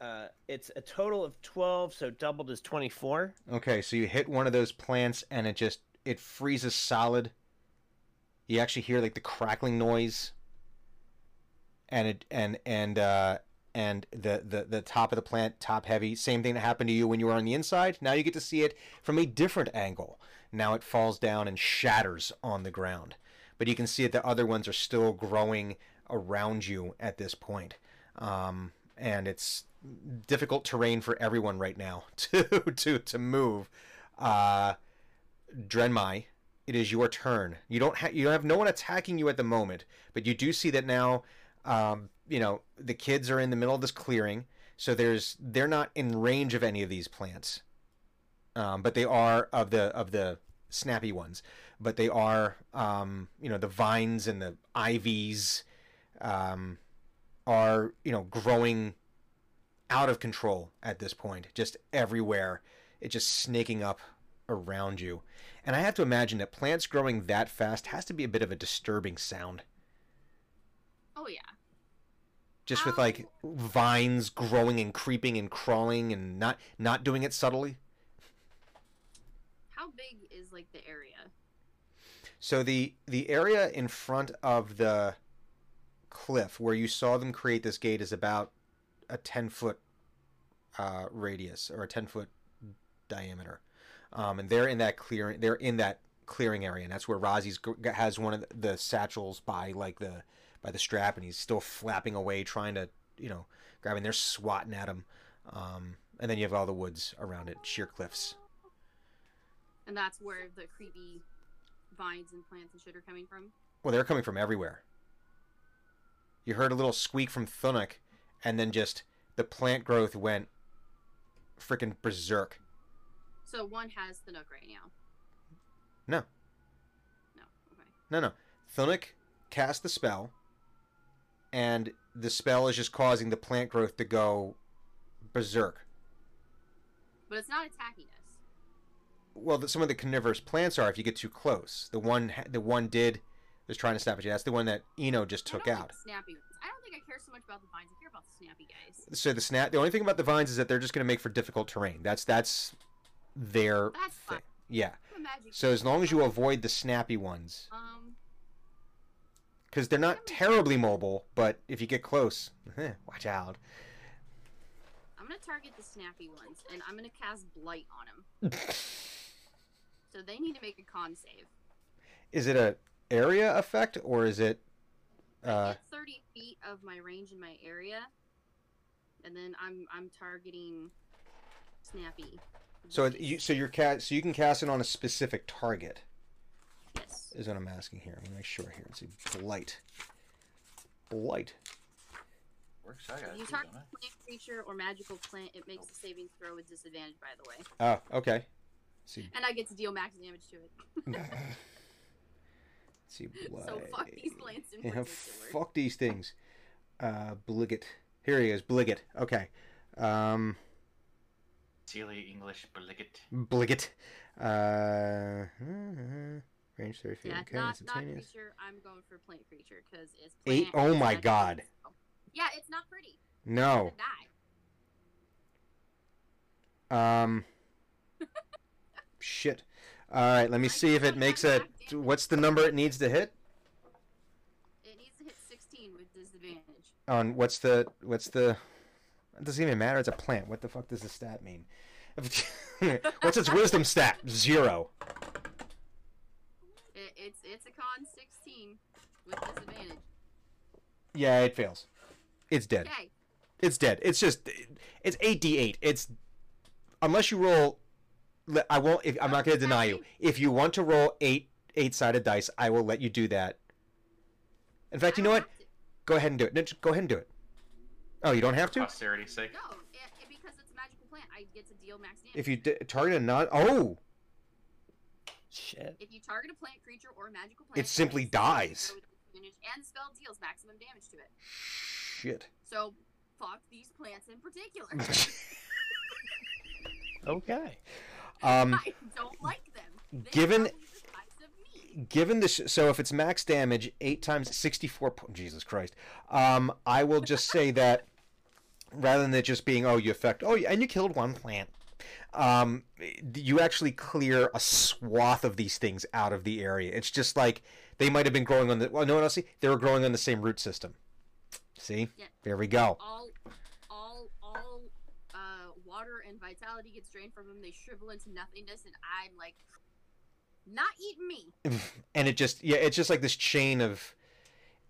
uh, it's a total of 12, so doubled is 24. okay so you hit one of those plants and it just it freezes solid you actually hear like the crackling noise and it and and uh and the, the the top of the plant top heavy same thing that happened to you when you were on the inside now you get to see it from a different angle now it falls down and shatters on the ground but you can see that the other ones are still growing around you at this point um, and it's difficult terrain for everyone right now to to to move uh Drenmai, it is your turn. You don't have you have no one attacking you at the moment, but you do see that now. Um, you know the kids are in the middle of this clearing. So there's they're not in range of any of these plants, um, but they are of the of the snappy ones. But they are um, you know the vines and the ivies um, are you know growing out of control at this point, just everywhere. It's just snaking up around you. And I have to imagine that plants growing that fast has to be a bit of a disturbing sound. Oh yeah. Just with like vines growing and creeping and crawling and not not doing it subtly. How big is like the area? So the the area in front of the cliff where you saw them create this gate is about a 10 foot uh, radius or a 10 foot diameter. Um, and they're in that clearing they're in that clearing area and that's where Razi's has one of the, satchels by like the by the strap and he's still flapping away trying to you know grabbing they're swatting at him um, and then you have all the woods around it sheer cliffs And that's where the creepy vines and plants and shit are coming from. well they're coming from everywhere you heard a little squeak from Thunuk and then just the plant growth went freaking berserk So one has the nook right now. No. No. Okay. No, no. Thunuk cast the spell, and the spell is just causing the plant growth to go berserk. But it's not attacking us. Well, the, some of the carnivorous plants are if you get too close. The one, the one did was trying to snap at you. That's the one that Eno just took out. snappy ones. I don't think I care so much about the vines. I care about the snappy guys. So the snap. The only thing about the vines is that they're just going to make for difficult terrain. That's that's their That's thing. fine. Yeah. I'm a magic So as long as you avoid the snappy ones, Um. because they're not terribly mobile, but if you get close, eh, watch out. I'm gonna target the snappy ones, and I'm gonna cast blight on them. so they need to make a con save. Is it a area effect or is it? I Uh, get 30 feet of my range in my area, and then I'm I'm targeting snappy. so you so you're cast so you can cast it on a specific target Yes. is what I'm asking here. Let me make sure here. Let's see, blight, blight. Works. I got If you target don't I? a plant creature or magical plant, it makes the saving throw with disadvantage. By the way, Oh, okay. Let's see, and I get to deal max damage to it. let's see, blight. So fuck these plants in Yeah, fuck these things. Uh, Bliggett. Here he is, Bliggett. Okay. Um, Silly English Bliggett. Bliggett. Uh, range 30 feet. Yeah, okay, not not instantaneous. creature. I'm going for plant creature because it's Eight- oh my God. so- Yeah, it's not pretty. No. It's die. Um. Shit. All right, let me see if it makes a. What's the number it needs to hit? It needs to hit 16 with disadvantage. Oh, On what's the what's the? It doesn't even matter. It's a plant. What the fuck does the stat mean? what's its wisdom stat? Zero. It, it's it's a con 16 with disadvantage. Yeah, it fails. It's dead. Okay. It's dead. It's just it's eight d eight. It's unless you roll. Le- I won't. If, I'm not going to deny you. If you want to roll eight eight sided dice, I will let you do that. In fact, you know what? to. Go ahead and do it. No, just go ahead and do it. Oh, you don't have to. Posterity's sake. No, it, it, because it's a magical plant, I get to deal max damage. If you d- target a non. Oh, Shit. If you target a plant creature or a magical plant, It simply makes dies. throw And the spell deals maximum damage to it. shit. So fuck these plants in particular. Okay. Um, I don't like them. They given- are the size of me. given this, so if it's max damage, eight times sixty-four. po- Jesus Christ. Um, I will just say that rather than it just being, oh, you affect, oh, and you killed one plant. Um, you actually clear a swath of these things out of the area. It's just like they might have been growing on the. Well, no one else see. They were growing on the same root system. See, Yeah. there we go. All, all, uh, water and vitality gets drained from them. They shrivel into nothingness, and I'm like, not eating me. and it just yeah it's just like this chain of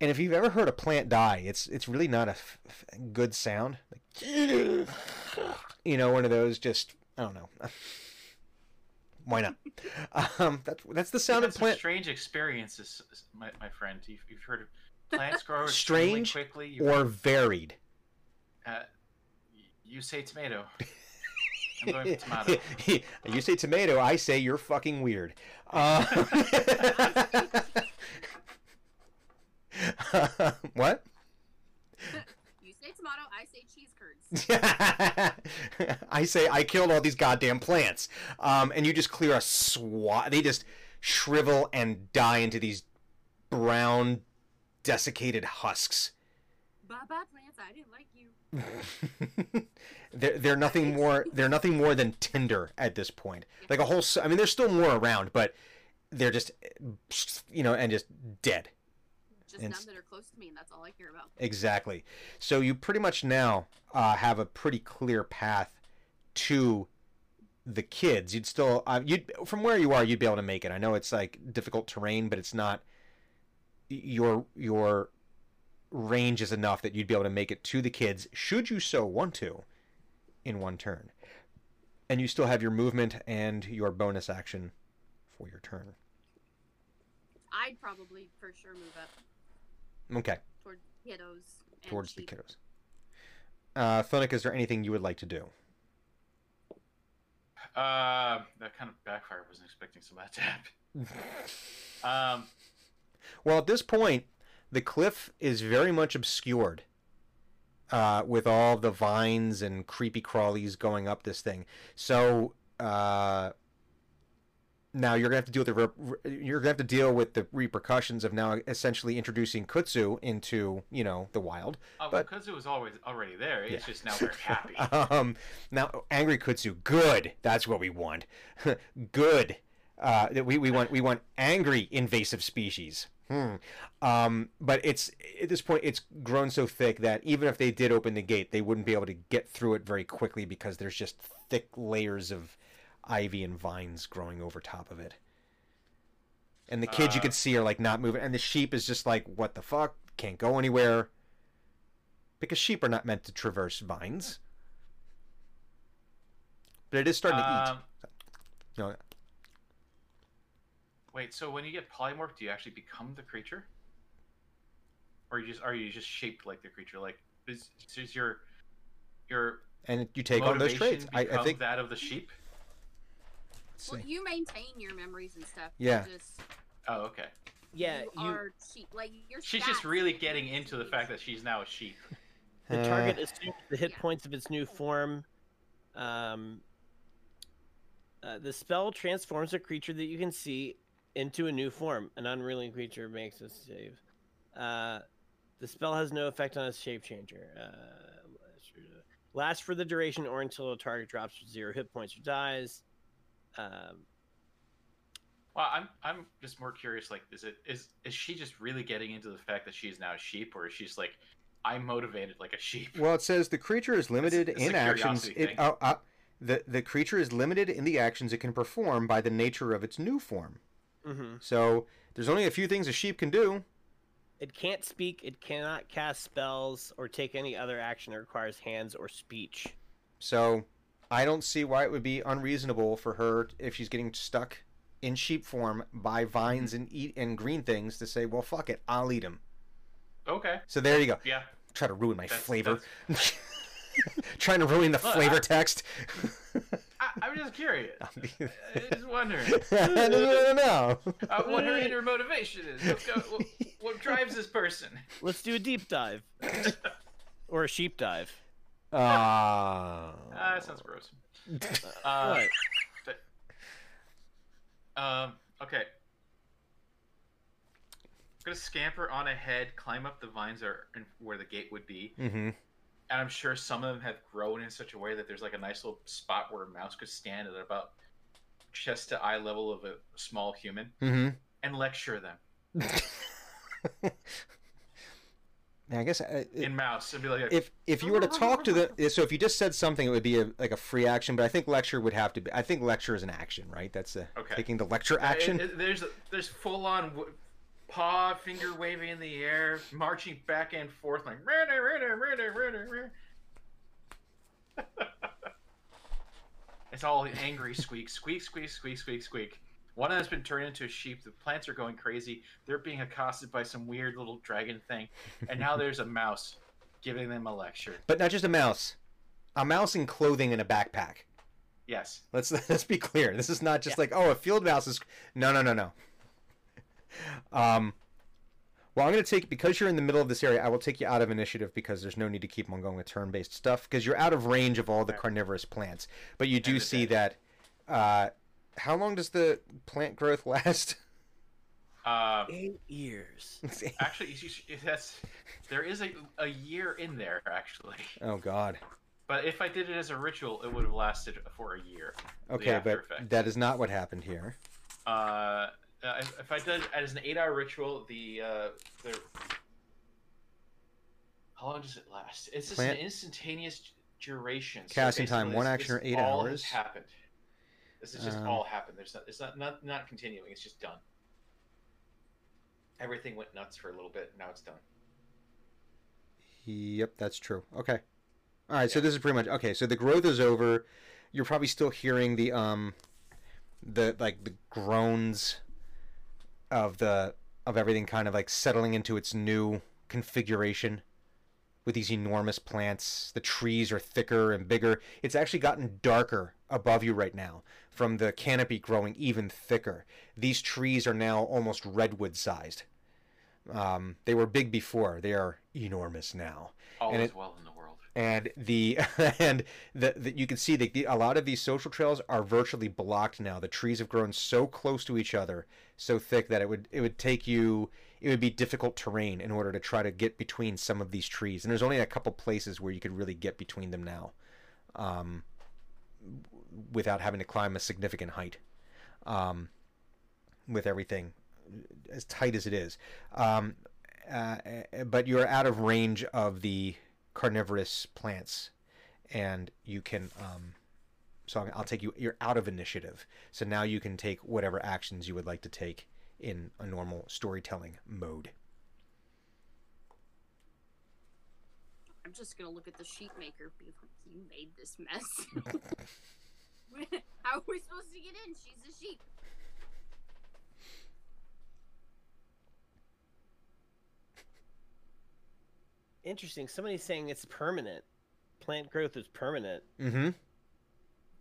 and if you've ever heard a plant die it's it's really not a f- f- good sound like, you know one of those just i don't know why not um that's that's the sound You of had some plant strange experiences, my, my friend. You've, you've heard of plants grow Strange quickly. You've, or varied uh, You say tomato. I'm going for tomato. you say tomato, I say you're fucking weird. Uh, what? You say tomato, I say cheese curds. I say I killed all these goddamn plants, um, and you just clear a swat. They just shrivel and die into these brown, desiccated husks. Bye bye plants, I didn't like you. They're they're nothing more they're nothing more than tinder at this point. Like a whole. I mean, there's still more around, but they're just you know and just dead. Just And none that are close to me, and that's all I care about. Exactly. So you pretty much now uh, have a pretty clear path to the kids. You'd still, uh, you'd from where you are, you'd be able to make it. I know it's like difficult terrain, but it's not. Your your range is enough that you'd be able to make it to the kids, should you so want to, in one turn. And you still have your movement and your bonus action for your turn. I'd probably for sure move up Okay, toward kiddos. And towards the kiddos. Uh, Thunuk, is there anything you would like to do? Uh, that kind of backfired. I Wasn't expecting some of that to happen. Um, Well, at this point, the cliff is very much obscured uh, with all the vines and creepy crawlies going up this thing. So uh, now you're gonna have to deal with the re- you're gonna have to deal with the repercussions of now essentially introducing Kudzu into you know the wild. oh, But- because it was always already there. It's Yeah. just now we're happy. um, now angry Kudzu, good. That's what we want. good. Uh, that we, we want we want angry invasive species. Hmm. Um, but it's at this point it's grown so thick that even if they did open the gate, they wouldn't be able to get through it very quickly because there's just thick layers of ivy and vines growing over top of it. And the kids you Uh, can see are like not moving, and the sheep is just like, what the fuck? Can't go anywhere. Because sheep are not meant to traverse vines. But it is starting to eat. Um, No, Wait, so when you get polymorph, do you actually become the creature, or you just are you just shaped like the creature? Like is, is your your and you take on those traits. I, I think. that of the sheep? Well, you maintain your memories and stuff. Yeah. Just Oh, okay. Yeah, you, you, are sheep. Like your She's just really getting into the fact that she's now a sheep. the Uh, target assumes the hit Yeah. points of its new form. Um, uh, the spell transforms a creature that you can see into a new form. An unruly creature makes a save. Uh, the spell has no effect on its shape changer. Uh, lasts for the duration or until a target drops to zero hit points or dies. Um, Well, I'm I'm just more curious. Like, is it is is she just really getting into the fact that she's now a sheep, or is she just like, I'm motivated like a sheep? Well, it says the creature is limited it's in a actions. curiosity It uh, uh, the the creature is limited in the actions it can perform by the nature of its new form. Mhm. So there's only a few things a sheep can do. It can't speak, it cannot cast spells, or take any other action that requires hands or speech. So I don't see why it would be unreasonable for her if she's getting stuck in sheep form by vines and eat and green things to say, well, fuck it, I'll eat them. Okay, So there you go. yeah. Try to ruin my That's- flavor. Trying to ruin the Look, flavor I- text. I, I'm just curious. I I just wondering I don't know. uh, what her inner motivation is. What's go, what, what drives this person? Let's do a deep dive. or a sheep dive. Ah. Ah, that sounds gross. Uh, What? Um. Okay. I'm gonna scamper on ahead, climb up the vines or in, where the gate would be, mm-hmm. And I'm sure some of them have grown in such a way that there's like a nice little spot where a mouse could stand at about chest to eye level of a small human Mm-hmm. and lecture them I guess uh, in mouse and be like, if if you were to talk to the so if you just said something, it would be a, like a free action. But I think lecture would have to be. I think lecture is an action, right? That's a, Okay. taking the lecture action. It- it- there's there's full on w- paw finger waving in the air, marching back and forth like. "Rudder, rudder, rudder, rudder, rudder." it's all angry squeak, squeak, squeak, squeak, squeak, squeak. One of them's been turned into a sheep. The plants are going crazy. They're being accosted by some weird little dragon thing, and now there's a mouse giving them a lecture. but not just a mouse, a mouse in clothing and a backpack. Yes. Let's let's be clear. This is not just Yeah. like oh a field mouse is no no no no. Um, well I'm gonna take because you're in the middle of this area. I will take you out of initiative because there's no need to keep on going with turn-based stuff because you're out of range of all the carnivorous plants. But you do see dead. that. Uh, how long does the plant growth last? Uh, Eight years. actually, you that's there is a a year in there actually. oh God. But if I did it as a ritual, it would have lasted for a year. Okay, but effects. that is not what happened here. Uh, uh, if, if I did as an eight-hour ritual, the uh, the how long does it last? It's just Plant- an instantaneous duration. So Casting time, one action or eight all hours. Has happened. This has just Um, all happened. There's not. It's not not not continuing. It's just done. Everything went nuts for a little bit. Now it's done. Yep, that's true. Okay. All right, so this is pretty much okay. So the growth is over. You're probably still hearing the um, the like the groans of the of everything kind of like settling into its new configuration with these enormous plants. The trees are thicker and bigger. It's actually gotten darker above you right now from the canopy growing even thicker. These trees are now almost redwood sized. Um, they were big before. They are enormous now All And is it- well in the world. and the and the, the you can see that the, a lot of these social trails are virtually blocked now. The trees have grown so close to each other, so thick that it would it would take you it would be difficult terrain in order to try to get between some of these trees. And there's only a couple places where you could really get between them now, um, without having to climb a significant height. Um, with everything as tight as it is. Um, uh, but you're out of range of the carnivorous plants, and you can. Um, so I'll- I'll take you. You're out of initiative, so now you can take whatever actions you would like to take in a normal storytelling mode. I'm just gonna look at the sheet maker. Be like, you made this mess. How are we supposed to get in? She's a sheep. Interesting. Somebody's saying it's permanent. Plant growth is permanent. Mm-hmm.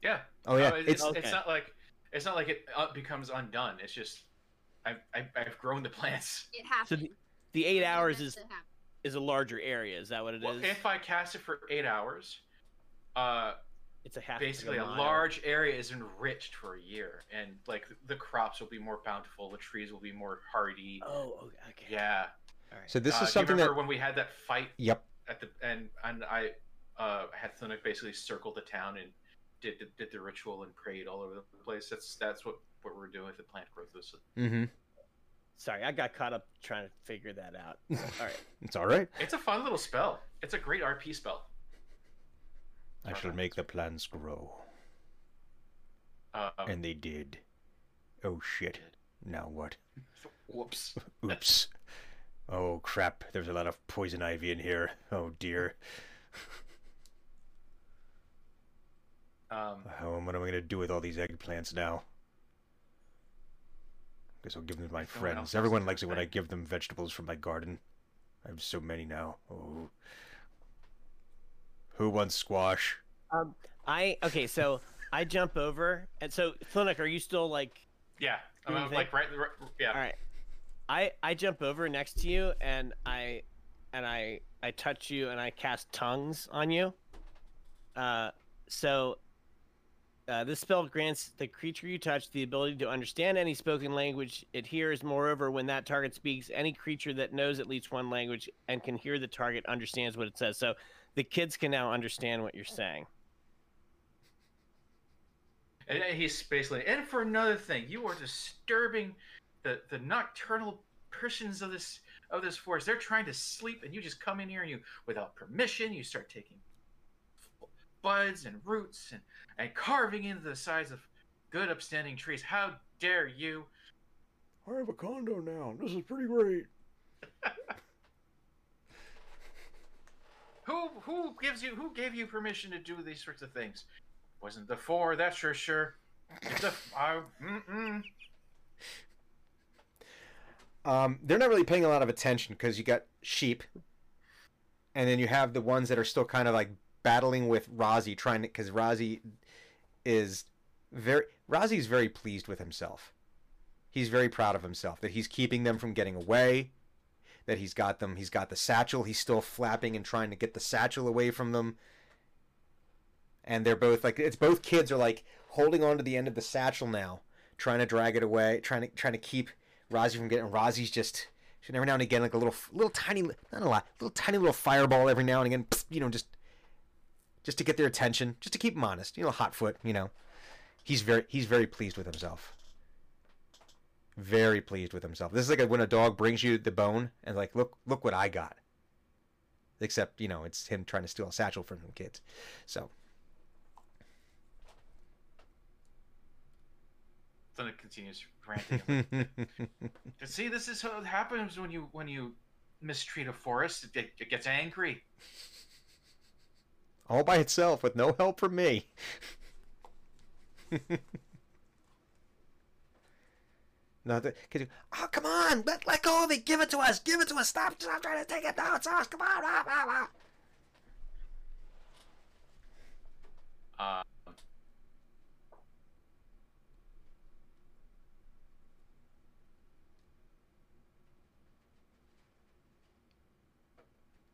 Yeah. Oh yeah, No, it- it's it's, it's not like it's not like it uh, becomes undone. It's just I've, I've I've grown the plants. It happened. The eight It hours is is a larger area. Is that what it is? Well, if I cast it for eight hours, uh, it's a half. basically like a large area is enriched for a year, and like the crops will be more bountiful, the trees will be more hardy. Oh, okay. okay. Yeah. All right. so this Uh, is do you something that. when we had that fight Yep. at the and and I uh, had Thunuk basically circle the town and did, did did the ritual and prayed all over the place. That's that's what what we're doing with the plant growth. This Mm-hmm. Sorry, I got caught up trying to figure that out. All right. It's all right. it's a fun little spell. It's a great RP spell. I shall make the plants grow. Um, And they did. Oh shit. Now what? whoops. Oops. Oh crap, there's a lot of poison ivy in here. Oh dear. Um, How what am I gonna do with all these eggplants now? I Guess I'll give them to my No one else friends. Everyone likes it when I give them vegetables from my garden. I have so many now. Oh. Who wants squash? Um, I okay. So I jump over, and so Thunuk, are you still like? yeah. I Do mean, anything? like right, right. Yeah. All right. I I jump over next to you, and I and I I touch you, and I cast tongues on you. Uh, so. Uh, this spell grants the creature you touch the ability to understand any spoken language it hears. Moreover, when that target speaks, any creature that knows at least one language and can hear the target understands what it says. So the kids can now understand what you're saying. And he's basically, and for another thing, you are disturbing the the nocturnal persons of this of this forest. They're trying to sleep, and you just come in here and you, without permission, you start taking buds and roots and and carving into the sides of good upstanding trees. How dare you? I have a condo now. This is pretty great. Who who gives you who gave you permission to do these sorts of things? Wasn't the four? That's for sure. It's the I, mm-mm. Um, they're not really paying a lot of attention because you got sheep, and then you have the ones that are still kind of like battling with Rozzy, trying to because Rozzy is very Rozzy's very pleased with himself. He's very proud of himself that he's keeping them from getting away. That he's got them. He's got the satchel. He's still flapping and trying to get the satchel away from them. And they're both like it's both kids are like holding on to the end of the satchel now, trying to drag it away, trying to trying to keep Rozzy from getting. Rozzy's just every now and again like a little little tiny not a lot little tiny little fireball every now and again you know just just to get their attention just to keep him honest. You know hot foot you know. He's very he's very pleased with himself. Very pleased with himself. This is like when a dog brings you the bone and like look look what i got. Except you know it's him trying to steal a satchel from some kids. So. Then it continues ranting. See, this is what happens when you when you mistreat a forest. It, it gets angry. All by itself with no help from me No, the, you, oh come on, let, let go of it, give it to us, give it to us, stop, stop trying to take it, no, it's us, come on, ah, ah, ah. Uh,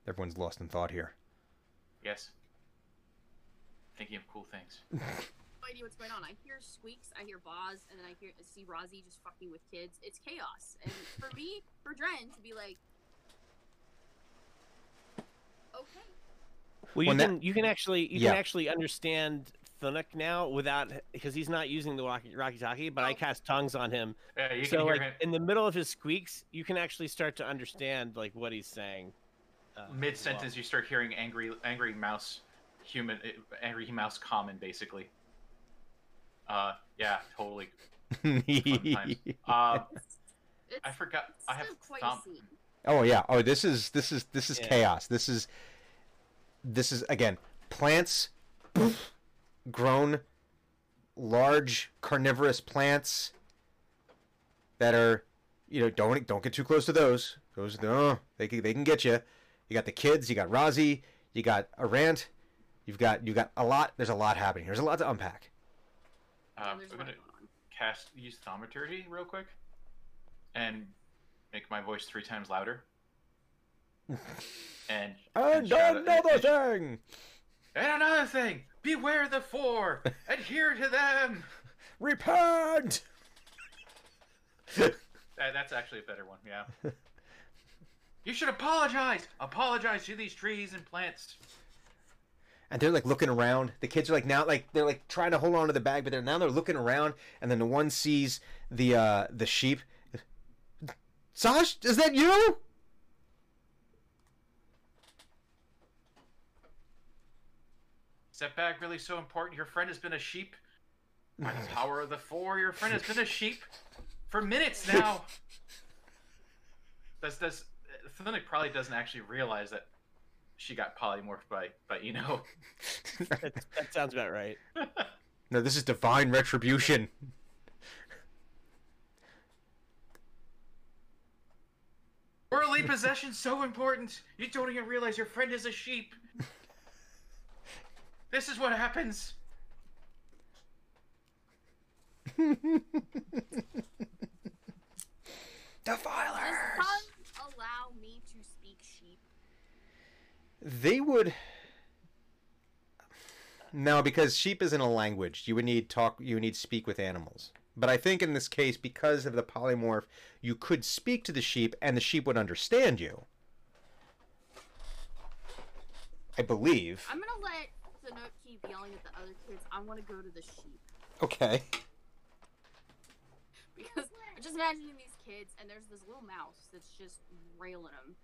Everyone's lost in thought here. yes. Thinking of cool things. no idea what's going on. I hear squeaks, I hear Boz, and then I hear see Rozzy just fucking with kids. It's chaos. And for me, for Dren to be like, okay, Well, you Well, na- can you can actually you Yeah. can actually understand Thunuk now without because he's not using the Rocky Rocky Talkie, but I Oh. cast tongues on him. Yeah, you so can hear like him in the middle of his squeaks, you can actually start to understand like what he's saying. uh, mid as well. sentence. You start hearing angry angry mouse human angry mouse common basically. Uh, yeah, totally. Uh, it's, it's I forgot. it's I have still quite thumb. a scene. Oh yeah. Oh, this is this is this is Yeah. chaos. This is this is again plants grown large carnivorous plants that are you know don't don't get too close to those. Those no, they can, they can get you. You got the kids, you got Rozzy, you got Arant, you've got you got a lot. There's a lot happening. There's a lot to unpack. Um, oh, there's a I'm gonna going cast use thaumaturgy real quick, and make my voice three times louder. and And shout- another and- thing. And another thing, beware the four. Adhere to them. Repent. That, that's actually a better one. Yeah. You should apologize. Apologize to these trees and plants. And they're like looking around. The kids are like now like they're like trying to hold on to the bag, but they're now they're looking around, and then the one sees the uh the sheep. Sash, is that you? Is that bag really so important? Your friend has been a sheep. By the power of the four, your friend has been a sheep for minutes now. Does does Thunuk probably doesn't actually realize that she got polymorphed by by Eno. That, that sounds about right. No, this is divine retribution. Worldly possession's so important. You don't even realize your friend is a sheep. This is what happens. Does Defilers. Sun allow me to speak sheep? They would. No, because sheep isn't a language. You would need talk. You would need speak with animals. But I think in this case, because of the polymorph, you could speak to the sheep, and the sheep would understand you. I believe. I'm gonna let the note keep yelling at the other kids. I want to go to the sheep Okay. because I'm just imagining these kids, and there's this little mouse that's just railing them.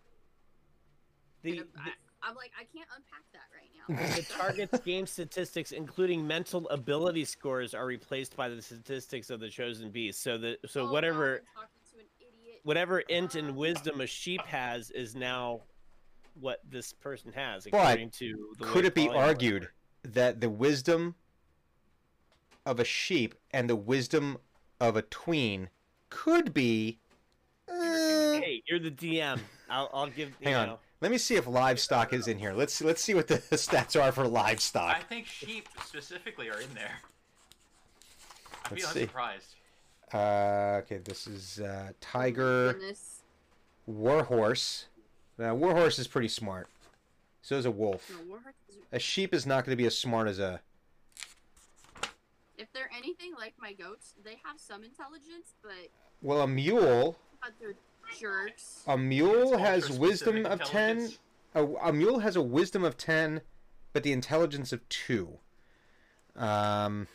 The, the, I'm, like, I can't unpack that right now. the target's game statistics, including mental ability scores, are replaced by the statistics of the chosen beast. So the so Oh, no, whatever I'm to an idiot. whatever int and wisdom a sheep has is now what this person has, But according to the way Could it be argued works. that the wisdom of a sheep and the wisdom of a tween could be uh, hey, you're the DM. I'll, I'll give. You Hang on. know, Let me see if livestock is in here. Let's let's see what the stats are for livestock. I think sheep specifically are in there. I'd be Let's see. unsurprised. Uh, okay, this is uh, tiger, Goodness. warhorse. Now, warhorse is pretty smart. So is a wolf. No, is- A sheep is not going to be as smart as a. If they're anything like my goats, they have some intelligence, but Well, a mule. but they're jerks. A mule has wisdom of ten. A, a mule has a wisdom of ten, but the intelligence of two. Um.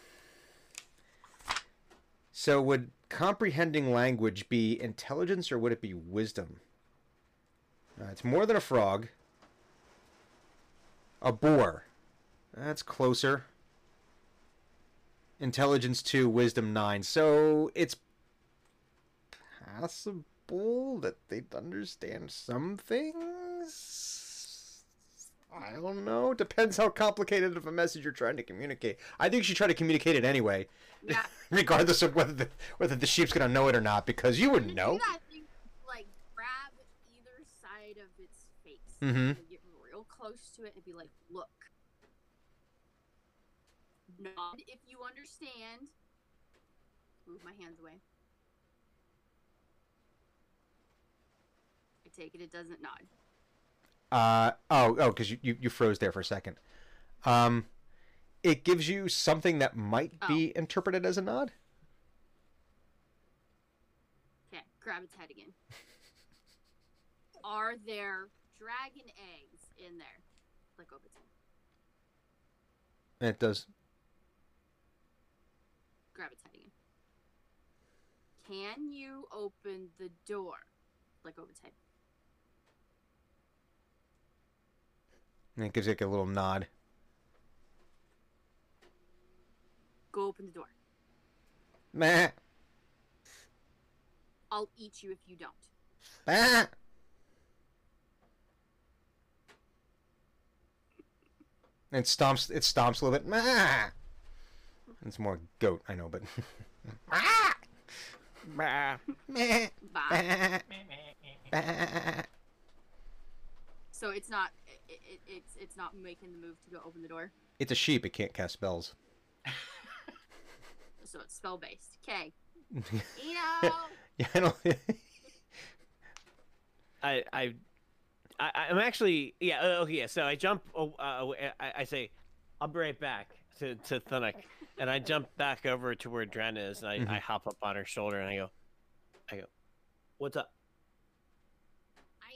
So would comprehending language be intelligence or would it be wisdom? Uh, it's more than a frog. A boar. That's closer. Intelligence 2, wisdom 9. So it's possible that they'd understand some things. I don't know. Depends how complicated of a message you're trying to communicate. I think you should try to communicate it anyway, Yeah. regardless of whether the whether the sheep's gonna know it or not, because you wouldn't know. that thing, like grab either side of its face Mhm. and get real close to it and be like, "Look." Nod if you understand. Move my hands away. Take it it doesn't nod. Uh oh oh because you, you you froze there for a second. Um, it gives you something that might be interpreted as a nod. Okay, grab its head again. Are there dragon eggs in there? Click over its head. It does. Grab its head again. Can you open the door? Click over its head. And it gives like a little nod. Go open the door. Meh. I'll eat you if you don't. Ah. It stomps. It stomps a little bit. Meh. It's more goat, I know, but. Ah. bah. Meh. Bye. Bah. Bah. So it's not. It, it, it's it's not making the move to go open the door. It's a sheep. It can't cast spells. So it's spell based. Okay. Eno. yeah, I don't. I, I, I, I'm actually, yeah, uh, okay, yeah. So I jump, oh, uh, away- I, I say, I'll be right back to to Thunuk, and I jump back over to where Dren is, and I, Mhm. I hop up on her shoulder, and I go, I go, what's up?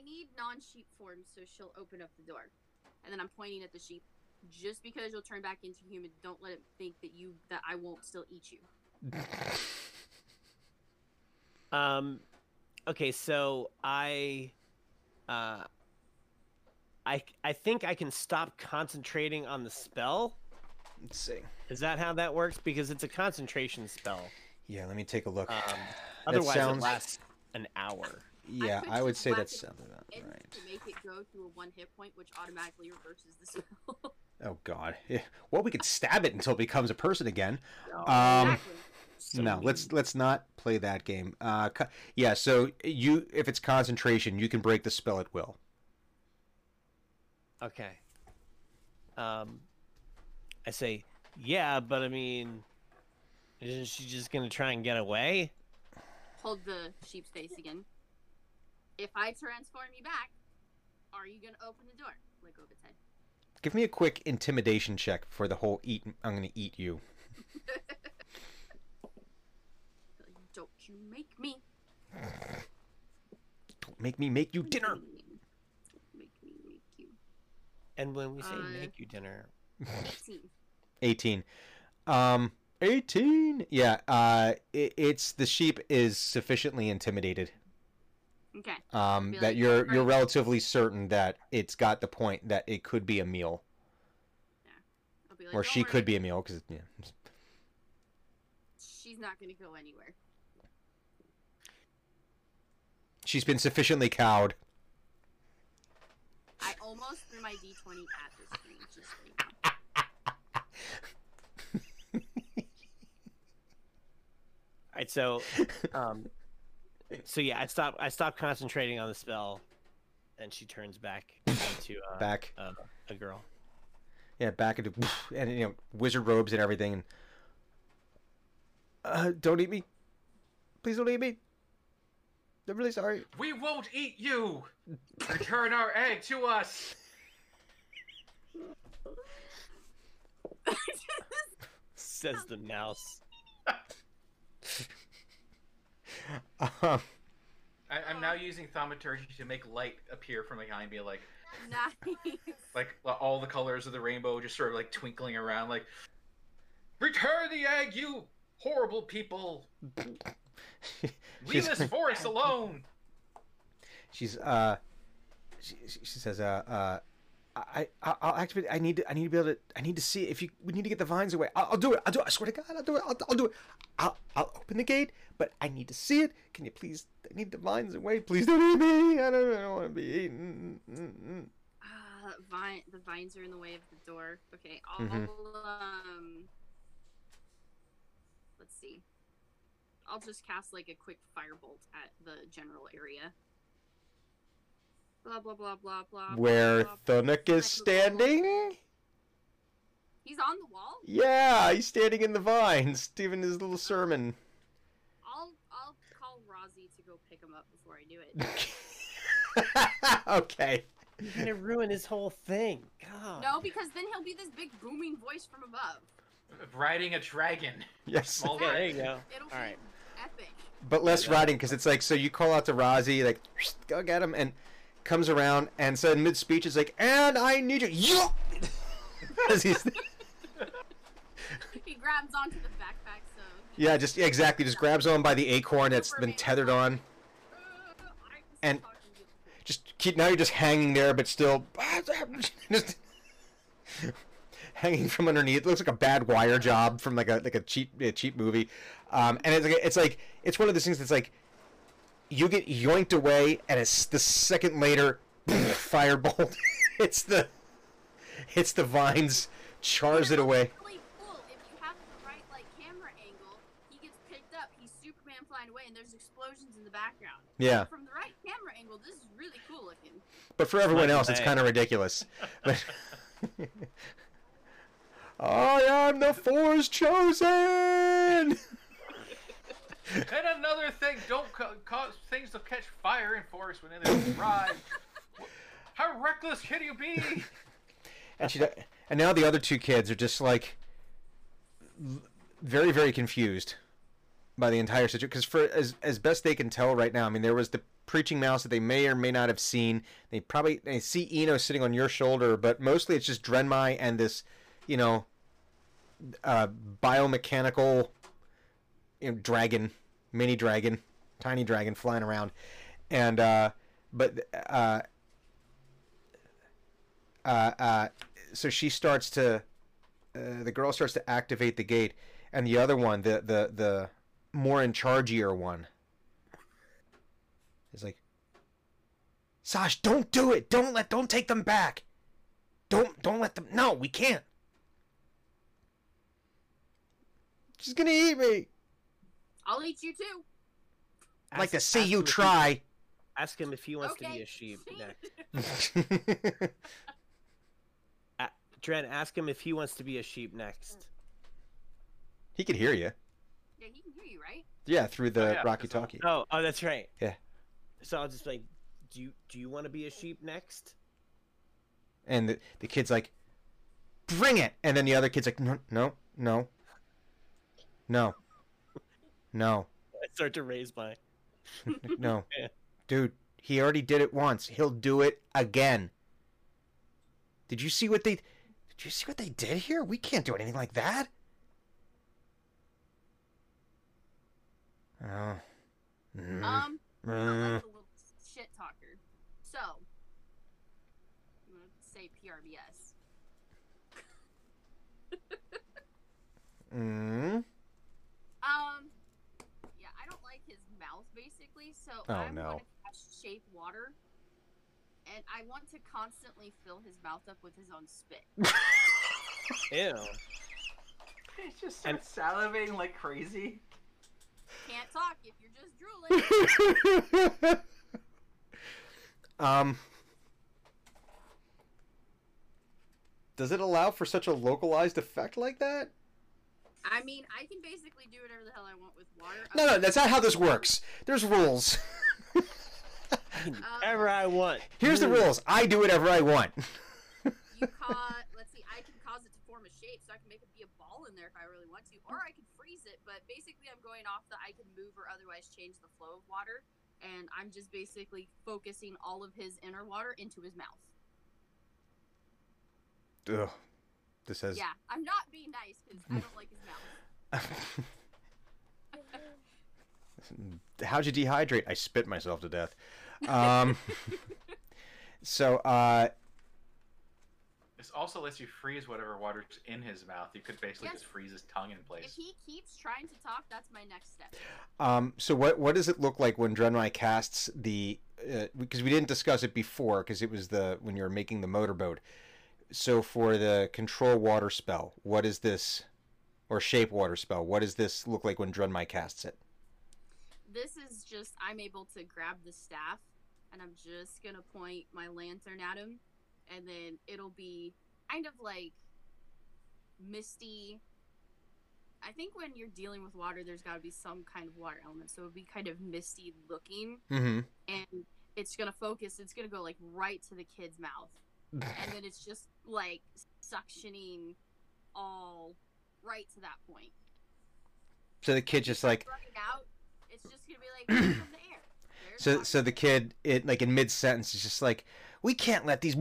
I need non-sheep form so she'll open up the door, and then I'm pointing at the sheep. Just because you'll turn back into human, don't let it think that you that I won't still eat you. Um, okay, so I, uh, I, I think I can stop concentrating on the spell. Let's see. Is that how that works? Because it's a concentration spell. Yeah, let me take a look. Um, That otherwise, sounds- it lasts an hour. Yeah, could I would just say whack that about right. to make it go to a one hit point, which automatically reverses the spell. Oh God. Yeah. Well, we could stab it until it becomes a person again. Oh, Um, exactly. So no, let's let's not play that game. Uh, co- yeah. So you, if it's concentration, you can break the spell at will. Okay. Um, I say, yeah, but I mean, isn't she just gonna try and get away? Hold the sheep's face again. If I transform you back, are you gonna open the door? Like over its head. Give me a quick intimidation check for the whole eat. I'm gonna eat you. Don't you make me. Don't make me make you dinner. Make me make you. And when we say Uh, make you dinner, 18. 18. Um, 18. Yeah. Uh, it, it's the sheep is sufficiently intimidated. Okay. Um, that like, you're you're "Alright." relatively certain that it's got the point that it could be a meal, I'll be like, or she worry, could be a meal because yeah. She's not gonna go anywhere. She's been sufficiently cowed. I almost threw my d20 at the screen. Just so you know. Alright, so um, So yeah, I stop. I stop concentrating on the spell, and she turns back into uh, Back. uh, a girl. Yeah, back into and you know wizard robes and everything. And uh, don't eat me, please don't eat me. I'm really sorry. We won't eat you. Return our egg to us. Says the mouse. Um, I, I'm now using thaumaturgy to make light appear from behind me, like Nice. like all the colors of the rainbow just sort of like twinkling around, like return the egg, you horrible people. Leave She's- this forest alone. she's uh, she, she she says uh uh. I, I I'll activate. I need to. I need to be able to. I need to see if you. We need to get the vines away. I'll, I'll do it. I'll do it. I swear to God, I'll do it. I'll, I'll do it. I'll, I'll open the gate, but I need to see it. Can you please? I need the vines away. Please don't eat me. I don't, I don't want to be eaten. Mm-mm. Uh, vine, the vines are in the way of the door. Okay, I'll Mhm. um. Let's see. I'll just cast like a quick firebolt at the general area. Blah blah blah blah blah. Where blah, blah, blah. Thunuk is standing? He's on the wall. Yeah, he's standing in the vines, giving his little sermon. I'll I'll call Rozzy to go pick him up before I do it. okay. You're gonna ruin his whole thing. God. no, because then he'll be this big booming voice from above. Riding a dragon. Yes. Small Okay, there you dragon. go. It'll All right. be epic. But less Yeah. riding because it's like so you call out to Rozzy like go get him and comes around and so in mid speech it's like and I need you. Yeah! As he's He grabs onto the backpack, so. yeah, just yeah, exactly. Just grabs on by the acorn that's been tethered on. Uh, And- you. Just keep now you're just hanging there, but still just hanging from underneath. It looks like a bad wire job from like a like a cheap a cheap movie. Um, and it's like it's like it's one of those things that's like you get yoinked away, and it's the second later, firebolt. it's the it's the vines, chars it Yeah, away. Really cool. If you have the right like angle, he gets picked up. He's Superman flying away, and there's explosions in the background. Yeah, From the right camera angle, this is really cool looking. but for everyone else, it's kind of ridiculous. But I am the Four's chosen. And another thing, don't ca- cause things to catch fire in forest when they ride. How reckless can you be? and she and now the other two kids are just like very very confused by the entire situation because for as as best they can tell right now i mean there was the preaching mouse that they may or may not have seen they probably they see eno sitting on your shoulder but mostly it's just drenmai and this you know uh biomechanical you know, dragon mini dragon tiny dragon flying around and uh but uh uh, uh, so she starts to, uh, the girl starts to activate the gate, and the other one, the the the more in chargeier one, is like, Sash, don't do it. Don't let. Don't take them back. Don't don't let them. No, we can't. She's gonna eat me. I'll eat you too. I'd like to see you him if he- try. Ask him if he wants to be a sheep next. A- Dren, ask him if he wants to be a sheep next. he could hear you. Yeah, he can hear you, right? Yeah, through the Oh, yeah, Rocky. Talkie. Oh, oh, that's right. Yeah. So I'll just be like, do you do you want to be a sheep next? and the, the kid's like bring it and then the other kid's like no no no no no I start to raise my. no Yeah. dude he already did it once he'll do it again did you see what they did you see what they did here we can't do anything like that oh Mm. Um, Mm. like a little shit talker. So, I'm gonna say PRBS. Mm. Um, yeah, I don't like his mouth basically, so Oh, I'm no. going to cast shape water, and I want to constantly fill his mouth up with his own spit. Ew. He just And- starts salivating like crazy. can't talk if you're just drooling. um. Does it allow for such a localized effect like that? I mean, I can basically do whatever the hell I want with water. No, no, that's not how this works. There's rules. Um, whatever I want. Here's the rules. I do whatever I want. You cause, let's see, I can cause it to form a shape, so I can make it be a ball in there if I really want to, or I can freeze it. But basically, I'm going off that I can move or otherwise change the flow of water, and I'm just basically focusing all of his inner water into his mouth. Ugh. This says. Yeah, I'm not being nice because I don't like his mouth. How'd you dehydrate? I spit myself to death. Um, so, uh, This also lets you freeze whatever water's in his mouth. You could basically Yes. just freeze his tongue in place. If he keeps trying to talk, that's my next step. um, so what what does it look like when Drenmai casts the? Uh, because we didn't discuss it before, because it was the when you were making the motorboat. So for the control water spell, what is this, or shape water spell? What does this look like when Drenmai casts it? This is just I'm able to grab the staff, and I'm just gonna point my lantern at him, and then it'll be kind of like misty. I think when you're dealing with water, there's got to be some kind of water element, so it'll be kind of misty looking, Mm-hmm. and it's gonna focus. It's gonna go like right to the kid's mouth, and then it's just like suctioning all right to that point. So the kid just like out, it's just gonna be like from the air. There's so so the kid it like in mid sentence is just like we can't let these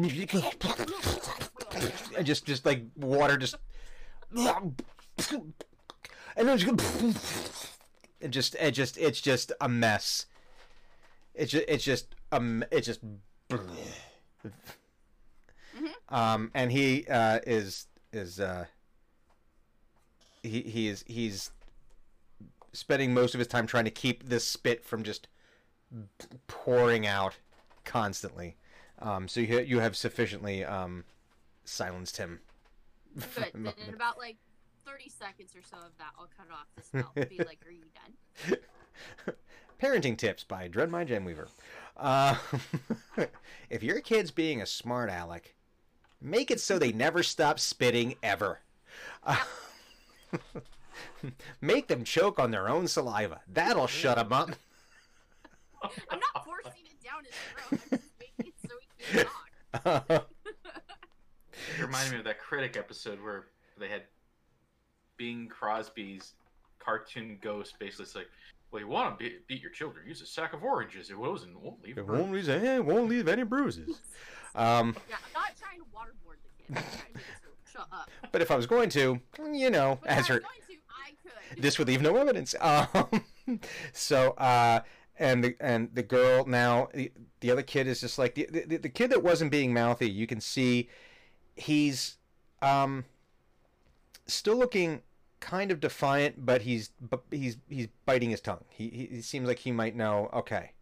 and just just like water just and then just it just it just it's just a mess. It's just it's just um it's just um and he uh is is uh he he is he's spending most of his time trying to keep this spit from just pouring out constantly. Um, so you you have sufficiently um, silenced him. Good. the Then in about like 30 seconds or so of that, I'll cut off the spell. Be like, are you done? Parenting tips by Drenmai Gemweaver. Uh, if your kid's being a smart aleck, make it so they never stop spitting ever. Uh, make them choke on their own saliva. That'll shut them up. I'm not forcing it down his throat. I'm just making it so he can't talk. It reminded me of that critic episode where they had Bing Crosby's cartoon ghost basically it's like, well, you want to beat, beat your children, use a sack of oranges. It was and won't leave. it won't leave, it won't leave any bruises. Um, Yeah, I'm not trying to waterboard the kid. I'm trying to make it so shut up. but if I was going to, you know, But as if I her. was going to, I could. this would leave no evidence. Um, so, uh, and the and the girl now, the, the other kid is just like the, the the kid that wasn't being mouthy. You can see he's um still looking kind of defiant, but he's he's he's biting his tongue. He, he he seems like he might know. Okay,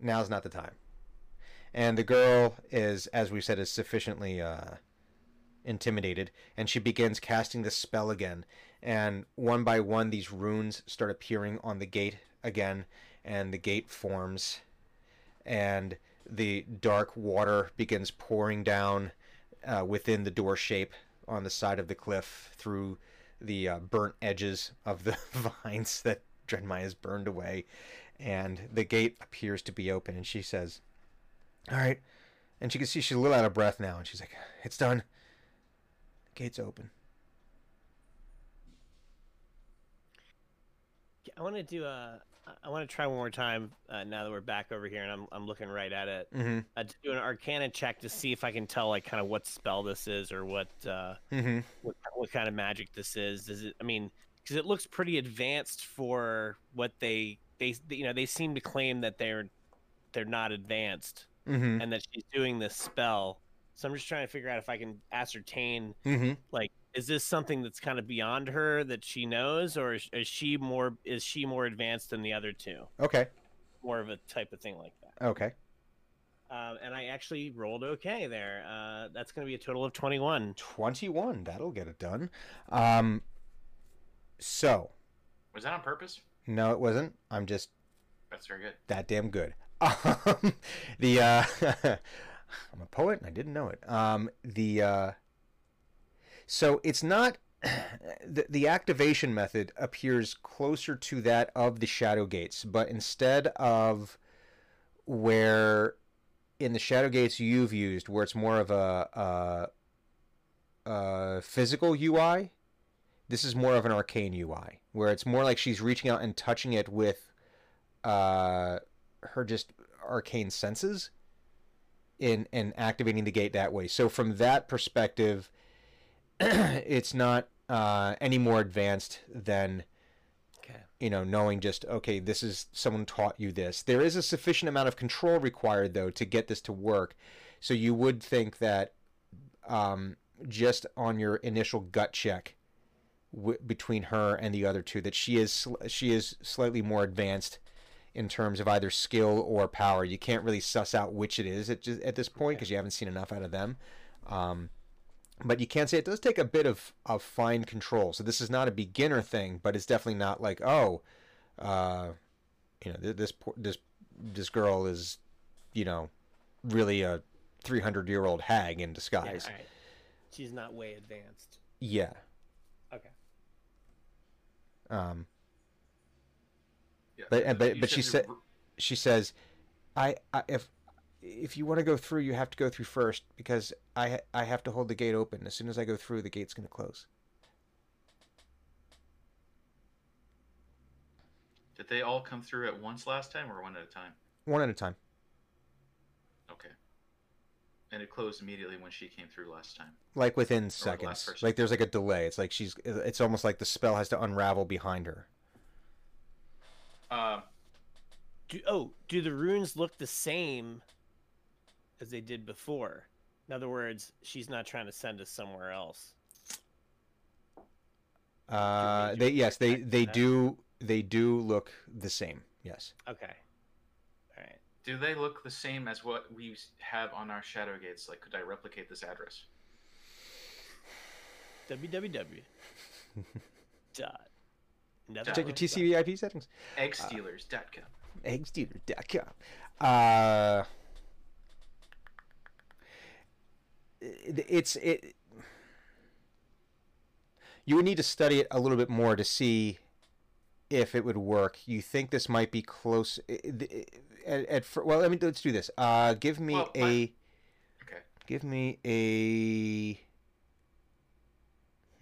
now's not the time. And the girl is, as we said, is sufficiently uh, intimidated, and she begins casting the spell again and one by one these runes start appearing on the gate again and the gate forms and the dark water begins pouring down uh, within the door shape on the side of the cliff through the uh, burnt edges of the vines that Drenmai has burned away and the gate appears to be open and she says all right and she can see she's a little out of breath now and she's like it's done the gate's open I want to do a. I want to try one more time uh, now that we're back over here and I'm, I'm looking right at it. mm-hmm Uh, to do an Arcana check to see if I can tell like kind of what spell this is or what uh, mm-hmm what, what kind of magic this is. Does it? I mean, because it looks pretty advanced for what they they you know they seem to claim that they're they're not advanced mm-hmm and that she's doing this spell. So I'm just trying to figure out if I can ascertain mm-hmm like is this something that's kind of beyond her that she knows or is, is she more is she more advanced than the other two? okay More of a type of thing like that. okay Um, and I actually rolled okay there. Uh, that's going to be a total of 21. 21 that'll get it done um so Was that on purpose? No, it wasn't. I'm just That's very good. that damn good. Um, the uh, I'm a poet and I didn't know it. Um, the uh, so it's not the the activation method appears closer to that of the shadow gates, but instead of where in the shadow gates you've used, where it's more of a, a, a physical UI, this is more of an arcane UI, where it's more like she's reaching out and touching it with uh, her just arcane senses in and activating the gate that way. So from that perspective, it's not uh, any more advanced than Okay. you know knowing just okay this is someone taught you this. There is a sufficient amount of control required though to get this to work. So you would think that um, just on your initial gut check w- between her and the other two that she is sl- she is slightly more advanced in terms of either skill or power. You can't really suss out which it is at, just, at this point because you haven't seen enough out of them. Um, but you can't say it does take a bit of, of fine control. So this is not a beginner thing, but it's definitely not like oh, uh, you know this this this girl is, you know, really a three hundred year old hag in Yeah, disguise. She's not way advanced. Yeah. Okay. Um, Yeah. But- so but- but she said- she says, I, I if if you want to go through, you have to go through first because I ha- I have to hold the gate open. As soon as I go through, the gate's going to close. Did they all come through at once last time, or one at a time? One at a time. Okay. And it closed immediately when she came through last time. like within last seconds person. like there's like a delay it's like she's it's almost like the spell has to unravel behind her Um, Do oh, do the runes look the same as they did before? In other words, she's not trying to send us somewhere else. uh they yes they expect they do they do look the same yes Okay. All right. do they look the same as what we have on our shadow gates? Like, could I replicate this address? www. dot. Check check your tcp ip settings Eggstealers.com. eggsdealer.com uh it, it's it you would need to study it a little bit more to see if it would work you think this might be close at, at well let me let's do this uh give me Well, a my- Okay. give me a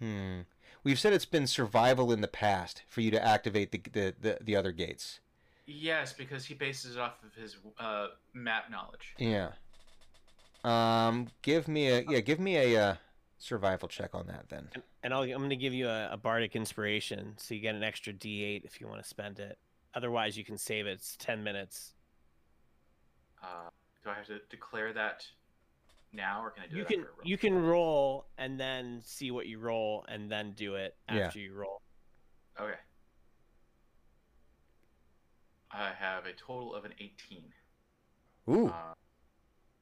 hmm we've said it's been survival in the past for you to activate the the, the, the other gates Yes, because he bases it off of his uh, map knowledge. Yeah. Um, give me a yeah, give me a uh, survival check on that then. And, and I'll, I'm going to give you a, a bardic inspiration, so you get an extra D8 if you want to spend it. Otherwise, you can save it. It's 10 minutes. Uh, do I have to declare that now, or can I do You it can after I roll? you can roll and then see what you roll, and then do it Yeah. after you roll. Okay. I have a total of an 18. Ooh, Uh,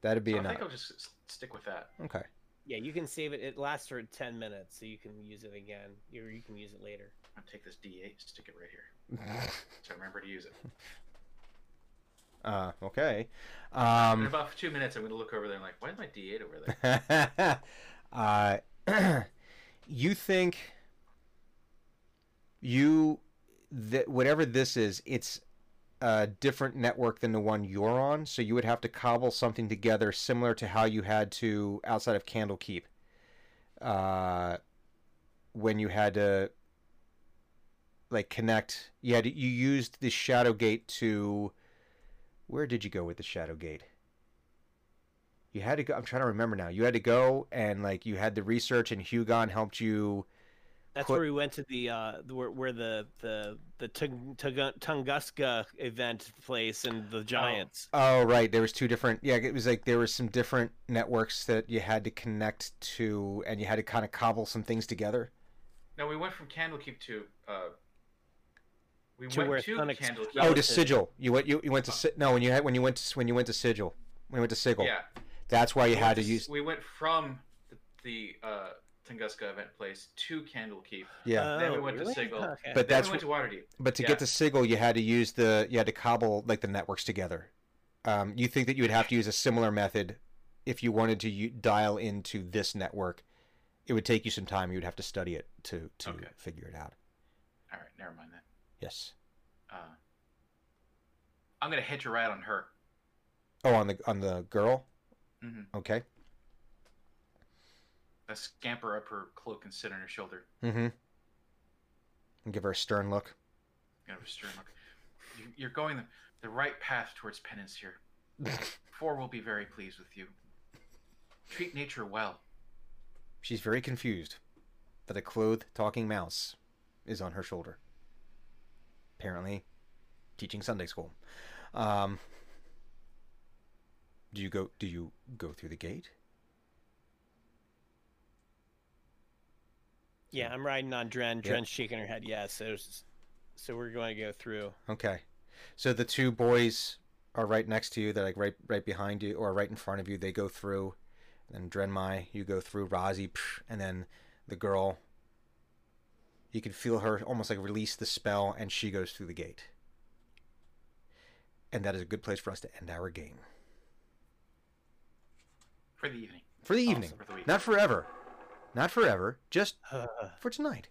that'd be so I enough. think I'll just stick with that. Okay. Yeah, you can save it. It lasts for 10 minutes, so you can use it again. You you can use it later. I'm gonna take this D8, stick it right here, so I remember to use it. Uh, okay. In Um, about two minutes, I'm gonna look over there and like, why is my D8 over there? uh, you think you that whatever this is, it's a different network than the one you're on, so you would have to cobble something together similar to how you had to outside of Candlekeep. Uh, when you had to like connect, you had you used the Shadow Gate to. Where did you go with the Shadow Gate? You had to go. I'm trying to remember now. You had to go and like you had the research, and Hugon helped you. That's Put- where we went to the uh where, where the the the Tung- Tung- Tunguska event place and the Giants. Oh right, there was two different. Yeah, it was like there were some different networks that you had to connect to, and you had to kind of cobble some things together. No, we went from Candlekeep to. Uh, we To where went to Thunix- Candlekeep. Oh, to Sigil. You went. You, you went to Si- no when you had when you went to when you went to Sigil when you went to Sigil. Yeah. That's why you we had went to use. We went from the, the uh, Tunguska event place to Candlekeep. Yeah. Then we Oh, went to really? Sigil. Okay. But Then that's we went to Waterdeep. But to Yeah. get to Sigil, you had to use the you had to cobble like the networks together. Um, you think that you would have to use a similar method if you wanted to u- dial into this network? It would take you some time. You would have to study it to to Okay. figure it out. All right, never mind that. Yes. Uh, I'm gonna hitch a ride on her. Oh, on the on the girl. Mhm. Okay. Scamper up her cloak and sit on her shoulder. Mm-hmm. And give her a stern look. You know, stern look. You- You're going the, the right path towards penance here. Four will be very pleased with you. Treat nature well. She's very confused, but a clothed talking mouse is on her shoulder. Apparently, teaching Sunday school. Um, do you go? Do you go through the gate? Yeah, I'm riding on Dren. Yeah. Dren's shaking her head. Yes. so, so we're going to go through. Okay. So the two boys are right next to you. They're like right right behind you or right in front of you. They go through. Then Drenmai, you go through. Razi, and then the girl. You can feel her almost like release the spell, and she goes through the gate. And that is a good place for us to end our game For the evening. for the Also evening. for the week. Not forever, not forever. Just Uh, for tonight.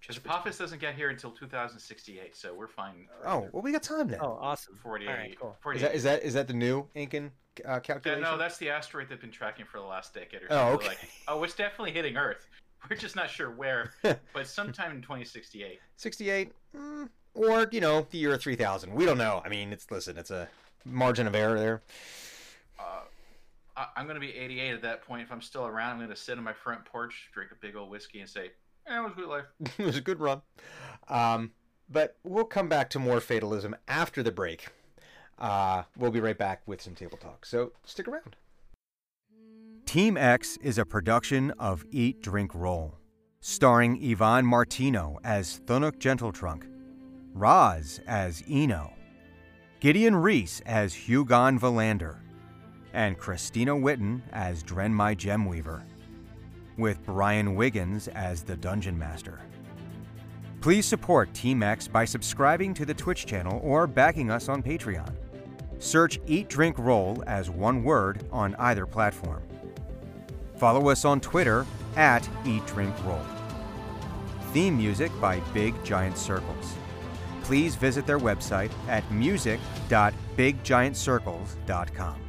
Because Apophis doesn't get here until 2068, so we're fine. for Oh, another well, we got time then. oh, awesome. 48. All right, cool. 48. is that is that is that the new Incan uh, Yeah, calculation? no, that's the asteroid they've been tracking for the last decade or Oh, so. They're okay. Like, oh, it's definitely hitting Earth. We're just not sure where, but sometime in 2068. 68 mm, or you know the year 3000 we don't know i mean it's listen it's a margin of error there Uh, I, I'm going to be 88 at that point. If I'm still around, I'm going to sit on my front porch, drink a big old whiskey, and say, eh, it was a good life. it was a good run um, but we'll come back to more fatalism after the break uh, we'll be right back with some table talk so stick around team x is a production of eat drink roll starring yvonne martino as thunuk gentletrunk Roz as eno gideon reese as hugon valander and Christina Witten as Drenmai Gemweaver, with Brian Wiggins as the Dungeon Master. Please support Team X by subscribing to the Twitch channel or backing us on Patreon. Search Eat Drink Roll as one word on either platform. Follow us on Twitter at Eat Drink Roll. Theme music by Big Giant Circles. Please visit their website at music.biggiantcircles.com.